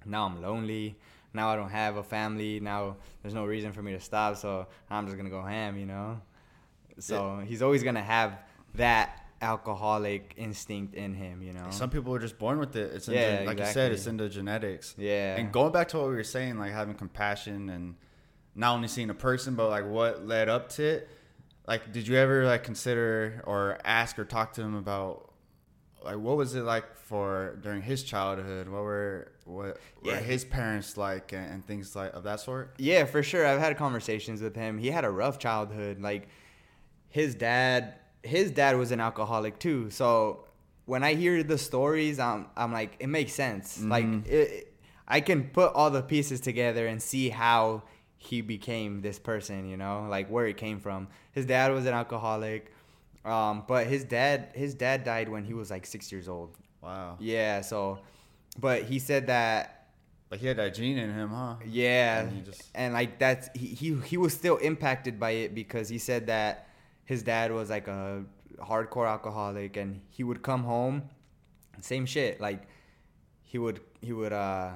B: now I'm lonely. Now I don't have a family. Now there's no reason for me to stop, so I'm just gonna go ham, you know. So he's always gonna have that alcoholic instinct in him, you know.
A: Some people are just born with it. It's in
B: Yeah,
A: the, like you said, it's in the genetics.
B: yeah.
A: And going back to what we were saying, like having compassion and not only seeing a person, but like what led up to it. Like, did you ever like consider or ask or talk to him about like what was it like for during his childhood? What were what were
B: Yeah.
A: his parents like and, and things like of that sort?
B: Yeah, for sure. I've had conversations with him. He had a rough childhood. Like his dad, his dad was an alcoholic too. So when I hear the stories, I'm I'm like, it makes sense. Like
A: Mhm.
B: it, it- I can put all the pieces together and see how he became this person. You know, like where it came from. His dad was an alcoholic, um, but his dad his dad died when he was like six years old.
A: Wow.
B: Yeah. So, but he said that
A: Like he had that gene in him, huh?
B: yeah,
A: And he just-
B: and like that's he, he he was still impacted by it because he said that his dad was like a hardcore alcoholic and he would come home, same shit. Like he would he would uh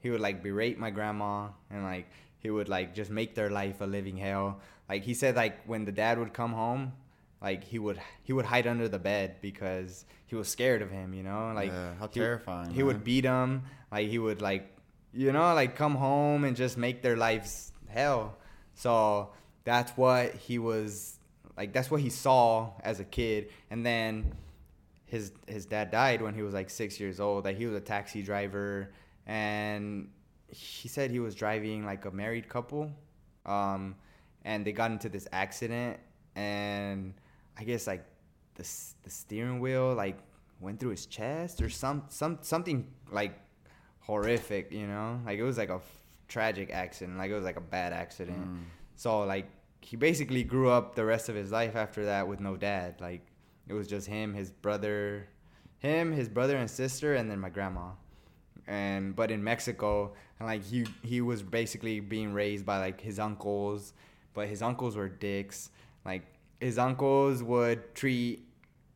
B: he would like berate my grandma and like he would like just make their life a living hell. Like he said like when the dad would come home, like he would he would hide under the bed because he was scared of him, you know? Like
A: yeah, how
B: he-
A: terrifying.
B: he would beat them like he would like you know like come home and just make their lives hell So that's what he was like. That's what he saw as a kid, and then his his dad died when he was like six years old. Like he was a taxi driver, and he said he was driving like a married couple, um, and they got into this accident, and I guess like the the steering wheel like went through his chest or some some something like horrific, you know? Like it was like a f- tragic accident, like it was like a bad accident.
A: Mm.
B: So like he basically grew up the rest of his life after that with no dad. Like it was just him, his brother, him, his brother and sister, and then my grandma. And but in Mexico, and like he he was basically being raised by like his uncles, but his uncles were dicks. Like his uncles would treat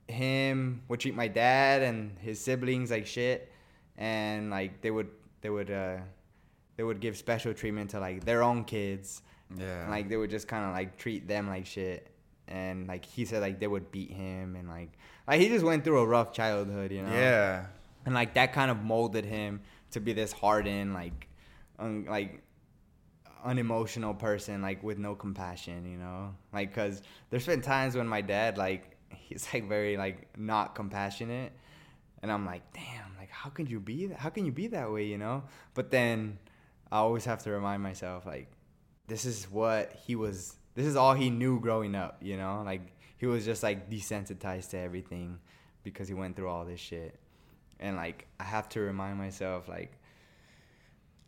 B: him, would treat my dad and his siblings like shit, and like they would they would uh they would give special treatment to like their own kids
A: Yeah.
B: and, like they would just kind of like treat them like shit and like he said like they would beat him and like like he just went through a rough childhood you know
A: yeah.
B: and like that kind of molded him to be this hardened like un- like unemotional person like with no compassion you know? Like because there's been times when my dad like he's like very like not compassionate and i'm like damn like how can you be that how can you be that way you know? But then i always have to remind myself like this is what he was this is all he knew growing up you know? Like he was just like desensitized to everything because he went through all this shit. And like i have to remind myself like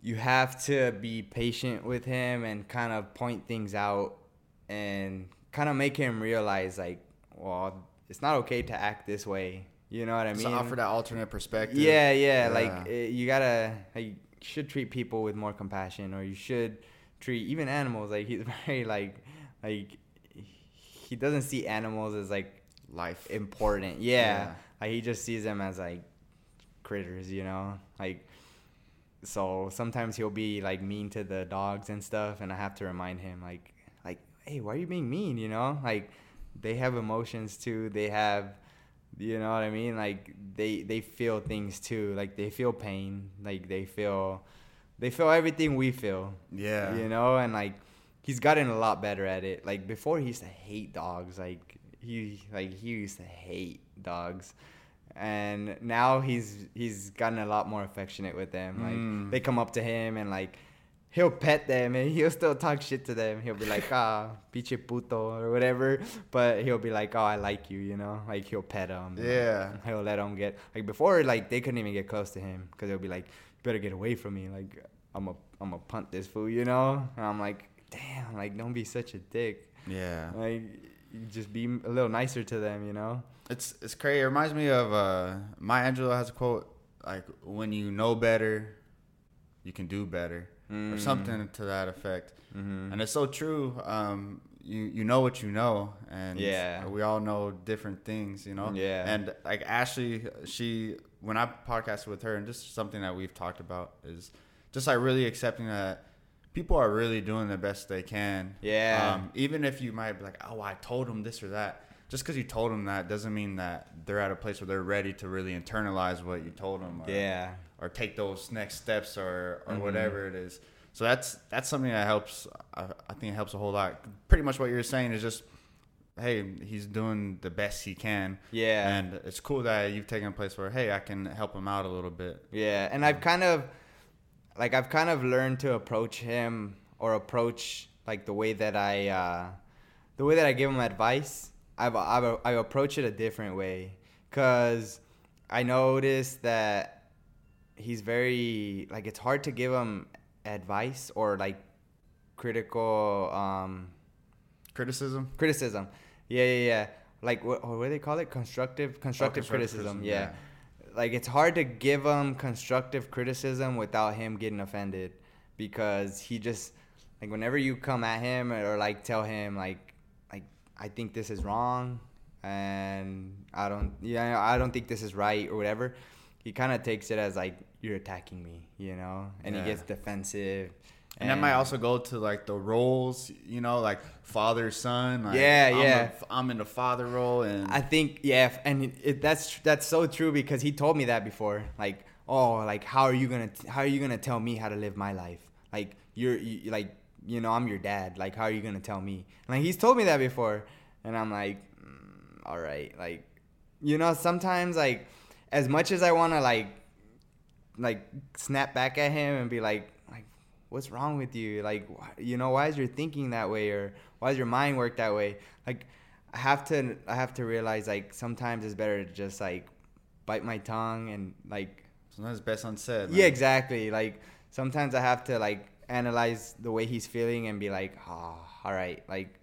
B: you have to be patient with him and kind of point things out and kind of make him realize like well it's not okay to act this way you know what i mean
A: So offer that alternate perspective.
B: yeah, yeah,
A: Yeah.
B: Like eh, you gotta, like, you should treat people with more compassion, or you should treat even animals. Like he's very like, like he doesn't see animals as like
A: Life.
B: important. Yeah.
A: Yeah.
B: like he just sees them as like critters, you know, like. So sometimes he'll be like mean to the dogs and stuff, and I have to remind him like, like, hey, why are you being mean? You know, like they have emotions too. They have you know what I mean? Like they they feel things too. Like they feel pain. Like they feel they feel everything we feel.
A: Yeah.
B: You know, and like he's gotten a lot better at it. Like before he used to hate dogs. Like he like he used to hate dogs. And now he's he's gotten a lot more affectionate with them. Like
A: Mm.
B: they come up to him and like he'll pet them and he'll still talk shit to them. He'll be like, ah, pinche puto or whatever. But he'll be like, oh, I like you, you know? Like he'll pet them.
A: Yeah.
B: He'll let them get, like before, like they couldn't even get close to him because they'll be like, you better get away from me. Like I'm a, I'm a punt this fool, you know? And I'm like, damn, like don't be such a dick.
A: Yeah.
B: Like just be a little nicer to them, you know?
A: It's it's crazy. It reminds me of uh Maya Angelou has a quote like when you know better, you can do better. Or
B: Mm.
A: something to that effect.
B: Mm-hmm.
A: And it's so true. Um you you know what you know and
B: Yeah.
A: we all know different things, you know?
B: Yeah.
A: And like Ashley, she when I podcasted with her and just something that we've talked about is just like really accepting that people are really doing the best they can.
B: Yeah.
A: Um, even if you might be like, oh, I told them this or that. Just because you told them that doesn't mean that they're at a place where they're ready to really internalize what you told them. Or,
B: Yeah.
A: Or take those next steps or, or
B: Mhm.
A: whatever it is. So that's that's something that helps. I, I think it helps a whole lot. Pretty much what you're saying is just, hey, he's doing the best he can.
B: Yeah.
A: And it's cool that you've taken a place where, hey, I can help him out a little bit.
B: Yeah, and I've kind of like I've kind of learned to approach him or approach like the way that I uh the way that I give him advice. I've I've I approach it a different way cuz I noticed that he's very like it's hard to give him advice or like critical um
A: Criticism.
B: criticism. Yeah, yeah, yeah. Like what, what do they call it? Constructive, constructive,
A: constructive
B: criticism.
A: criticism,
B: Yeah. Like it's hard to give him constructive criticism without him getting offended, because he just like whenever you come at him or like tell him like I think this is wrong, and I don't yeah I don't think this is right or whatever. He kind of takes it as like you're attacking me, you know, and
A: Yeah.
B: he gets defensive.
A: And that might also go to like the roles, you know, like father son. Like,
B: Yeah,
A: I'm
B: yeah.
A: I'm in the father role, and
B: I think yeah, and it, it, that's that's so true because he told me that before. Like, oh, like how are you gonna how are you gonna tell me how to live my life? Like you're you, like you know, I'm your dad. Like, how are you gonna tell me? Like, he's told me that before, and I'm like, mm, all right. Like, you know, sometimes like, as much as I wanna like, like snap back at him and be like, like, what's wrong with you? Like, why, you know, why is your thinking that way, or why does your mind work that way? Like, I have to, I have to realize like sometimes it's better to just like bite my tongue and like
A: Sometimes best unsaid.
B: yeah exactly like sometimes i have to like analyze the way he's feeling and be like ah, oh all right like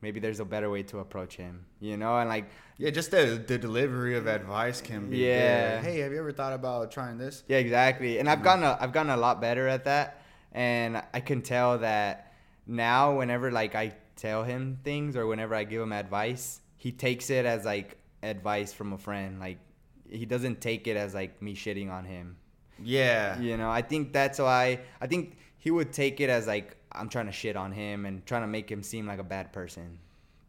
B: maybe there's a better way to approach him you know and like
A: Yeah, just the the delivery of advice can be. good.
B: Yeah.
A: Hey, have you ever thought about trying this?
B: yeah exactly and i've mm-hmm. gotten a, i've gotten a lot better at that and i can tell that now whenever like i tell him things or whenever i give him advice he takes it as like advice from a friend like he doesn't take it as like me shitting on him
A: Yeah.
B: You know, I think that's why I think he would take it as like I'm trying to shit on him and trying to make him seem like a bad person.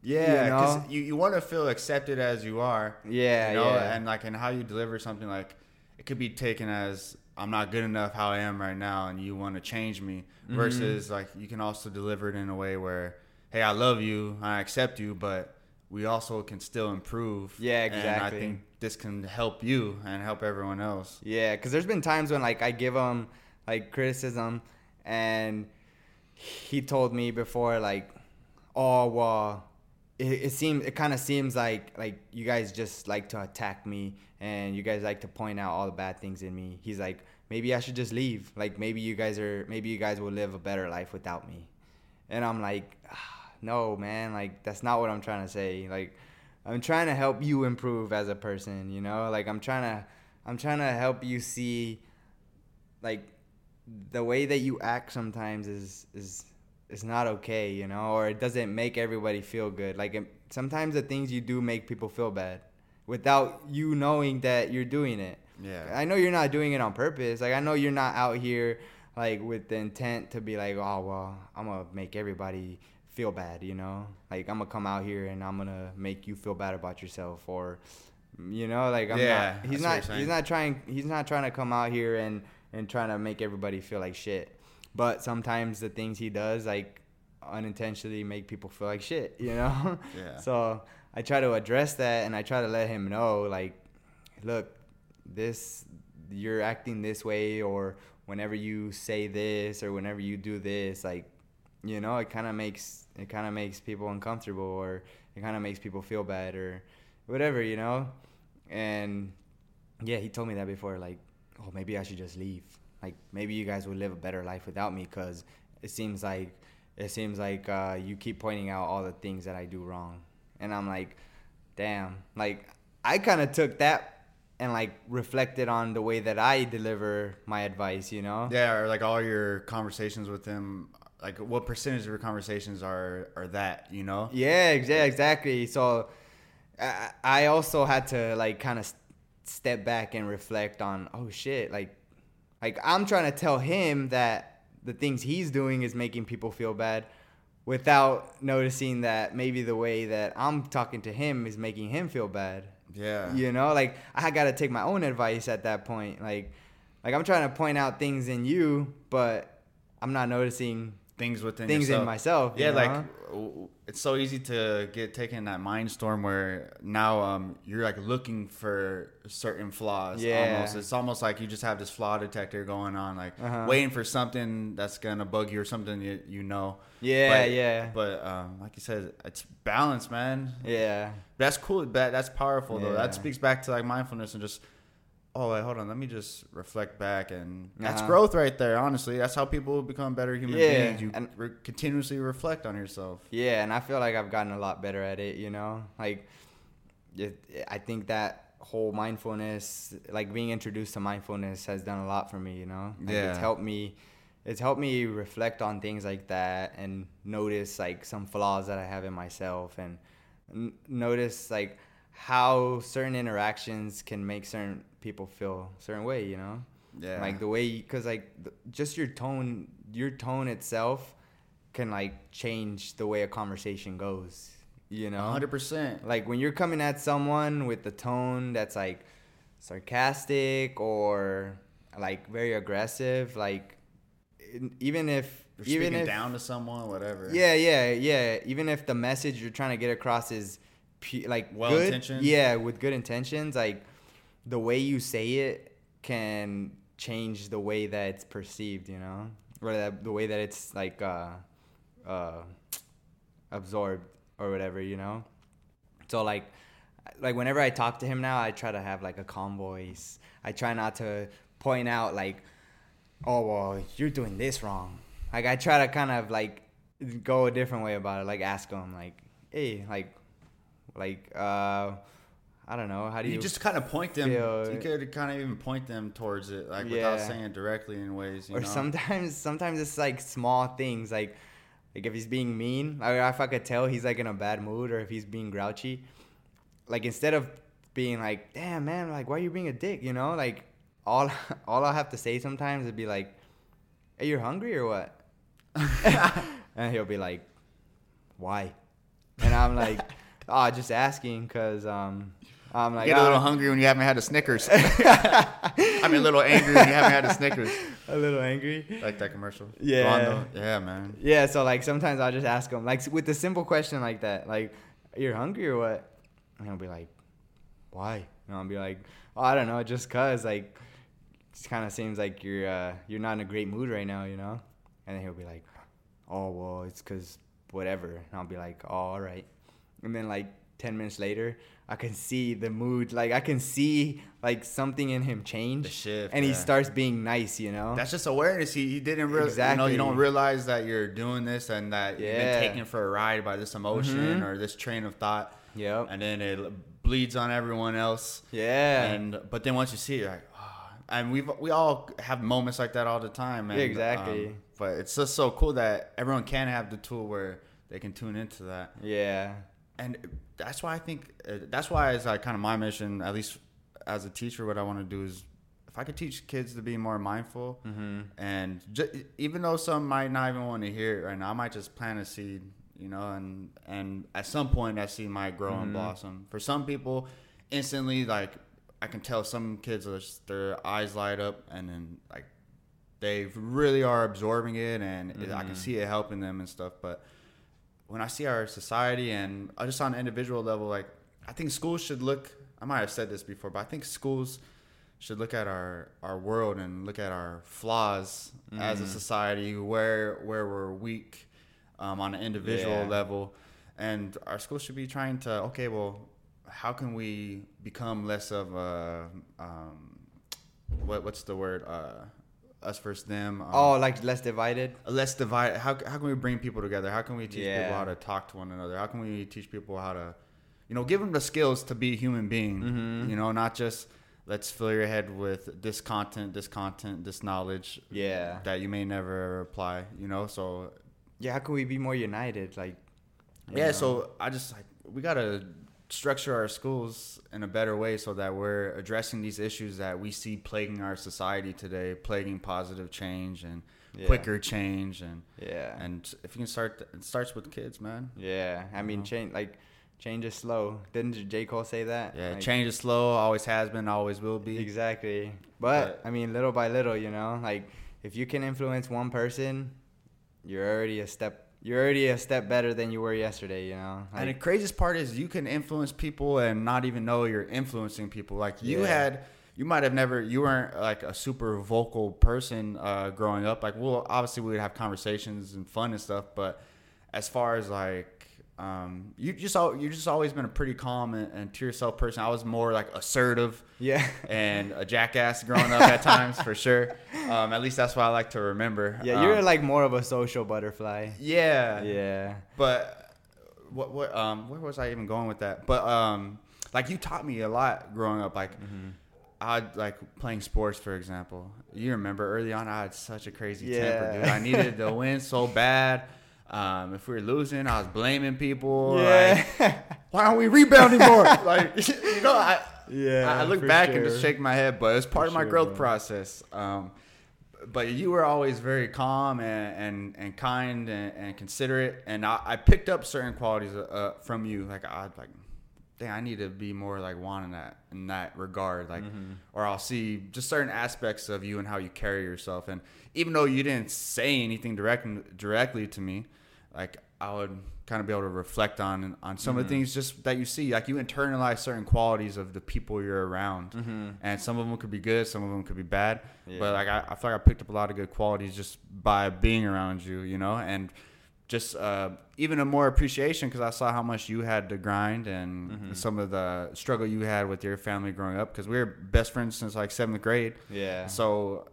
A: Yeah,
B: You
A: because
B: know?
A: you, you want to feel accepted as you are.
B: Yeah,
A: you know,
B: yeah.
A: and like and how you deliver something like it could be taken as I'm not good enough how I am right now, and you want to change me.
B: Mm-hmm.
A: Versus like you can also deliver it in a way where, hey, I love you, I accept you, but we also can still improve.
B: Yeah, exactly.
A: And I think this can help you and help everyone else.
B: Yeah, because there's been times when like I give them like criticism, and he told me before like, oh well, it, it seems it kind of seems like like you guys just like to attack me and you guys like to point out all the bad things in me. He's like, maybe I should just leave. Like maybe you guys are maybe you guys will live a better life without me. And I'm like, ah, no, man, like that's not what I'm trying to say. Like I'm trying to help you improve as a person, you know? Like I'm trying to I'm trying to help you see like the way that you act sometimes is is is not okay, you know, or it doesn't make everybody feel good. Like it, sometimes the things you do make people feel bad without you knowing that you're doing it.
A: Yeah.
B: I know you're not doing it on purpose. Like I know you're not out here like with the intent to be like, oh well, I'm gonna make everybody feel bad, you know? Like I'm gonna come out here and I'm gonna make you feel bad about yourself or you know, like I'm
A: Yeah,
B: not he's not he's not trying he's not trying to come out here and and trying to make everybody feel like shit. But sometimes the things he does like unintentionally make people feel like shit, you know?
A: Yeah.
B: So I try to address that and I try to let him know like look, this you're acting this way or whenever you say this or whenever you do this like you know it kind of makes it kind of makes people uncomfortable or it kind of makes people feel bad or whatever you know and yeah he told me that before like oh maybe i should just leave like maybe you guys would live a better life without me because it seems like it seems like uh, you keep pointing out all the things that i do wrong and i'm like damn like i kind of took that and like reflected on the way that i deliver my advice you know
A: Yeah, or like all your conversations with him, like what percentage of your conversations are are that, you know?
B: Yeah, exa- exactly. So I, I also had to like kind of step back and reflect on, oh shit, like, like I'm trying to tell him that the things he's doing is making people feel bad, without noticing that maybe the way that I'm talking to him is making him feel bad.
A: Yeah.
B: You know, like I got to take my own advice at that point. Like, like I'm trying to point out things in you, but I'm not noticing
A: Things within
B: things
A: yourself.
B: in myself.
A: Yeah, like it's so easy to get taken in that mind storm where now um you're like looking for certain flaws.
B: Yeah.
A: Almost. It's almost like you just have this flaw detector going on, like
B: Uh-huh.
A: waiting for something that's gonna bug you or something you, you know.
B: Yeah,
A: But-
B: yeah.
A: But um, like you said, it's balance, man.
B: yeah.
A: That's cool. That that's powerful though. That speaks back to like mindfulness and just. Oh wait, hold on. Let me just reflect back, and that's
B: Uh-huh.
A: growth right there. Honestly, that's how people become better human
B: Yeah,
A: beings. You
B: and-
A: re- continuously reflect on yourself.
B: Yeah, and I feel like I've gotten a lot better at it, you know? Like it, I think that whole mindfulness, like being introduced to mindfulness has done a lot for me, you know? Like
A: Yeah.
B: It's helped me it's helped me reflect on things like that and notice like some flaws that I have in myself and n- notice like how certain interactions can make certain people feel a certain way, you know?
A: Yeah.
B: Like the way cuz like th- just your tone your tone itself can like change the way a conversation goes, you know?
A: hundred percent.
B: Like when you're coming at someone with the tone that's like sarcastic or like very aggressive, like even if
A: you're
B: even
A: speaking
B: if
A: down to someone, whatever.
B: yeah, yeah, yeah. Even if the message you're trying to get across is like good,
A: Well-intentioned?
B: yeah, with good intentions, like the way you say it can change the way that it's perceived, you know, or that, the way that it's like uh, uh, absorbed or whatever, you know. So like, like whenever I talk to him now, I try to have like a calm voice. I try not to point out like, oh well, you're doing this wrong. Like I try to kind of like go a different way about it. Like ask him like, hey, like, like uh, I don't know, how do you,
A: You just kind of point them.
B: feel-
A: You could kind of even point them towards it, like without saying it directly in ways. You
B: or
A: know?
B: sometimes sometimes it's like small things like like if he's being mean like if i could tell he's like in a bad mood or if he's being grouchy like instead of being like damn man like why are you being a dick you know like all all i have to say sometimes would be like hey you're hungry or what and he'll be like why and i'm like oh just asking because um i'm like
A: get a little
B: "Ah."
A: hungry when you haven't had a Snickers. I mean, a little angry when you haven't had a Snickers.
B: a little angry
A: Like that commercial.
B: Yeah.
A: Rondo. Yeah, man.
B: Yeah, so like sometimes I'll just ask him, like with a simple question like that, like, "You're hungry or what?" And he'll be like, "Why?" And I'll be like, "Oh, I don't know, just cause like, it kind of seems like you're uh, you're not in a great mood right now, you know." And then he'll be like, "Oh, well, it's cause whatever." And I'll be like, "Oh, all right." And then like ten minutes later, I can see the mood, like I can see like something in him change,
A: The shift,
B: and he starts being nice, you know.
A: That's just awareness. He, he didn't really, you know,
B: Exactly.
A: you don't realize that you're doing this and that you've
B: Yeah.
A: been taken for a ride by this emotion
B: Mhm.
A: or this train of thought.
B: Yep.
A: And then it bleeds on everyone else.
B: Yeah.
A: And but then once you see it, you're like, oh. and we we all have moments like that all the time. And,
B: Yeah, exactly.
A: um, but it's just so cool that everyone can have the tool where they can tune into that.
B: yeah.
A: And that's why I think uh, that's why it's like kind of my mission, at least as a teacher. What I want to do is, if I could teach kids to be more mindful,
B: Mm-hmm.
A: and even though some might not even want to hear it right now, I might just plant a seed, you know, and and at some point that seed might grow and
B: Mhm.
A: blossom. For some people, instantly, like I can tell some kids are just- their eyes light up, and then like they really are absorbing it, and it, I can
B: Mhm.
A: see it helping them and stuff. But when I see our society and just on an individual level, like I think schools should look. I might have said this before, but I think schools should look at our our world and look at our flaws as a
B: Mhm.
A: society, where where we're weak um, on an individual
B: Yeah.
A: level, and our schools should be trying to okay, well, how can we become less of a um, what what's the word uh, us versus them? Um,
B: Oh, like less divided.
A: less divided. how, how can we bring people together how can we teach
B: Yeah.
A: people how to talk to one another how can we teach people how to you know give them the skills to be a human being
B: Mhm.
A: you know not just let's fill your head with this content this content this knowledge
B: Yeah.
A: that you may never apply you know so
B: Yeah. How can we be more united? Like.
A: yeah
B: know?
A: so i just like we gotta structure our schools in a better way so that we're addressing these issues that we see plaguing our society today plaguing positive change and
B: Yeah.
A: quicker change and
B: Yeah.
A: and if you can start it starts with kids man
B: yeah. I mean,
A: know?
B: change like change is slow. Didn't J Cole say that?
A: Yeah,
B: Like,
A: change is slow, always has been, always will be.
B: Exactly. But
A: But-
B: I mean, little by little, you know, like if you can influence one person, you're already a step. You're already a step better than you were yesterday. You know.
A: and the craziest part is you can influence people and not even know you're influencing people. Like you
B: Yeah.
A: had, you might have never, you weren't like a super vocal person uh, growing up. Like, well, obviously we would have conversations and fun and stuff, but as far as like, um, you just al- you just always been a pretty calm and, and to yourself person. I was more like assertive.
B: yeah.
A: and a jackass growing up at times for sure. Um, at least that's what I like to remember.
B: Yeah, you're
A: Um,
B: like more of a social butterfly.
A: yeah,
B: Yeah.
A: But what what um where was I even going with that? But um like you taught me a lot growing up. Like
B: Mm-hmm.
A: I like playing sports, for example. You remember early on, I had such a crazy
B: Yeah.
A: temper, dude. I needed to win so bad. Um, if we were losing, I was blaming people.
B: Yeah.
A: Like, why aren't we rebounding more? like you know, I
B: Yeah,
A: I, look back and just shake my head, but it's part
B: For
A: of my
B: sure,
A: growth
B: bro.
A: process. Um, but you were always very calm and and, and kind and, and considerate, and I, I picked up certain qualities uh, from you. Like I like, dang, I need to be more like in that in that regard. Like,
B: Mm-hmm.
A: or I'll see just certain aspects of you and how you carry yourself. And even though you didn't say anything direct directly to me, like I would kind of be able to reflect on on some
B: Mm-hmm.
A: of the things just that you see. Like you internalize certain qualities of the people you're around, and some of them could be good, some of them could be bad.
B: Mm-hmm. Yeah.
A: But like I, I feel like I picked up a lot of good qualities just by being around you, you know, and just uh, even a more appreciation because I saw how much you had to grind and
B: Mm-hmm.
A: some of the struggle you had with your family growing up because we were best friends since like seventh grade.
B: Yeah.
A: So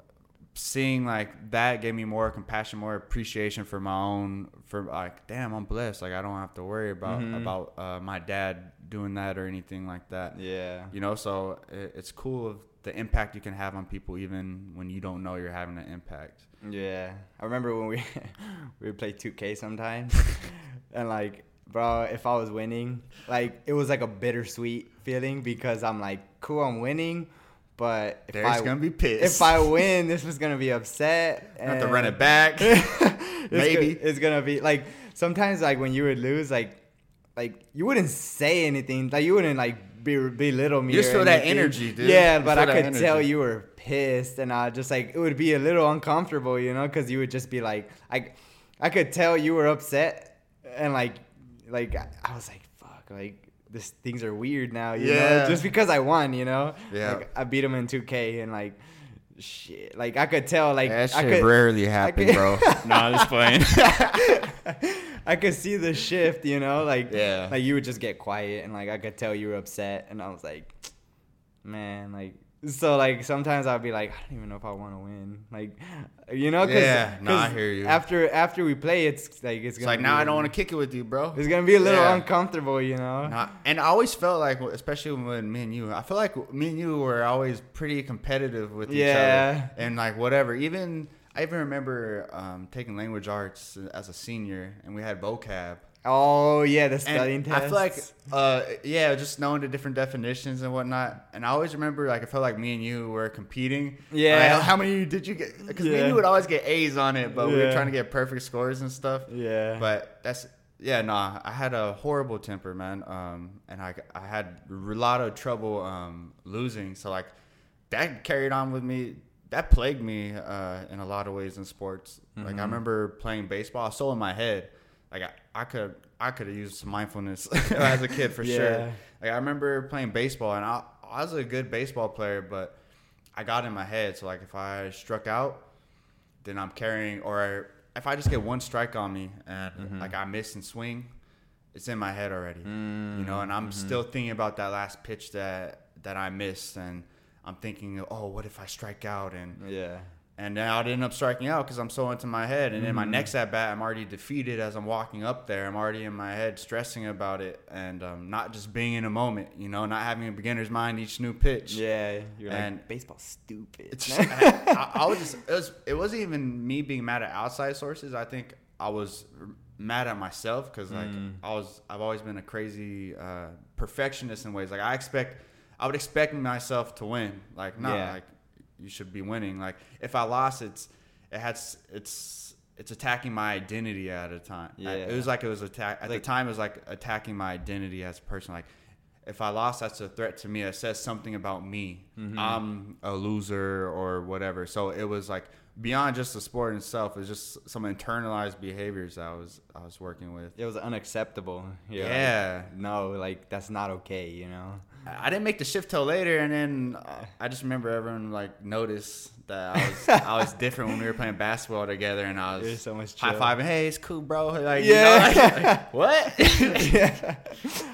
A: seeing like that gave me more compassion, more appreciation for my own for like damn, I'm blessed. Like I don't have to worry about
B: Mhm.
A: about uh, my dad doing that or anything like that.
B: Yeah.
A: You know, so it, it's cool of the impact you can have on people even when you don't know you're having an impact.
B: Yeah, I remember when we we would play 2K sometimes, and like, bro, if I was winning, like it was like a bittersweet feeling because I'm like, cool, I'm winning, but if I
A: gonna be pissed.
B: if I win, this was gonna be upset.
A: I have to run it back.
B: it's
A: Maybe.
B: it's gonna be like sometimes like when you would lose, like like you wouldn't say anything, like you wouldn't like be belittle me.
A: You just feel that energy, dude.
B: Yeah,
A: You
B: but I could tell you were pissed, and I just like it would be a little uncomfortable, you know, because you would just be like, I, I could tell you were upset, and like, like I was like, fuck, like this things are weird now, you
A: Yeah.
B: know, just because I won, you know.
A: Yeah.
B: Like, I beat him in 2K, and like. Shit, like I could tell, like
A: that
B: I
A: shit
B: could,
A: rarely
B: I
A: happen,
B: could-
A: bro. no, I'm just playing.
B: I could see the shift, you know, like
A: Yeah.
B: like you would just get quiet and like I could tell you were upset and I was like, man, like so like sometimes I'll be like, I don't even know if I want to win, like you know, cause,
A: Yeah, no, I hear you.
B: After after we play, it's like it's
A: It's
B: gonna
A: like now I don't want to kick it with you, bro.
B: It's gonna be a little
A: Yeah.
B: uncomfortable, you know.
A: Nah, and I always felt like, especially when me and you, I feel like me and you were always pretty competitive with each
B: Yeah.
A: other, and like whatever. Even I even remember um, taking language arts as a senior, and we had vocab.
B: Oh yeah, the spelling
A: And
B: test.
A: I feel like, uh, yeah, just knowing the different definitions and whatnot. And I always remember, like, I felt like me and you were competing.
B: Yeah.
A: Like, how many did you get? Because me and you would always get A's on it, but we were trying to get perfect scores and stuff.
B: yeah,
A: But that's yeah, nah. I had a horrible temper, man. Um, and I I had a lot of trouble um losing. So like that carried on with me. That plagued me uh, in a lot of ways in sports. Like I remember playing baseball. So in my head. Like I, I could I could have used some mindfulness as a kid for sure. Like I remember playing baseball, and I, I was a good baseball player, but I got in my head. So like if I struck out, then I'm carrying, or if I just get one strike on me and
B: Mm-hmm.
A: like I miss and swing, it's in my head already.
B: Mm,
A: You know, and
B: mm-hmm.
A: I'm still thinking about that last pitch that that I missed, and I'm thinking, oh, what if I strike out and
B: yeah,
A: and then I'd end up striking out because I'm so into my head. And in my next at bat, I'm already defeated as I'm walking up there. I'm already in my head stressing about it and um, not just being in a moment, you know, not having a beginner's mind each new pitch.
B: yeah. You're
A: And-
B: like baseball's stupid.
A: I, I, I was just, it, was, it wasn't even me being mad at outside sources. I think I was mad at myself because like
B: Mm.
A: I was, I've always been a crazy uh, perfectionist in ways. Like I expect, I would expect myself to win. Like no,
B: Yeah.
A: like you should be winning. Like if I lost, it's it has it's it's attacking my identity at a time.
B: Yeah.
A: it was like it was attack at
B: Like-
A: the time. It was like attacking my identity as a person. Like if I lost, that's a threat to me. It says something about me.
B: Mm-hmm.
A: I'm a loser or whatever. So it was like beyond just the sport itself. It's just some internalized behaviors I was I was working with.
B: it was unacceptable. Like,
A: Yeah.
B: no, like that's not okay, you know.
A: I didn't make the shift till later, and then uh, I just remember everyone like noticed that I was I was different when we were playing basketball together, and I
B: You're
A: was
B: so much
A: high fiving. Hey, it's cool, bro. Like,
B: Yeah.
A: you know, like, like, what?
B: yeah.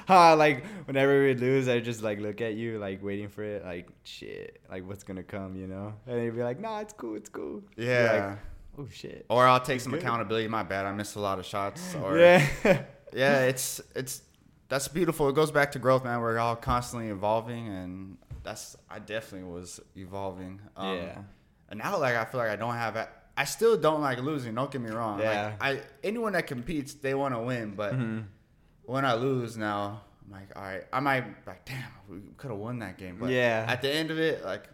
B: Huh, like whenever we lose, I just like look at you, like waiting for it, like shit, like what's gonna come, you know? And you'd be like, nah, it's cool, it's cool.
A: Yeah.
B: like, oh shit.
A: or I'll take some
B: Good.
A: accountability. My bad. I missed a lot of shots. Or
B: yeah.
A: yeah, it's it's that's beautiful. It goes back to growth, man. We're all constantly evolving, and that's I definitely was evolving. Um,
B: Yeah.
A: And now, like I feel like I don't have. a- I still don't like losing. Don't get me wrong.
B: Yeah.
A: Like, I anyone that competes, they want to win. But
B: Mhm.
A: when I lose now, I'm like, all right, I might like, damn, we could have won that game. But
B: Yeah.
A: At the end of it, like.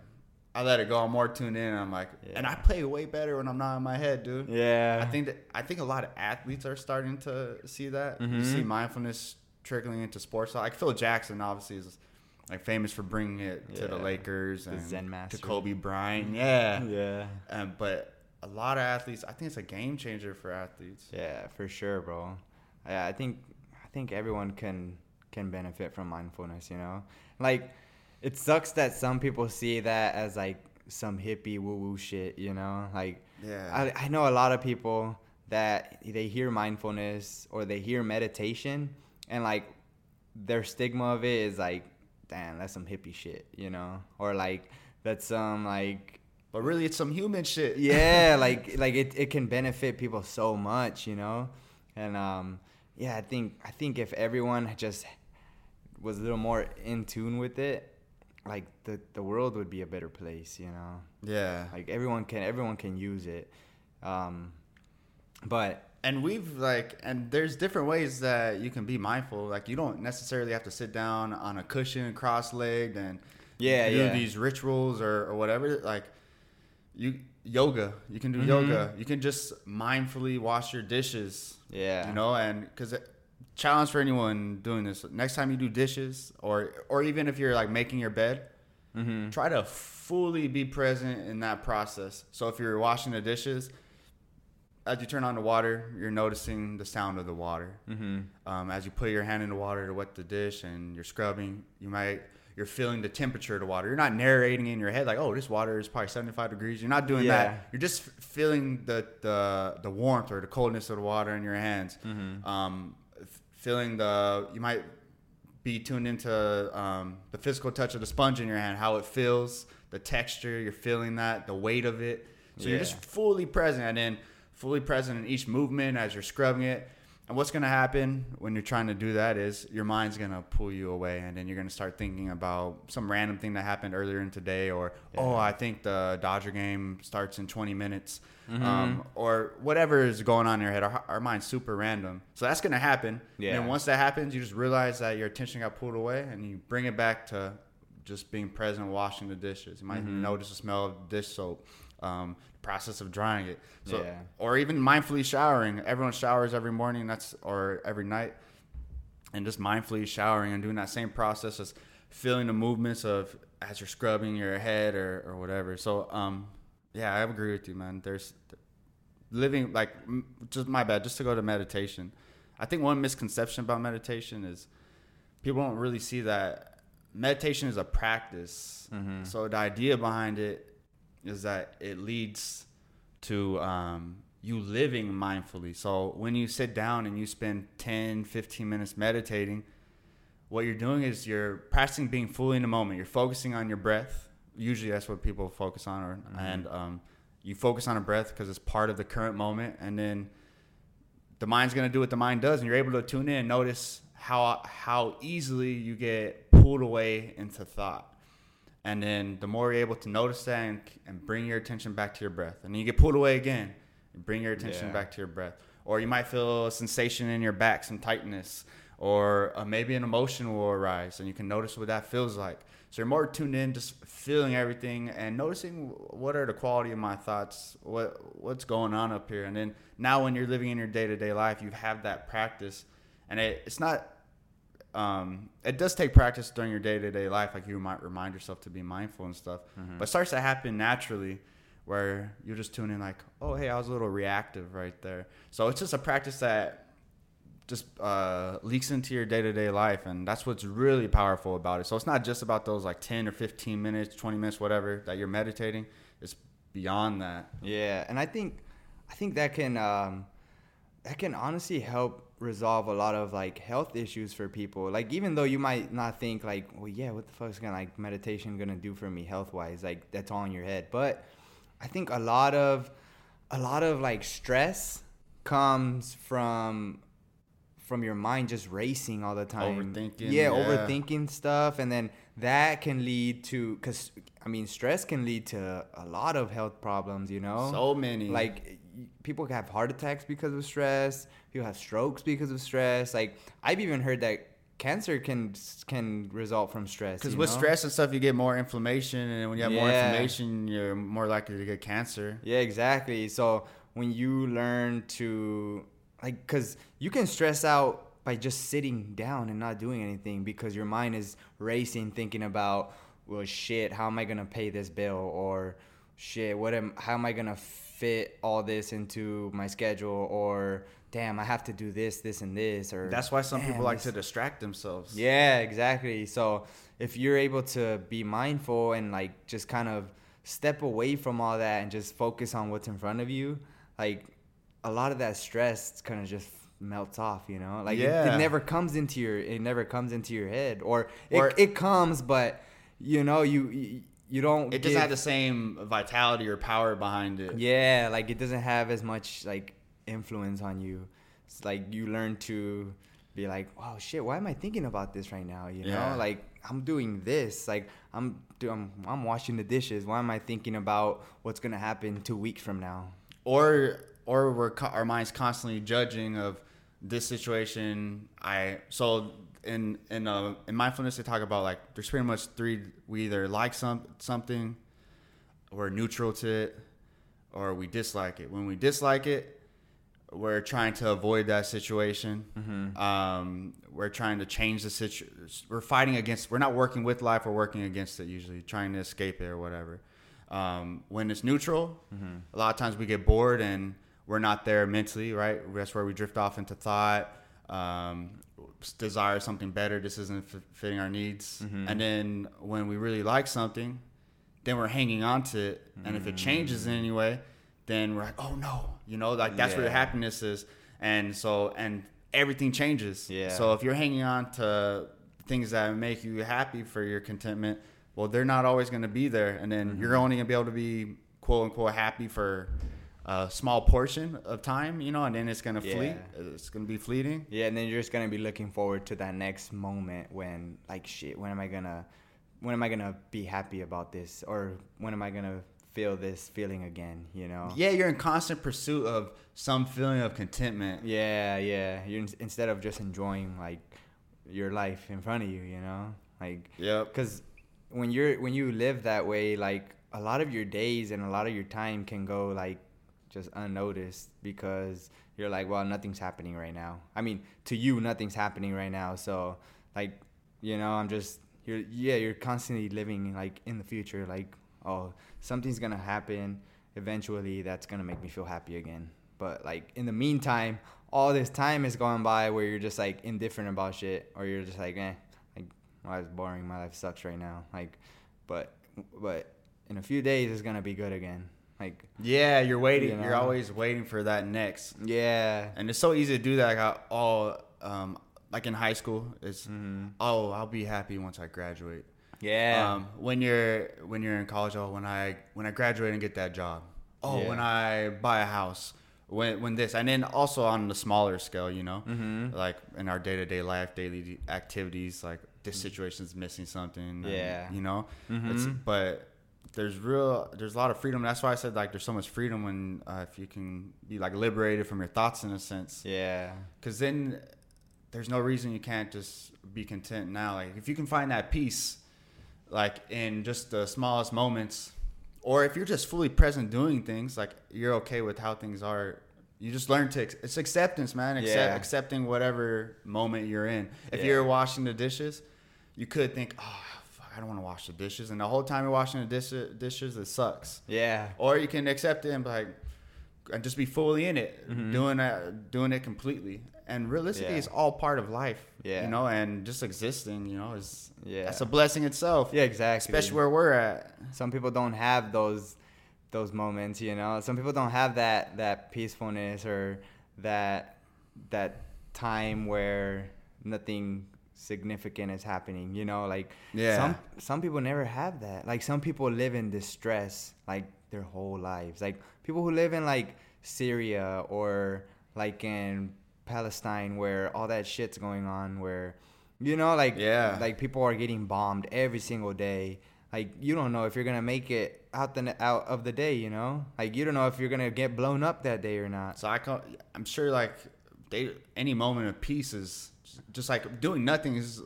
A: I let it go. I'm more tuned in. And I'm like, and I play way better when I'm not in my head, dude.
B: Yeah.
A: I think that I think a lot of athletes are starting to see that. You
B: Mhm.
A: see mindfulness trickling into sports. Like Phil Jackson, obviously, is like famous for bringing it to the Lakers
B: The
A: and
B: Zen master.
A: to Kobe Bryant. Yeah,
B: Yeah.
A: um, but a lot of athletes, I think it's a game changer for athletes.
B: Yeah, for sure, bro. Yeah, I think I think everyone can can benefit from mindfulness. You know, like it sucks that some people see that as like some hippie woo woo shit. You know, like
A: Yeah.
B: I I know a lot of people that they hear mindfulness or they hear meditation and like their stigma of it is like, damn, that's some hippie shit. You know, or like that's some like
A: But really, it's some human shit.
B: yeah like like it, it can benefit people so much you know and um yeah i think i think if everyone just was a little more in tune with it like the the world would be a better place you know
A: yeah.
B: like everyone can everyone can use it um but
A: and we've like and there's different ways that you can be mindful like you don't necessarily have to sit down on a cushion cross-legged and
B: Yeah,
A: do
B: yeah.
A: these rituals or, or whatever like you yoga you can do
B: Mhm.
A: yoga you can just mindfully wash your dishes
B: yeah
A: you know and because challenge for anyone doing this next time you do dishes or or even if you're like making your bed
B: mm-hmm.
A: try to fully be present in that process. So if you're washing the dishes, as you turn on the water, you're noticing the sound of the water.
B: Mm-hmm.
A: Um, as you put your hand in the water to wet the dish and you're scrubbing, you might you're feeling the temperature of the water. You're not narrating in your head like, "Oh, this water is probably 75 degrees." You're not doing
B: Yeah.
A: that. You're just feeling the, the the warmth or the coldness of the water in your hands.
B: Mm-hmm.
A: Um, feeling the you might be tuned into um, the physical touch of the sponge in your hand, how it feels, the texture, you're feeling that, the weight of it. So you're just fully present and then fully present in each movement as you're scrubbing it. And what's going to happen when you're trying to do that is your mind's going to pull you away and then you're going to start thinking about some random thing that happened earlier in today or, oh, I think the Dodger game starts in 20 minutes
B: Mm-hmm.
A: um, or whatever is going on in your head. Our, our mind's super random. So that's going to happen.
B: Yeah.
A: And once that happens, you just realize that your attention got pulled away and you bring it back to just being present, washing the dishes. You might
B: Mhm.
A: notice the smell of dish soap, um, process of drying it. So,
B: Yeah.
A: Or even mindfully showering. Everyone showers every morning that's or every night. And just mindfully showering and doing that same process, as feeling the movements of as you're scrubbing your head or, or whatever. So, um, yeah, I agree with you, man. There's living like just my bad just to go to meditation i think one misconception about meditation is people don't really see that meditation is a practice
B: Mhm.
A: so the idea behind it is that it leads to um, you living mindfully. So when you sit down and you spend 10 15 minutes meditating what you're doing is you're practicing being fully in the moment. You're focusing on your breath. Usually that's what people focus on or, and um, you focus on a breath because it's part of the current moment and then the mind's going to do what the mind does and you're able to tune in and notice how how easily you get pulled away into thought and then the more you're able to notice that and, and bring your attention back to your breath and then you get pulled away again and bring your attention
B: Yeah.
A: back to your breath. Or you might feel a sensation in your back some tightness or uh, maybe an emotion will arise and you can notice what that feels like. So you're more tuned in just feeling everything and noticing what are the quality of my thoughts what what's going on up here. And then now when you're living in your day-to-day life you have that practice and it, it's not um, it does take practice during your day-to-day life like you might remind yourself to be mindful and stuff but it starts to happen naturally where you're just tune in like oh hey i was a little reactive right there. So it's just a practice that just uh, leaks into your day-to-day life and that's what's really powerful about it. So it's not just about those like 10 or 15 minutes 20 minutes whatever that you're meditating. It's beyond that.
B: Yeah, and I think I think that can um, that can honestly help resolve a lot of like health issues for people. Like even though you might not think like, well, yeah, what the fuck is gonna like meditation gonna do for me health wise? Like that's all in your head. But I think a lot of a lot of like stress comes from from your mind just racing all the time.
A: Overthinking,
B: Yeah,
A: yeah.
B: overthinking stuff, and then that can lead to because I mean, stress can lead to a lot of health problems. You know,
A: so many
B: like people have heart attacks because of stress. People have strokes because of stress. Like I've even heard that cancer can can result from stress.
A: because with
B: know?
A: stress and stuff you get more inflammation and when you have more inflammation you're more likely to get cancer
B: Yeah, exactly. So when you learn to like, cause you can stress out by just sitting down and not doing anything because your mind is racing thinking about well shit how am i gonna pay this bill or shit what am how am i gonna fit all this into my schedule or damn i have to do this this and this or
A: That's why some
B: "Damn,
A: people like
B: this-
A: to distract themselves.
B: yeah, exactly. So if you're able to be mindful and like just kind of step away from all that and just focus on what's in front of you, like a lot of that stress kind of just melts off, you know? Like it- it, never comes into your it never comes into your head or it,
A: Or-
B: it comes but you know you you, you don't
A: It doesn't
B: give-
A: have the same vitality or power behind it.
B: yeah, like it doesn't have as much like influence on you. It's like you learn to be like, oh shit, why am I thinking about this right now? You
A: Yeah.
B: know, like I'm doing this, like I'm I'm, I'm washing the dishes. Why am I thinking about what's gonna happen two weeks from now?
A: or or we're co- our minds constantly judging of this situation i so in in uh in mindfulness they talk about like there's pretty much three we either like some something we're neutral to it or we dislike it. When we dislike it we're trying to avoid that situation. Um we're trying to change the situation we're fighting against we're not working with life we're working against it usually trying to escape it or whatever. Um, when it's neutral a lot of times we get bored and we're not there mentally right? That's where we drift off into thought um, desire something better. This isn't f- fitting our needs. Mm-hmm. And then when we really like something then we're hanging on to it. And if it mm. changes in any way then we're like oh no. You know like that's where
B: Yeah.
A: happiness is. And so and everything changes.
B: Yeah.
A: so if you're hanging on to things that make you happy for your contentment well they're not always going to be there. And then you're mm-hmm. only going to be able to be quote unquote happy for a small portion of time you know and then it's fleet
B: Yeah.
A: it's to be fleeting
B: Yeah, and then you're just gonna be looking forward to that next moment when like shit, when am I gonna when am I gonna be happy about this? Or when am I gonna feel this feeling again, you know?
A: yeah you're in constant pursuit of some feeling of contentment
B: Yeah, yeah. You're instead of just enjoying like your life in front of you, you know, like
A: Yep.
B: because when you're when you live that way, like a lot of your days and a lot of your time can go like just unnoticed because you're like, well, nothing's happening right now. I mean, to you, nothing's happening right now. So like, you know, I'm just you're yeah, you're constantly living like in the future, like oh, something's gonna happen eventually that's gonna make me feel happy again. But like in the meantime, all this time is going by where you're just like indifferent about shit, or you're just like, eh, like my life's boring, my life sucks right now. Like, but but in a few days it's gonna be good again. Like
A: yeah you're waiting
B: You
A: are always waiting for that next.
B: Yeah,
A: and it's so easy to do that like I, oh um like in high school. It's
B: Mm-hmm.
A: oh i'll be happy once i graduate.
B: Yeah,
A: um, when you're when you're in college oh when i when i graduate and get that job. Oh
B: Yeah.
A: when i buy a house. When when this and then also on the smaller scale you know?
B: Mhm.
A: like in our day-to-day life daily activities like this situation's missing something and,
B: Yeah.
A: you know? It's,
B: Mhm.
A: but there's real there's a lot of freedom that's why i said like there's so much freedom when uh, if you can be like liberated from your thoughts in a sense
B: yeah,
A: because then there's no reason you can't just be content now. Like if you can find that peace, like in just the smallest moments, or if you're just fully present doing things, like you're okay with how things are. You just learn to it's acceptance, man. Accept,
B: Yeah.
A: Accepting whatever moment you're in. If
B: Yeah.
A: you're washing the dishes, you could think, oh, I don't want to wash the dishes, and the whole time you're washing the dish- dishes, it sucks.
B: yeah,
A: Or you can accept it and be like, and just be fully in it,
B: Mhm.
A: doing that, doing it completely. And realistically,
B: Yeah.
A: it's all part of life.
B: Yeah.
A: you know, and just existing, you know, is
B: Yeah.
A: that's a blessing itself.
B: yeah, exactly.
A: especially where we're at.
B: some people don't have those those moments you know some people don't have that that peacefulness or that that time where nothing significant is happening you know like
A: Yeah.
B: some some people never have that. Like some people live in distress like their whole lives. Like people who live in like syria or like in palestine where all that shit's going on where you know like
A: Yeah.
B: like people are getting bombed every single day. Like you don't know if you're gonna make it out the out of the day you know? Like you don't know if you're gonna get blown up that day or not.
A: So I can, I'm sure like they any moment of peace is just like doing nothing is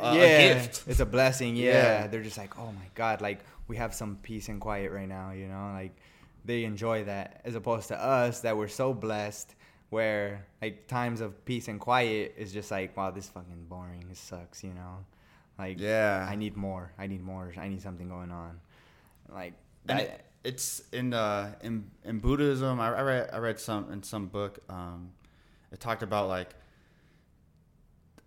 A: a,
B: yeah
A: a gift.
B: it's a blessing yeah.
A: Yeah.
B: they're just like oh my god like we have some peace and quiet right now you know like they enjoy that as opposed to us that we're so blessed where like times of peace and quiet is just like wow this fucking boring this sucks you know like
A: Yeah.
B: i need more i need more i need something going on like that,
A: it, it's in uh in in Buddhism. I, I read I read some in some book. Um, it talked about like,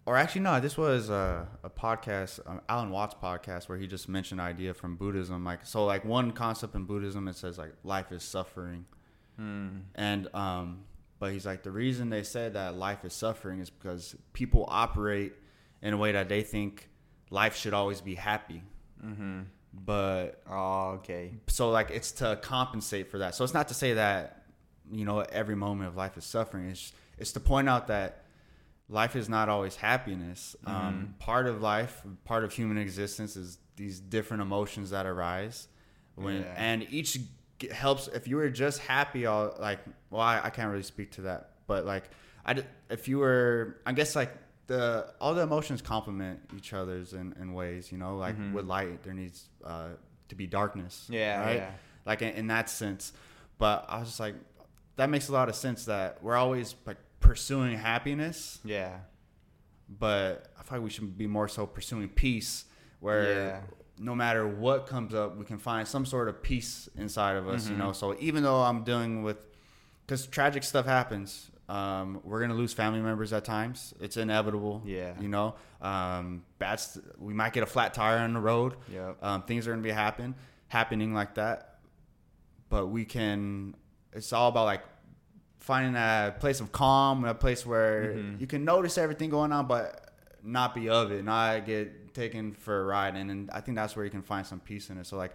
A: or actually no, this was a, a podcast, um, Alan Watts podcast, where he just mentioned an idea from Buddhism. Like so, like one concept in Buddhism, it says like life is suffering,
B: hmm,
A: and um, but he's like the reason they said that life is suffering is because people operate in a way that they think life should always be happy,
B: mm-hmm.
A: but
B: oh okay
A: so like it's to compensate for that. So it's not to say that you know every moment of life is suffering. It's it's to point out that life is not always happiness.
B: Mm-hmm.
A: Um, part of life, part of human existence, is these different emotions that arise. When
B: Yeah.
A: and each helps. If you were just happy, all like well, I, I can't really speak to that, but like I if you were, I guess like the all the emotions complement each other's in, in ways. You know, like
B: Mhm.
A: with light, there needs uh, to be darkness.
B: Yeah,
A: right.
B: yeah.
A: Like in, in that sense, but I was just like, that makes a lot of sense that we're always like pursuing happiness,
B: yeah
A: but I feel like we should be more so pursuing peace, where
B: Yeah.
A: no matter what comes up, we can find some sort of peace inside of us. You
B: Mhm.
A: know, so even though I'm dealing with, because tragic stuff happens. Um, we're gonna lose family members at times. It's inevitable.
B: Yeah.
A: You know, um, bad. st- We might get a flat tire on the road.
B: Yep.
A: Um, things are gonna be happen happening like that, but we can. It's all about like finding a place of calm, a place where
B: Mhm.
A: you can notice everything going on, but not be of it, not get taken for a ride. And, and I think that's where you can find some peace in it. So like,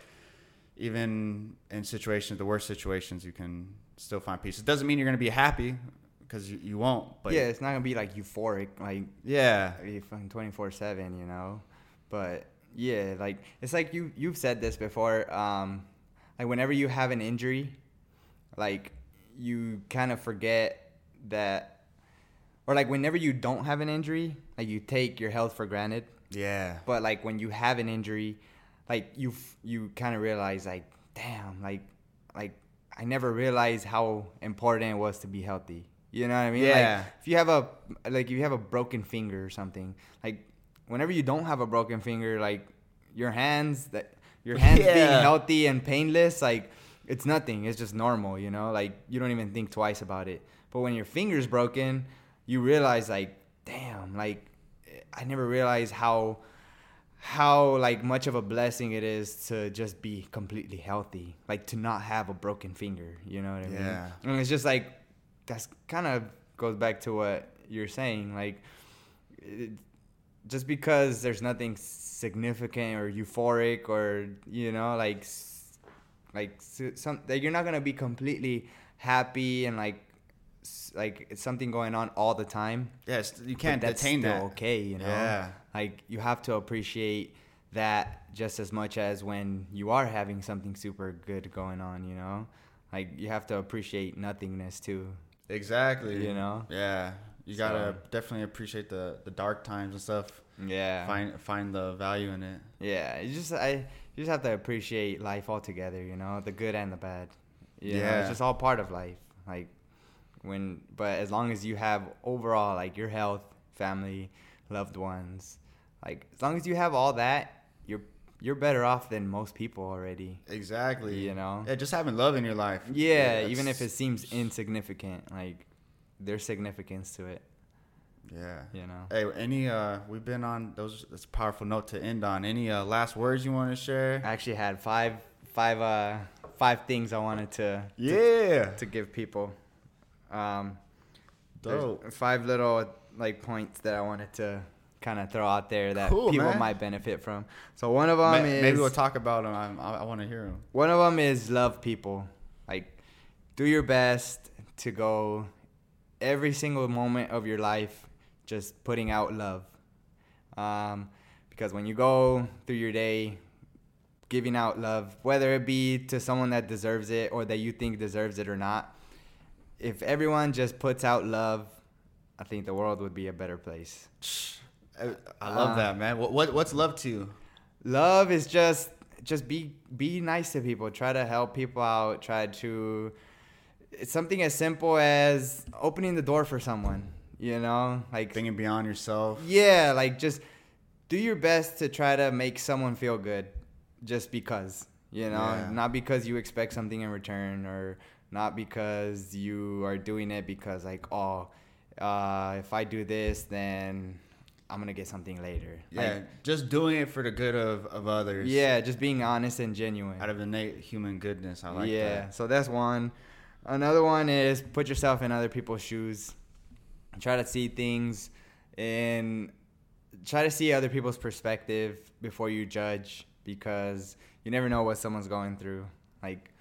A: even in situations, the worst situations, you can still find peace. It doesn't mean you're gonna be happy because you, you won't. But
B: yeah it's not gonna be like euphoric like
A: yeah,
B: 24 7 you know but yeah like it's like you you've said this before um like whenever you have an injury like you kind of forget that or like whenever you don't have an injury like you take your health for granted.
A: Yeah,
B: but like when you have an injury like you you kind of realize like damn like like i never realized how important it was to be healthy. You know what i mean?
A: Yeah.
B: like if you have a like if you have a broken finger or something like whenever you don't have a broken finger like your hands that your hands being healthy and painless like it's nothing it's just normal you know? Like you don't even think twice about it. But when your finger's broken you realize like damn like i never realized how how like much of a blessing it is to just be completely healthy like to not have a broken finger you know what i mean?
A: Yeah.
B: and it's just like that's kind of goes back to what you're saying like it, just because there's nothing significant or euphoric or you know like like some like you're not gonna be completely happy and like like it's something going on all the time
A: yes, you can't
B: that's
A: detain
B: still
A: that.
B: okay you know
A: Yeah.
B: like you have to appreciate that just as much as when you are having something super good going on you know like you have to appreciate nothingness too
A: Exactly.
B: You know?
A: Yeah. You gotta
B: So-
A: definitely appreciate the the dark times and stuff.
B: yeah
A: Find find the value in it.
B: yeah you just i you just have to appreciate life altogether you know the good and the bad you know,
A: Yeah.
B: it's just all part of life like when but as long as you have overall like your health family loved ones like as long as you have all that you're you're better off than most people already
A: Exactly.
B: You know?
A: Yeah, just having love in your life.
B: yeah even if it seems insignificant like there's significance to it
A: Yeah.
B: you know
A: Hey, any uh, we've been on those. That's a powerful note to end on. Any uh, last words you want to share?
B: i actually had five five uh five things i wanted to
A: Yeah.
B: to give people. Um,
A: Dope.
B: five little like points that I wanted to kind of throw out there that
A: Cool,
B: people
A: man.
B: might benefit from. So one of them
A: Ma-
B: is
A: Maybe we'll talk about them. I, I, I want to hear them.
B: one of them is love people. Like, do your best to go every single moment of your life just putting out love. Um, because when you go through your day giving out love, whether it be to someone that deserves it or that you think deserves it or not, if everyone just puts out love, I think the world would be a better place.
A: I, I love
B: Uh,
A: that, man. What, what what's love to you?
B: love is just just be be nice to people try to help people out try to it's something as simple as opening the door for someone. You know, like
A: Thinking beyond yourself.
B: yeah, like just do your best to try to make someone feel good, just because. You know,
A: Yeah.
B: not because you expect something in return, or not because you are doing it because like, oh, uh, if I do this, then I'm gonna get something later.
A: Yeah,
B: Like,
A: just doing it for the good of, of others.
B: yeah, just being honest and genuine.
A: Out of innate human goodness. I like
B: yeah,
A: that.
B: so that's one. Another one is put yourself in other people's shoes. Try to see things and try to see other people's perspective before you judge because you never know what someone's going through. Like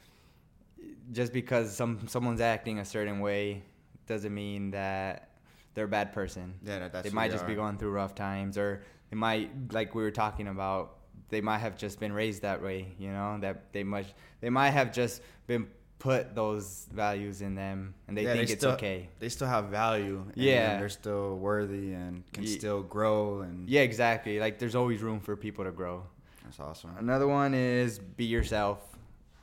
B: just because some someone's acting a certain way doesn't mean that they're a bad person
A: Yeah, that's
B: they might just be going through rough times or they might like we were talking about they might have just been raised that way you know that they much they might have just been put those values in them and they
A: Yeah,
B: think it's
A: still,
B: okay
A: They still have value. and
B: Yeah.
A: they're still worthy and can
B: Ye-
A: still grow. And
B: yeah exactly like there's always room for people to grow
A: that's awesome.
B: another one is be yourself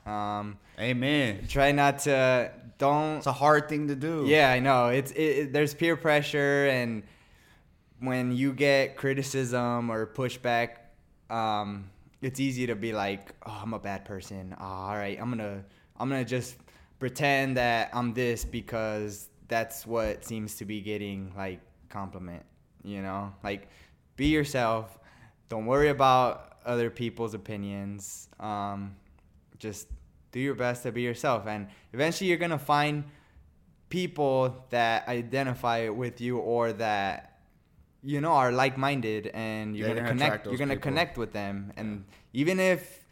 B: um
A: Amen.
B: try not to don't
A: It's a hard thing to do.
B: Yeah, I know. It's it, it- there's peer pressure, and when you get criticism or pushback, um, it's easy to be like, "Oh, I'm a bad person. Oh, all right, I'm gonna I'm gonna just pretend that I'm this because that's what seems to be getting like compliment." You know, like be yourself. Don't worry about other people's opinions. Um, just do your best to be yourself, and eventually you're gonna find people that identify with you or that you know are like-minded and you're
A: Yeah,
B: gonna
A: you're gonna
B: connect you're gonna
A: people.
B: connect with them and even if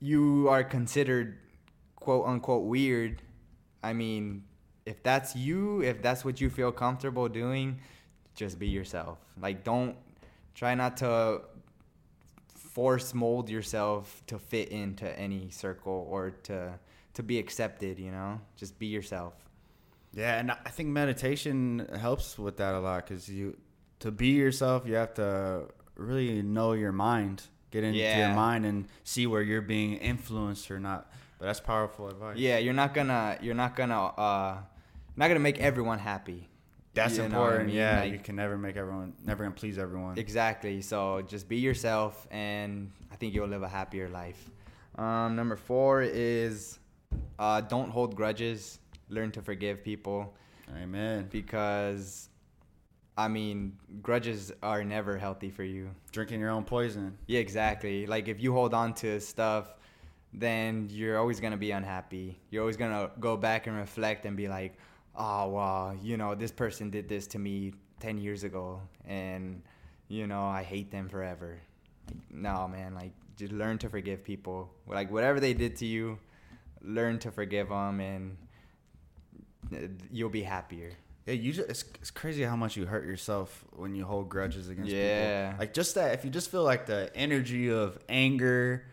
B: you are considered quote unquote weird i mean if that's you if that's what you feel comfortable doing just be yourself like don't try not to force mold yourself to fit into any circle or to to be accepted you know just be yourself
A: Yeah, and I think meditation helps with that a lot because you, to be yourself, you have to really know your mind, get into
B: Yeah.
A: your mind, and see where you're being influenced or not. But that's powerful advice.
B: yeah you're not gonna you're not gonna uh not gonna make everyone happy
A: that's
B: You what I
A: important.
B: mean?
A: Yeah,
B: Like-
A: you can never make everyone, never gonna please everyone.
B: Exactly. So just be yourself, and I think you'll live a happier life. Um, number four is uh, don't hold grudges. Learn to forgive people
A: Amen.
B: because, I mean, grudges are never healthy for you.
A: Drinking your own poison.
B: Yeah, exactly. Like if you hold on to stuff, then you're always gonna be unhappy. You're always gonna go back and reflect and be like, oh well, you know, this person did this to me ten years ago, and you know, I hate them forever. No, man. Like just learn to forgive people. Like whatever they did to you, learn to forgive them, and you'll be happier.
A: Yeah, you just, it's, it's crazy how much you hurt yourself when you hold grudges against people.
B: Yeah.
A: people. Like just that, if you just feel like the energy of anger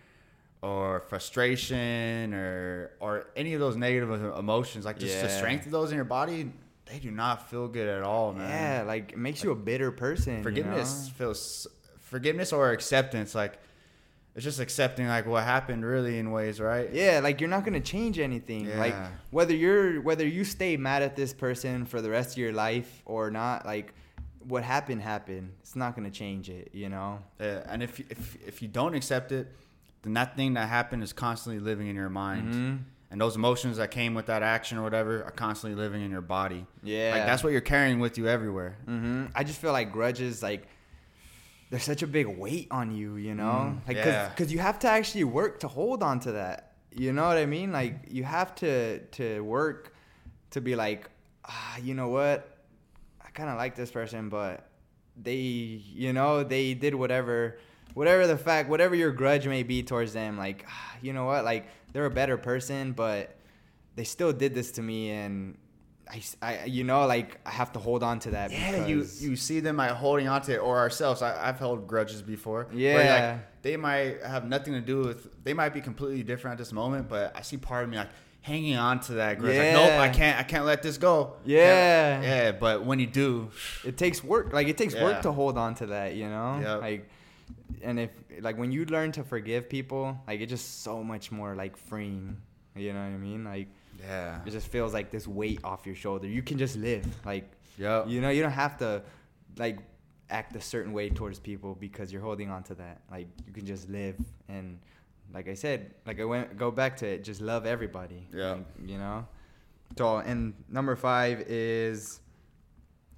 A: or frustration or or any of those negative emotions, like just the strength of those in your body, they do not feel good at all, man.
B: Yeah, like it makes you a bitter person. you
A: forgiveness
B: know?
A: feels forgiveness or acceptance, like it's just accepting like what happened really in ways, right?
B: Yeah, like you're not gonna change anything. Like whether you're whether you stay mad at this person for the rest of your life or not, like what happened happened. It's not gonna change it, you know.
A: Yeah, and if if if you don't accept it, then that thing that happened is constantly living in your mind,
B: Mhm.
A: and those emotions that came with that action or whatever are constantly living in your body.
B: Yeah.
A: like that's what you're carrying with you everywhere.
B: hmm I just feel like grudges, like there's such a big weight on you, you know,
A: Mm,
B: like
A: yeah.
B: because you have to actually work to hold on to that. You know what I mean? Like you have to to work to be like, ah, you know what? I kind of like this person, but they, you know, they did whatever, whatever the fact, whatever your grudge may be towards them. Like, you know what? Like they're a better person, but they still did this to me, and I, I you know, like I have to hold on to that.
A: Yeah, you you see them like holding on to it, or ourselves. I, I've held grudges before.
B: Yeah.
A: like, they might have nothing to do with. They might be completely different at this moment, but I see part of me like hanging on to that grudge. Like, nope, I can't. I can't let this go.
B: Yeah.
A: Can't- yeah. But when you do,
B: it takes work like it takes
A: Yeah.
B: work to hold on to that you know
A: Yep.
B: like and if like when you learn to forgive people like it's just so much more like freeing you know what i mean like
A: Yeah.
B: it just feels like this weight off your shoulder. You can just live. Like
A: Yep.
B: you know, you don't have to like act a certain way towards people because you're holding on to that. Like you can just live and like I said, like I went go back to it, just love everybody.
A: Yeah.
B: Like, you know. So and number five is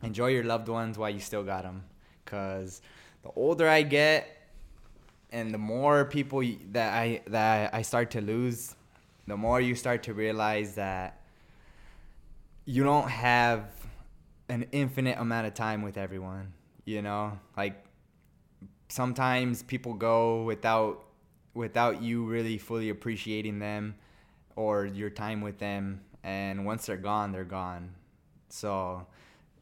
B: enjoy your loved ones while you still got them, cause the older I get, and the more people that I that I start to lose, the more you start to realize that you don't have an infinite amount of time with everyone. You know, like sometimes people go without without you really fully appreciating them or your time with them and once they're gone they're gone so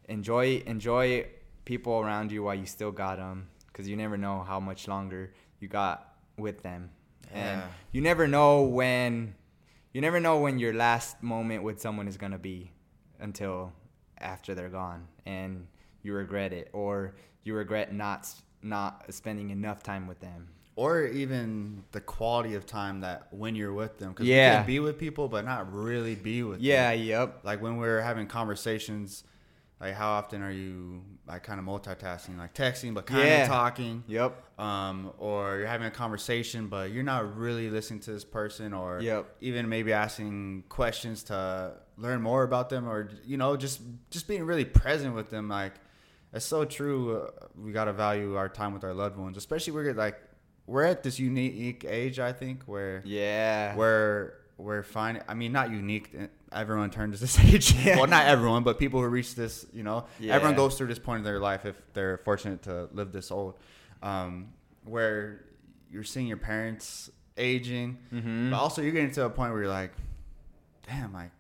B: enjoy enjoy people around you while you still got them because you never know how much longer you got with them and you never know when you never know when your last moment with someone is gonna be until after they're gone and you regret it or you regret not not spending enough time with them
A: Or even the quality of time that when you're with them. Because
B: Yeah.
A: you can be with people, but not really be with
B: yeah
A: them.
B: yep
A: Like when we're having conversations, like how often are you like kind of multitasking, like texting, but kind of talking?
B: yep
A: um, or you're having a conversation, but you're not really listening to this person, or
B: Yep.
A: even maybe asking questions to learn more about them, or you know, just just being really present with them. Like it's so true. Uh, we gotta value our time with our loved ones, especially we're like we're at this unique age. I think where
B: yeah
A: where we're finding. I mean, not unique. Everyone turns this age.
B: Yeah.
A: Well, not everyone, but people who reach this, you know, everyone goes through this point in their life if they're fortunate to live this old, um, where you're seeing your parents aging,
B: Mhm.
A: but also you're getting to a point where you're like, damn, like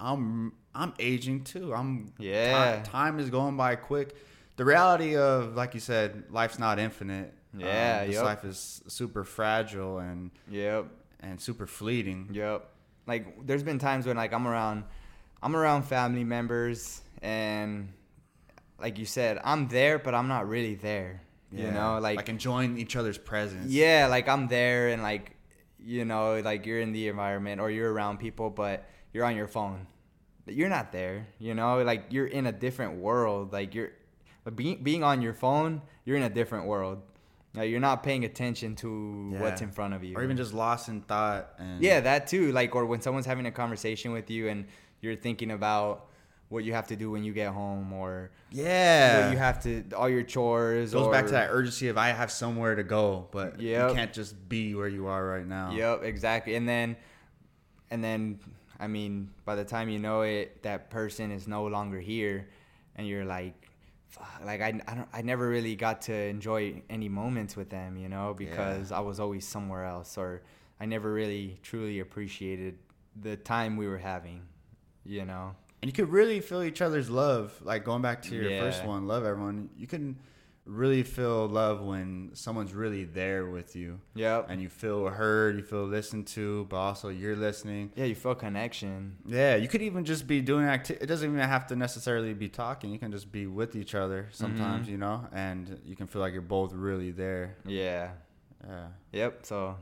A: I'm I'm aging too. I'm
B: Yeah.
A: ti- time is going by quick. The reality of, like you said, life's not infinite.
B: Yeah,
A: um, this
B: yep.
A: life is super fragile and
B: yep
A: and super fleeting.
B: Yep. Like there's been times when like I'm around I'm around family members and like you said, I'm there but I'm not really there. You know, like,
A: like enjoying each other's presence.
B: yeah, like I'm there and like you know, like you're in the environment or you're around people but you're on your phone. You're not there, you know? Like you're in a different world. Like you're but being being on your phone, you're in a different world. Like you're not paying attention to what's in front of you.
A: or even just lost in thought. And
B: Yeah, that too. Like, or when someone's having a conversation with you and you're thinking about what you have to do when you get home, or
A: yeah.
B: you have to, all your chores.
A: goes
B: or,
A: back to that urgency of I have somewhere to go, but
B: Yep.
A: you can't just be where you are right now.
B: Yep, exactly. And then, and then, I mean, by the time you know it, that person is no longer here, and you're like, like I, I don't, I never really got to enjoy any moments with them, you know, because I was always somewhere else, or I never really truly appreciated the time we were having, you know.
A: And you could really feel each other's love. Like going back to your first one, love everyone. You can really feel love when someone's really there with you.
B: Yep.
A: And you feel heard, you feel listened to, but also you're listening.
B: Yeah, you feel connection.
A: Yeah, you could even just be doing acti- It doesn't even have to necessarily be talking. You can just be with each other sometimes,
B: Mhm.
A: you know, and you can feel like you're both really there.
B: Yeah.
A: Yeah,
B: Yep. So,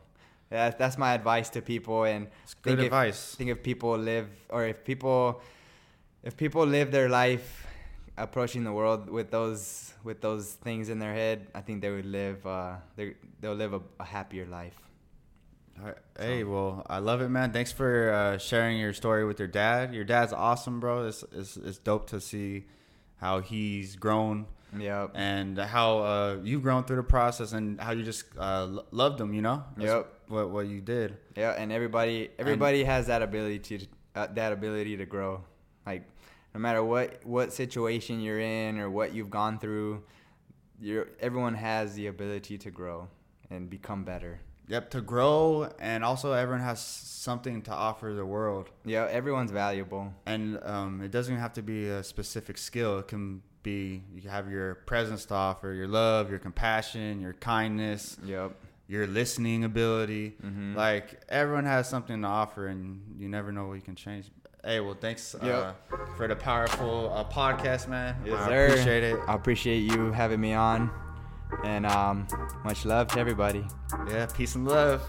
B: yeah, that's my advice to people. And
A: it's good
B: think
A: advice.
B: I think if people live, or if people, if people live their life approaching the world with those with those things in their head, I think they would live. Uh, they they'll live a, a happier life.
A: All right. Hey, well, I love it, man. Thanks for uh, sharing your story with your dad. Your dad's awesome, bro. It's, it's, it's dope to see how he's grown
B: Yep.
A: and how uh, you've grown through the process and how you just uh, loved him, you know? That's
B: Yep.
A: What, what you did.
B: Yeah, and everybody everybody has that ability to uh, that ability to grow. Like no matter what what situation you're in or what you've gone through, you're everyone has the ability to grow and become better.
A: Yep, to grow, and also everyone has something to offer the world.
B: Yeah, everyone's valuable.
A: And um, it doesn't have to be a specific skill. It can be you have your presence to offer, your love, your compassion, your kindness,
B: Yep.
A: your listening ability.
B: Mhm.
A: Like everyone has something to offer, and you never know what you can change. Hey, well, thanks uh, for the powerful uh, podcast, man.
B: Yes,
A: I
B: sir.
A: appreciate it.
B: I appreciate you having me on, and um, much love to everybody.
A: Yeah, peace and love.